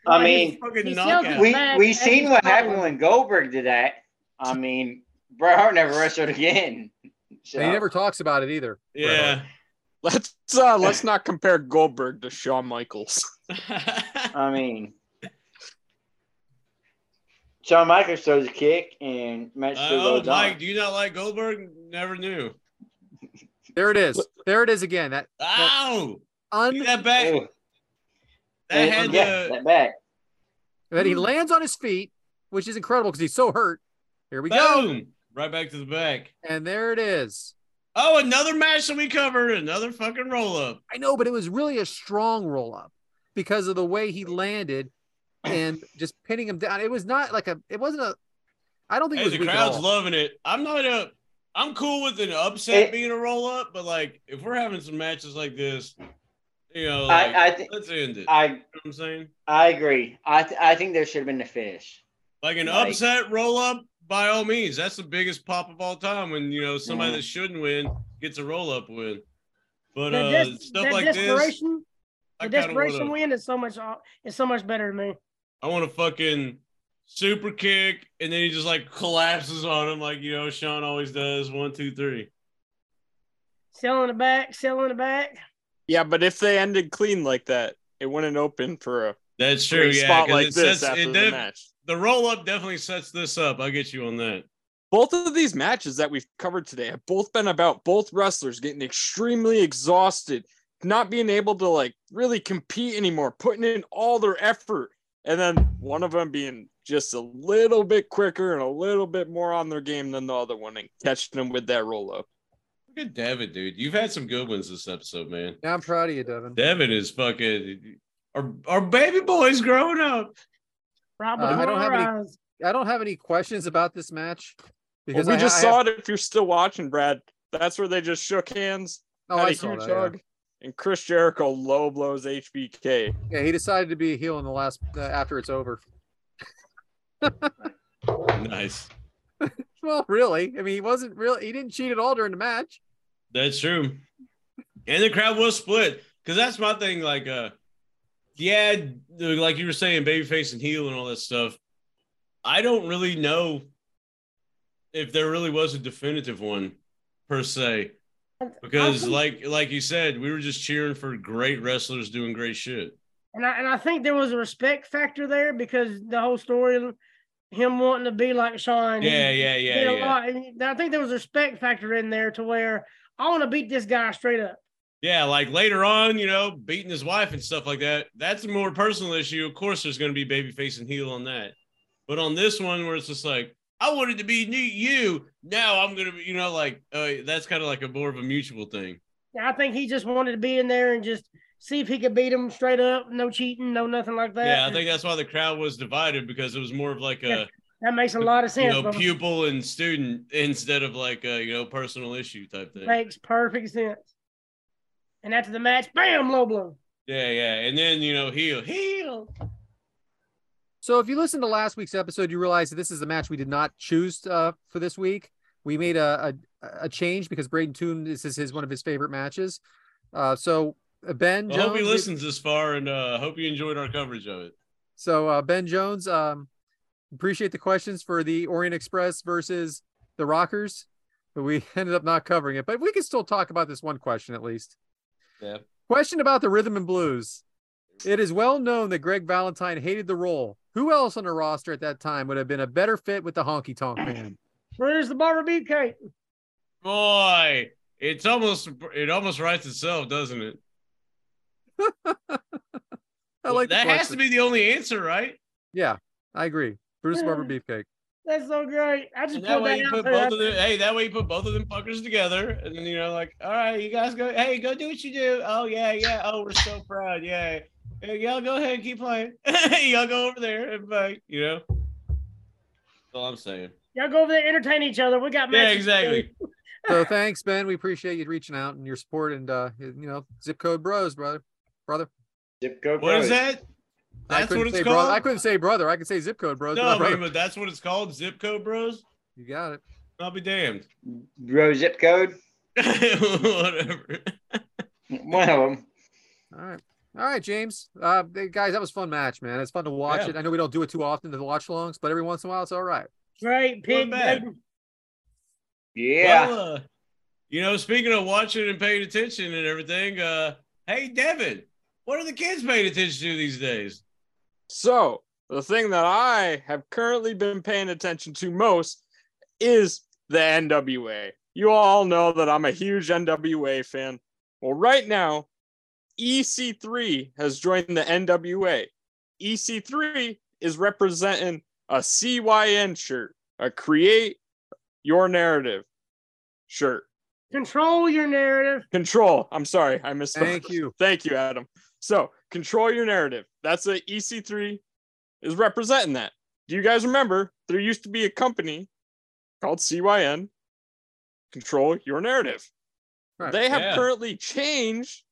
I mean, fucking he sells knockout. his we back we seen what happened when Goldberg did that. I mean, Bret Hart never wrestled again. So, he never talks about it either. yeah. Let's uh let's not compare Goldberg to Shawn Michaels. I mean, Shawn Michaels throws a kick and match still oh, goes Mike, on. do you not like Goldberg? Never knew. There it is. There it is again. That, that Ow! un that back? That had yeah, the that back. that he lands on his feet, which is incredible because he's so hurt. Here we go. Right back to the back. And there it is. Oh, another match that we covered. Another fucking roll up. I know, but it was really a strong roll up because of the way he landed and just pinning him down. It was not like a. It wasn't a. I don't think Hey, it was the weak at crowd's all. loving it. I'm not a. I'm cool with an upset It- being a roll up, but like if we're having some matches like this, you know, like, I I, th- let's end it. I you know what I'm saying? I agree. I th- I think there should have been the fish. Like an Like- upset roll up, by all means. That's the biggest pop of all time when you know somebody Mhm. that shouldn't win gets a roll up win. But The uh, des- stuff like this, desperation, I the desperation want to. win is so much. Is so much better to me. I want to fucking super kick, and then he just like collapses on him, like you know Shawn always does. One, two, three. Selling the back, selling the back. Yeah, but if they ended clean like that, it wouldn't open for a That's true. Yeah, spot like it this sets after it the match. the roll up definitely sets this up. I'll get you on that. Both of these matches that we've covered today have both been about both wrestlers getting extremely exhausted, not being able to like really compete anymore, putting in all their effort, and then one of them being just a little bit quicker and a little bit more on their game than the other one and catching them with that roll up. Look at Devyn, dude. You've had some good ones this episode, man. Yeah, I'm proud of you, Devyn. Devyn is fucking. Our, our baby boy's growing up. Right Uh, I don't have any- I don't have any questions about this match Because because we I, just I saw have- it. If you're still watching, Brad, that's where they just shook hands, Oh, had I a saw huge that. yeah. and Chris Jericho low blows HBK. Yeah, he decided to be a heel in the last uh, after it's over. Nice. Well, really, I mean, he wasn't real. He didn't cheat at all during the match. That's true. And the crowd was split because that's my thing. Like, uh, yeah, like you were saying, babyface and heel and all that stuff. I don't really know if there really was a definitive one per se, because think- like like you said, we were just cheering for great wrestlers doing great shit. And I and I think there was a respect factor there because the whole story, of him wanting to be like Shawn. he Yeah, yeah, yeah, yeah. and I think there was a respect factor in there to where I want to beat this guy straight up. Yeah, like later on, you know, beating his wife and stuff like that. That's a more personal issue. Of course, there's going to be babyface and heel on that. But on this one, where it's just like, I wanted to be new you. Now I'm going to be, you know, like, uh, that's kind of like a more of a mutual thing. Yeah, I think he just wanted to be in there and just see if he could beat him straight up, no cheating, no nothing like that. Yeah, I think that's why the crowd was divided because it was more of like a, that makes a lot of sense. you know, pupil and student instead of like a, you know, personal issue type thing. makes perfect sense. And after the match, bam, low blow. Yeah, yeah. And then, you know, heel, heel. So if you listen to last week's episode, you realize that this is the match we did not choose uh, for this week. We made a, a a change because Brayden Toon this is his one of his favorite matches. Uh, so uh, Ben I hope he listens this far and uh hope you enjoyed our coverage of it. So uh, Ben Jones, um, appreciate the questions for the Orient Express versus the Rockers, but we ended up not covering it. But we can still talk about this one question at least. Yeah. Question about the rhythm and blues. It is well known that Greg Valentine hated the role. Who else on the roster at that time would have been a better fit with the honky tonk man? Where's the barber beefcake? Boy, it's almost it almost writes itself, doesn't it? I like that has to be the only answer, right? Yeah, I agree. Brutus Barber Beefcake. That's so great. I just And that way that you put there. both of them. Hey, that way you put both of them fuckers together, and then you know, like, all right, you guys go. Hey, go do what you do. Oh yeah, yeah. Oh, we're so proud. Yeah. Hey, y'all go ahead and keep playing. y'all go over there and fight. You know. That's all I'm saying. Y'all go over there, entertain each other. We got Yeah, matches to do. exactly. So thanks, Ben. We appreciate you reaching out and your support and uh you know, zip code bros, brother. Brother. Zip code What is Bros. that? I That's couldn't what it's say called. brother. I couldn't say brother. I could say zip code bros. no, not brother. but that's what it's called. Zip code, bros. You got it. I'll be damned. Bro zip code. Whatever. One of them. All right. All right, James. Uh guys, that was a fun match, man. It's fun to watch Yeah. it. I know we don't do it too often, the watch longs, but every once in a while it's all right. Right, pig. Yeah. Well, uh, you know, speaking of watching and paying attention and everything, uh, hey Devyn, what are the kids paying attention to these days? So the thing that I have currently been paying attention to most is the NWA. You all know that I'm a huge NWA fan. Well, right now, EC3 has joined the NWA. EC3 is representing a CYN shirt, a Create Your Narrative shirt. Control your narrative. Control. I'm sorry, I misspoke. Thank you. Thank you, Adam. So, control your narrative. That's a EC3 is representing that. Do you guys remember there used to be a company called CYN? Control your narrative. Right. They have Yeah. currently changed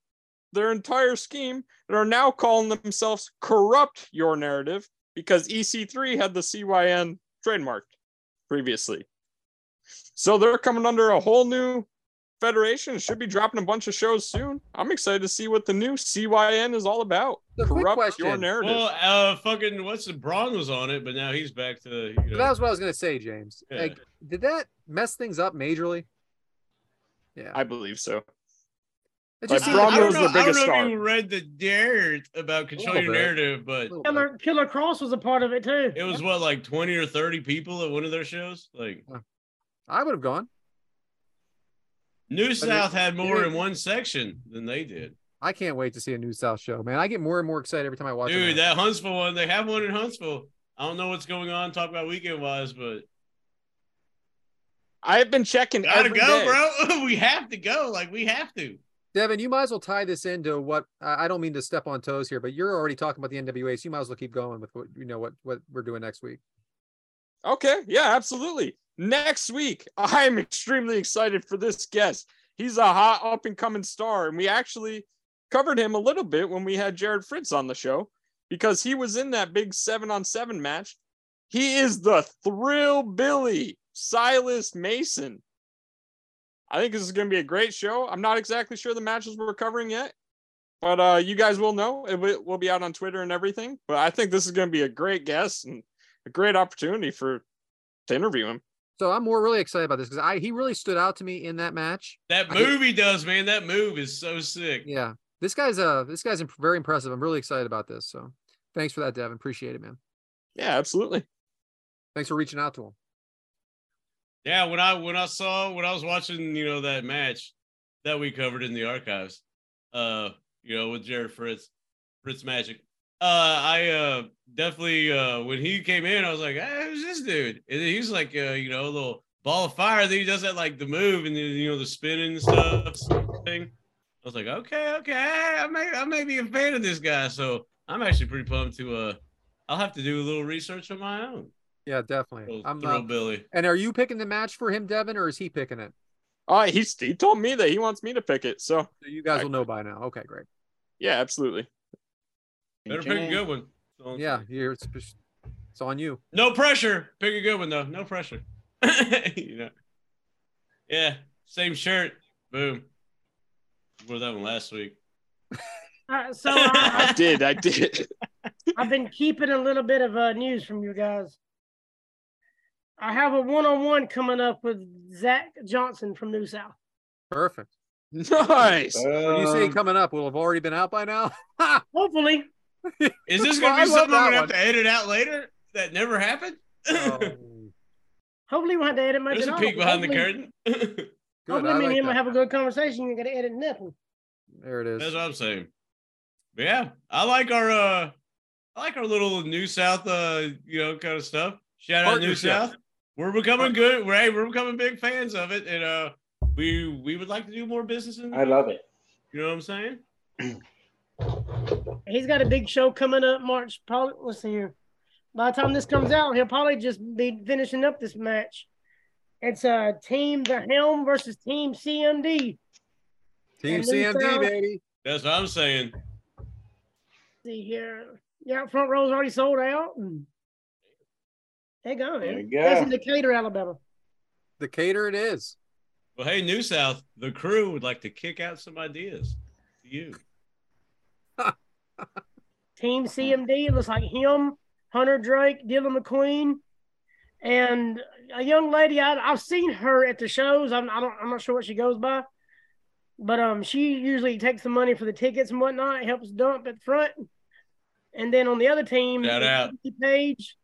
their entire scheme and are now calling themselves Corrupt Your Narrative because EC3 had the CYN trademarked previously. So they're coming under a whole new federation. Should be dropping a bunch of shows soon. I'm excited to see what the new CYN is all about. So quick Corrupt question. Your Narrative. Well, uh, fucking what's the Braun was on it, but now he's back to you know. That was what I was gonna say, James. Yeah. Like, did that mess things up majorly? Yeah. I believe so. It Like, just I, seemed Braun I don't was know. the I don't know star. if you read the dirt about control your narrative, but Killer Killer Kross was a part of it too. it was what like twenty or thirty people at one of their shows. Like I would have gone. New it- South had more it- in one section than they did. I can't wait to see a New South show, man. I get more and more excited every time I watch it. Dude, that Huntsville one, they have one in Huntsville. I don't know what's going on. Talk about weekend wise, but I've been checking gotta every go, day. bro. we have to go. Like we have to. Devyn, you might as well tie this into what I I don't mean to step on toes here, but you're already talking about the NWA, so you might as well keep going with what you know what what we're doing next week. Okay, yeah, absolutely. Next week, I'm extremely excited for this guest. He's a hot up and coming star, and we actually covered him a little bit when we had Jared Fritz on the show because he was in that big seven on seven match. He is the thrill Billy Silas Mason. I think this is going to be a great show. I'm not exactly sure the matches we're covering yet, but uh, you guys will know. It will will be out on Twitter and everything. But I think this is going to be a great guest and a great opportunity for to interview him. So I'm more really excited about this because I he really stood out to me in that match. That I- move he does, man. That move is so sick. Yeah, this guy's uh this guy's imp- very impressive. I'm really excited about this. So thanks for that, Devyn. Appreciate it, man. Yeah, absolutely. Thanks for reaching out to him. Yeah, when I when I saw when I was watching, you know, that match that we covered in the archives, uh, you know, with Jared Fritz, Fritz Magic. Uh, I uh definitely uh when he came in, I was like, hey, who's this dude? And then he's like, uh, you know, a little ball of fire. Then he does that like the move and then you know the spinning stuff thing. I was like, okay, okay, I may I may be a fan of this guy. So I'm actually pretty pumped to uh I'll have to do a little research on my own. Yeah, definitely. I'm thrill uh, Billy. and are you picking the match for him, Devyn, or is he picking it? Uh, he's he told me that he wants me to pick it. So So you guys I- will know by now. Okay, great. yeah, absolutely. Better pick a good one. That's Yeah, here it's, it's on you. No pressure. Pick a good one though. No pressure. you know. Yeah. Same shirt. Boom. Wore that one last week. Uh, so I I, did. I did. I've been keeping a little bit of uh, news from you guys. I have a one-on-one coming up with Zach Johnson from New South. Perfect. nice. When you say Um, coming up, will have already been out by now. Hopefully, Is this gonna I be something I'm gonna have to edit out later? That never happened? Oh, hopefully we'll have to edit my There's a peek behind the curtain. good. Hopefully, I me and like him will have a good conversation. You're gonna edit nothing. There it is. That's what I'm saying. But yeah, I like our uh I like our little New South uh you know kind of stuff. Shout out New South. We're becoming good. We're hey, we're becoming big fans of it. And uh we we would like to do more business in I love it. you know what I'm saying? He's got a big show coming up March. Probably, let's see here. By the time this comes out, he'll probably just be finishing up this match. It's uh, Team The Helm versus Team CMD. Team CMD, South. baby. That's what I'm saying. see here. Yeah, front row's already sold out. And they go, There man. you go. That's in Decatur, Alabama. Decatur it is. Well, hey, New South, the crew would like to kick out some ideas to you. Team CMD. Looks like him, Hunter Drake, Dylan McQueen, and a young lady. I, I've seen her at the shows. I'm I don't I'm not sure what she goes by, but um, she usually takes the money for the tickets and whatnot. Helps dump at the front, and then on the other team, Shout out. Paige,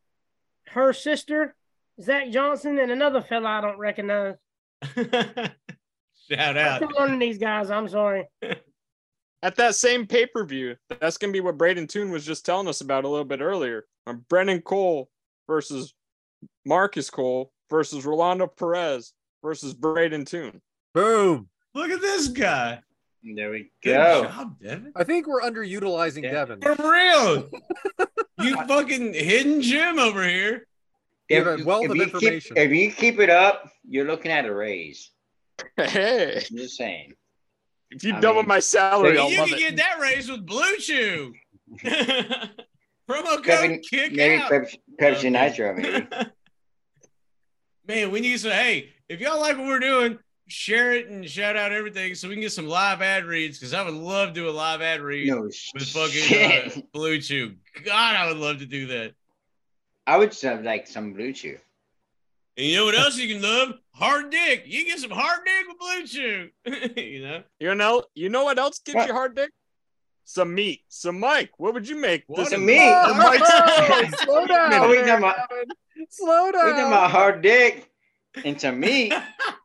her sister, Zach Johnson, and another fella I don't recognize. Shout I'm out. learning these guys. I'm sorry. At that same pay per view, that's gonna be what Brayden Toon was just telling us about a little bit earlier. Um, Brennan Cole versus Marcus Cole versus Rolando Perez versus Brayden Toon. Boom. Look at this guy. There we go. Good go. job, Devyn. I think we're underutilizing Yeah. Devyn. For real. you fucking hidden gem over here. You have a wealth of you information. Keep, if you keep it up, you're looking at a raise. Hey, I'm just saying. If you I double mean, my salary, you I'll you love can it. get that raise with Blue Chew. Promo code Pepsi, kick maybe out. Pepsi, Pepsi Okay. Nitro, maybe. Man, we need some. Hey, if y'all like what we're doing, share it and shout out everything so we can get some live ad reads because I would love to do a live ad read No with fucking uh, Blue Chew. God, I would love to do that. I would just have like some blue chew. And you know what else you can love? Hard dick. You can get some hard dick with Blue Chew. you know? You know, you know what else gives What? you hard dick? Some meat. So, Mike, what would you make? What this a meat? Oh, Mike's- slow down. Are we there, talking about- Devin. Slow We're talking about hard dick and some meat.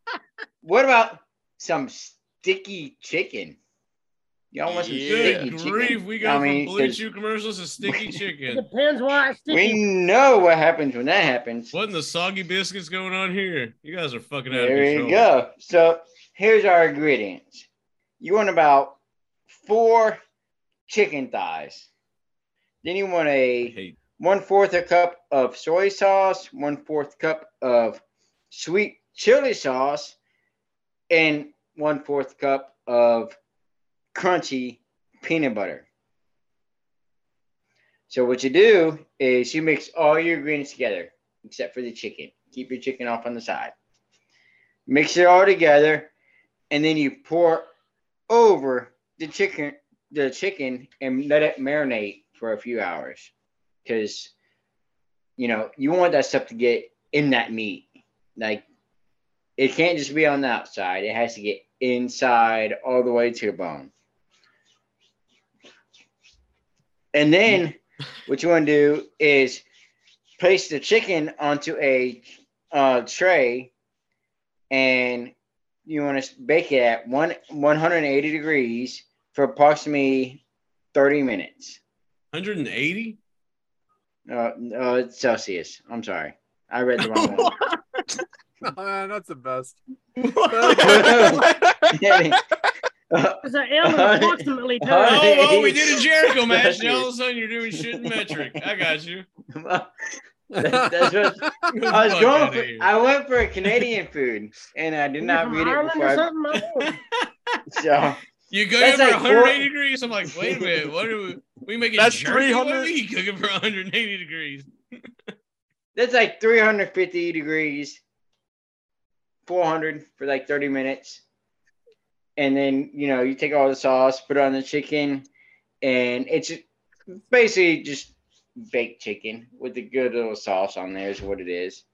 what about some sticky chicken? Y'all want some Yeah. sticky chicken? grief. We got I mean, from Blue 'cause Chew commercials to sticky chicken. depends why it's We know what happens when that happens. What in the soggy biscuits going on here? You guys are fucking out of here. There you go. So here's our ingredients. You want about four chicken thighs. Then you want a one fourth a cup of soy sauce, one fourth cup of sweet chili sauce, and one fourth cup of crunchy peanut butter. So what you do is you mix all your ingredients together, except for the chicken. Keep your chicken off on the side. Mix it all together, and then you pour over the chicken, the chicken, and let it marinate for a few hours, because you know you want that stuff to get in that meat. Like it can't just be on the outside; it has to get inside all the way to the bone. And then what you want to do is place the chicken onto a uh, tray and you want to bake it at one 180 degrees for approximately 30 minutes. 180? Uh, uh, it's Celsius. I'm sorry. I read the wrong one. Man, that's the best. It's an L is approximately two. Oh, oh, we did a Jericho match. That's Now all of a sudden you're doing shit in metric. I got you. that- that's what I was going for. I went for a Canadian food, and I did not From read it before. or I, something? I don't know. so You cook That's it for like 180 four- degrees. I'm like, wait a minute. What are we? We making That's jerky? What 300 are we cooking for 180 degrees? that's like 350 degrees, 400 for like 30 minutes, and then you know you take all the sauce, put it on the chicken, and it's basically just baked chicken with a good little sauce on there is what it is.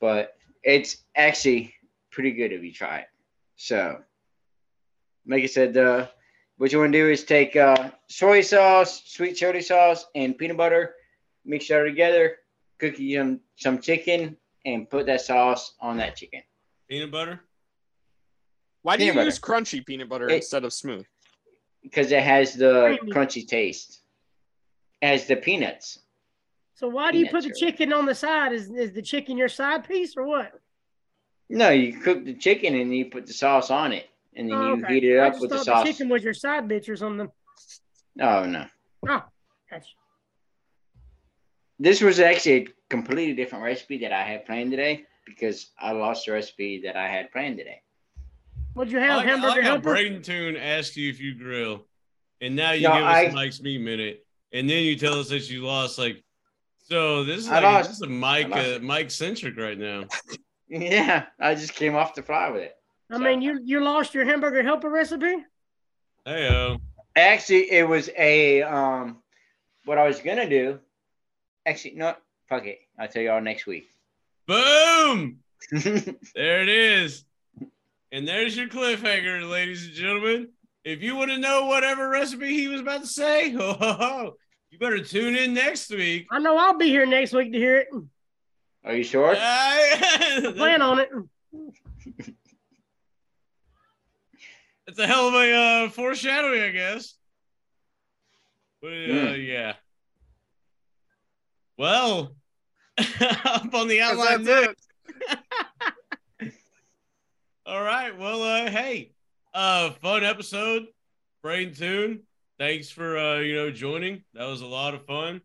But it's actually pretty good if you try it. So, like I said, uh, what you want to do is take uh, soy sauce, sweet chili sauce, and peanut butter, mix that together, cook some, some chicken, and put that sauce on that chicken. Peanut butter? Why do you butter. use crunchy peanut butter It- instead of smooth? because it has the Creamy. crunchy taste. It has the peanuts. So why do you put the chicken on the side? Is is the chicken your side piece or what? No, you cook the chicken and you put the sauce on it, and then Oh, you okay. heat it I up just with the thought sauce. chicken was your side bitch or something. Oh no, Oh, gotcha. this was actually a completely different recipe that I had planned today because I lost the recipe that I had planned today. What'd you I have? like, I hamburger like how helper? Brayden Toon asked you if you grill, and now you No, give us I- a Mike's meat Minute, and then you tell us that you lost. Like, so this is I like lost. this is a Mike uh. Mike centric right now. Yeah, I just came off the fly with it. I mean, you you lost your hamburger helper recipe. Hey oh, Actually, it was a um, what I was gonna do. Actually, no, fuck it. I'll tell y'all next week. boom! There it is. And there's your cliffhanger, ladies and gentlemen. If you want to know whatever recipe he was about to say, ho, ho, ho, you better tune in next week. I know I'll be here next week to hear it. Are you sure? I- Plan on it. It's a hell of a uh, foreshadowing, I guess. But uh, Mm. yeah. Well, up on the Guess outline next. All right. Well, uh, hey, uh, fun episode. Brayden Toon. Thanks for uh, you know joining. That was a lot of fun.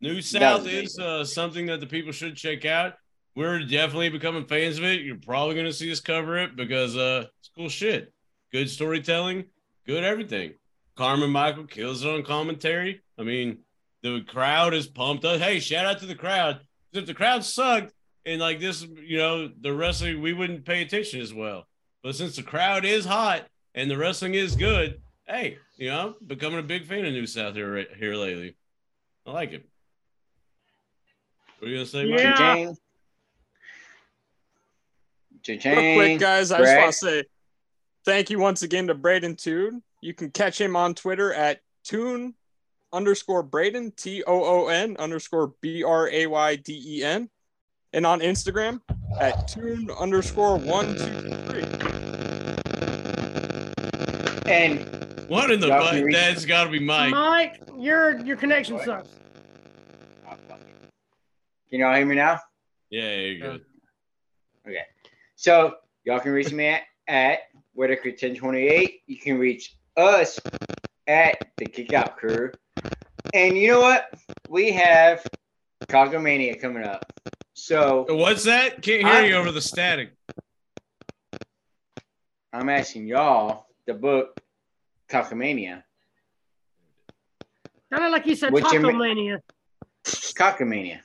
New South is uh, something that the people should check out. We're definitely becoming fans of it. You're probably going to see us cover it because uh, it's cool shit. Good storytelling, good everything. Carmen Michael kills it on commentary. I mean, the crowd is pumped up. Hey, shout out to the crowd. If the crowd sucked and like this, you know, the wrestling, we wouldn't pay attention as well. But since the crowd is hot and the wrestling is good, hey, you know, becoming a big fan of New South here right- here lately. I like it. What are you gonna say, Mike? Yeah. Cha-ching. Real quick, guys, I just Brad. want to say thank you once again to Brayden Toon. You can catch him on Twitter at Toon underscore Brayden, T O O N underscore B R A Y D E N, and on Instagram at Toon underscore one two three. And What in the Y'all butt? can reach- That's got to be Mike. Mike, your your connection What? sucks. can y'all hear me now? Yeah, you're good. Okay. So y'all can reach me at, at Whitaker 1028. You can reach us at the Kickout Crew. And you know what? We have Cogomania coming up. So What's that? Can't hear I- you over the static. I'm asking y'all the book Cockamania Sounded like you said Which Taco ima- Mania. Cockamania.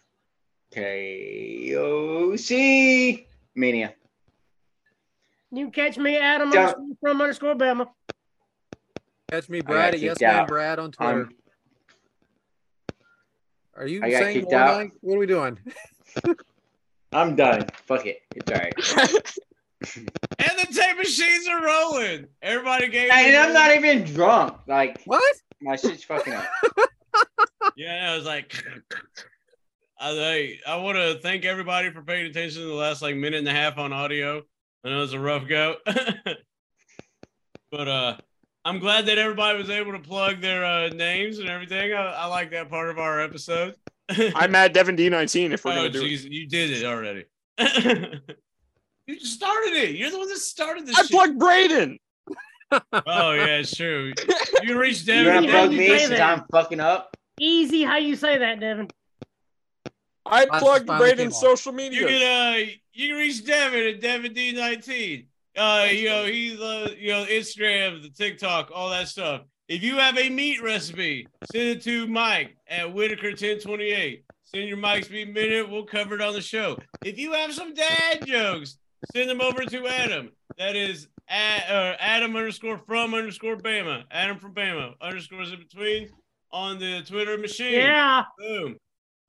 KOC Mania. You can catch me Adam Don't- underscore from underscore Bama. Catch me, got Brad at Yes kicked Man. Brad on Twitter. I'm- Are you saying kicked more, What are we doing? I'm done. Fuck it. It's all right. And the tape machines are rolling. Everybody gave. and I'm not even drunk. Like What? my shit's fucking up. Yeah, I was like, I I, I want to thank everybody for paying attention to the last like minute and a half on audio. I know it was a rough go, but uh, I'm glad that everybody was able to plug their uh, names and everything. I, I like that part of our episode. I'm at Devyn D19 if we're oh, gonna do it. jeez, you did it already. you started it. You're the one that started this. I shit. plugged Brayden. Oh yeah, it's true. You reached You Devyn. gonna Yeah, plug me since. I'm fucking up? Easy how you say that, Devyn. I That's plugged finally Brayden's off. social You media. can uh you can reach Devyn at Devyn D nineteen. Uh you know he's uh you know Instagram, the TikTok, all that stuff. If you have a meat recipe, send it to Mike at Whitaker ten twenty eight. Send your Mike's Meat Minute. We'll cover it on the show. If you have some dad jokes, send them over to Adam. That is at, uh, Adam underscore from underscore Bama. Adam from Bama underscores in between on the Twitter machine. Yeah. Boom.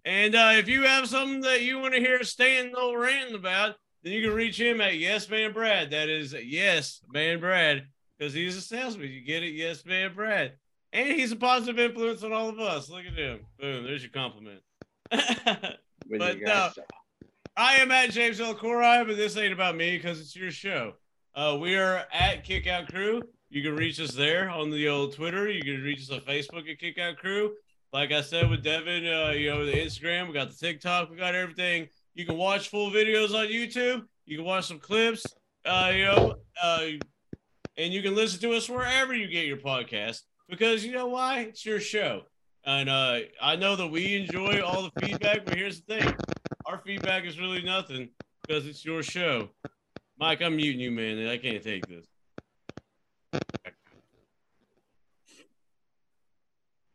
And uh, if you have something that you want to hear Stan no ranting about, then you can reach him at Yes Man Brad. That is Yes Man Brad, because he's a salesman. You get it, Yes Man Brad. And he's a positive influence on all of us. Look at him. Boom. There's your compliment. But you. I am at James L. Corai, but this ain't about me because it's your show. Uh, we are at Kickout Crew. You can reach us there on the old Twitter. You can reach us on Facebook at Kickout Crew. Like I said with Devyn, uh, you know, the Instagram, we got the TikTok, we got everything. You can watch full videos on YouTube. You can watch some clips, uh, you know, uh, and you can listen to us wherever you get your podcast because you know why? It's your show. And uh, I know that we enjoy all the feedback, but here's the thing our feedback is really nothing because it's your show. Mike, I'm muting you, man. I can't take this.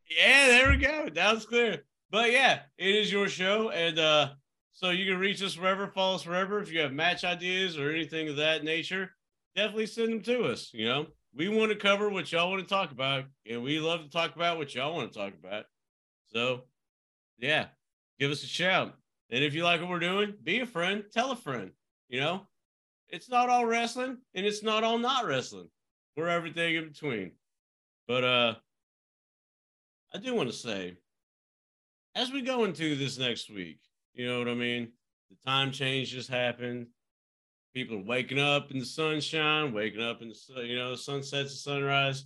Yeah, there we go. That was clear. But yeah, it is your show. And uh, so you can reach us wherever, follow us wherever. If you have match ideas or anything of that nature, definitely send them to us. You know, we want to cover what y'all want to talk about, and we love to talk about what y'all want to talk about. So, yeah, give us a shout. And if you like what we're doing, be a friend, tell a friend. You know, it's not all wrestling and it's not all not wrestling. We're everything in between. But uh I do want to say, as we go into this next week, you know what I mean? The time change just happened. People are waking up in the sunshine, waking up in the you know, sunsets and sunrise.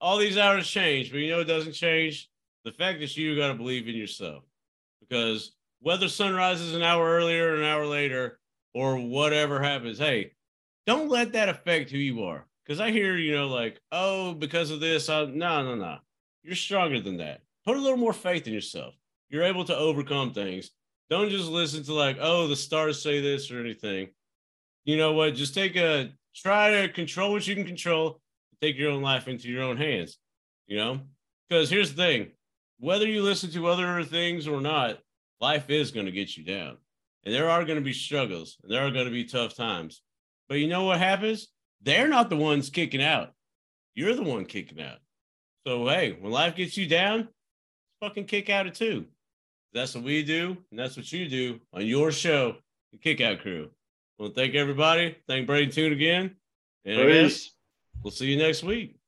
All these hours change, but you know it doesn't change the fact that you got to believe in yourself. Because whether sunrise is an hour earlier an hour later or whatever happens, hey, don't let that affect who you are. Because I hear, you know, like, oh, because of this, I no, no, no. You're stronger than that. Put a little more faith in yourself. You're able to overcome things. Don't just listen to like, oh, the stars say this or anything. You know what? Just take a try to control what you can control. Take your own life into your own hands. You know, because here's the thing: whether you listen to other things or not, life is going to get you down, and there are going to be struggles, and there are going to be tough times. But you know what happens? They're not the ones kicking out. You're the one kicking out. So hey, when life gets you down, fucking kick out it too. That's what we do, and that's what you do on your show, the Kick Out Crew. Well, thank everybody. Thank Brayden Toon again. And I guess Peace. we'll see you next week.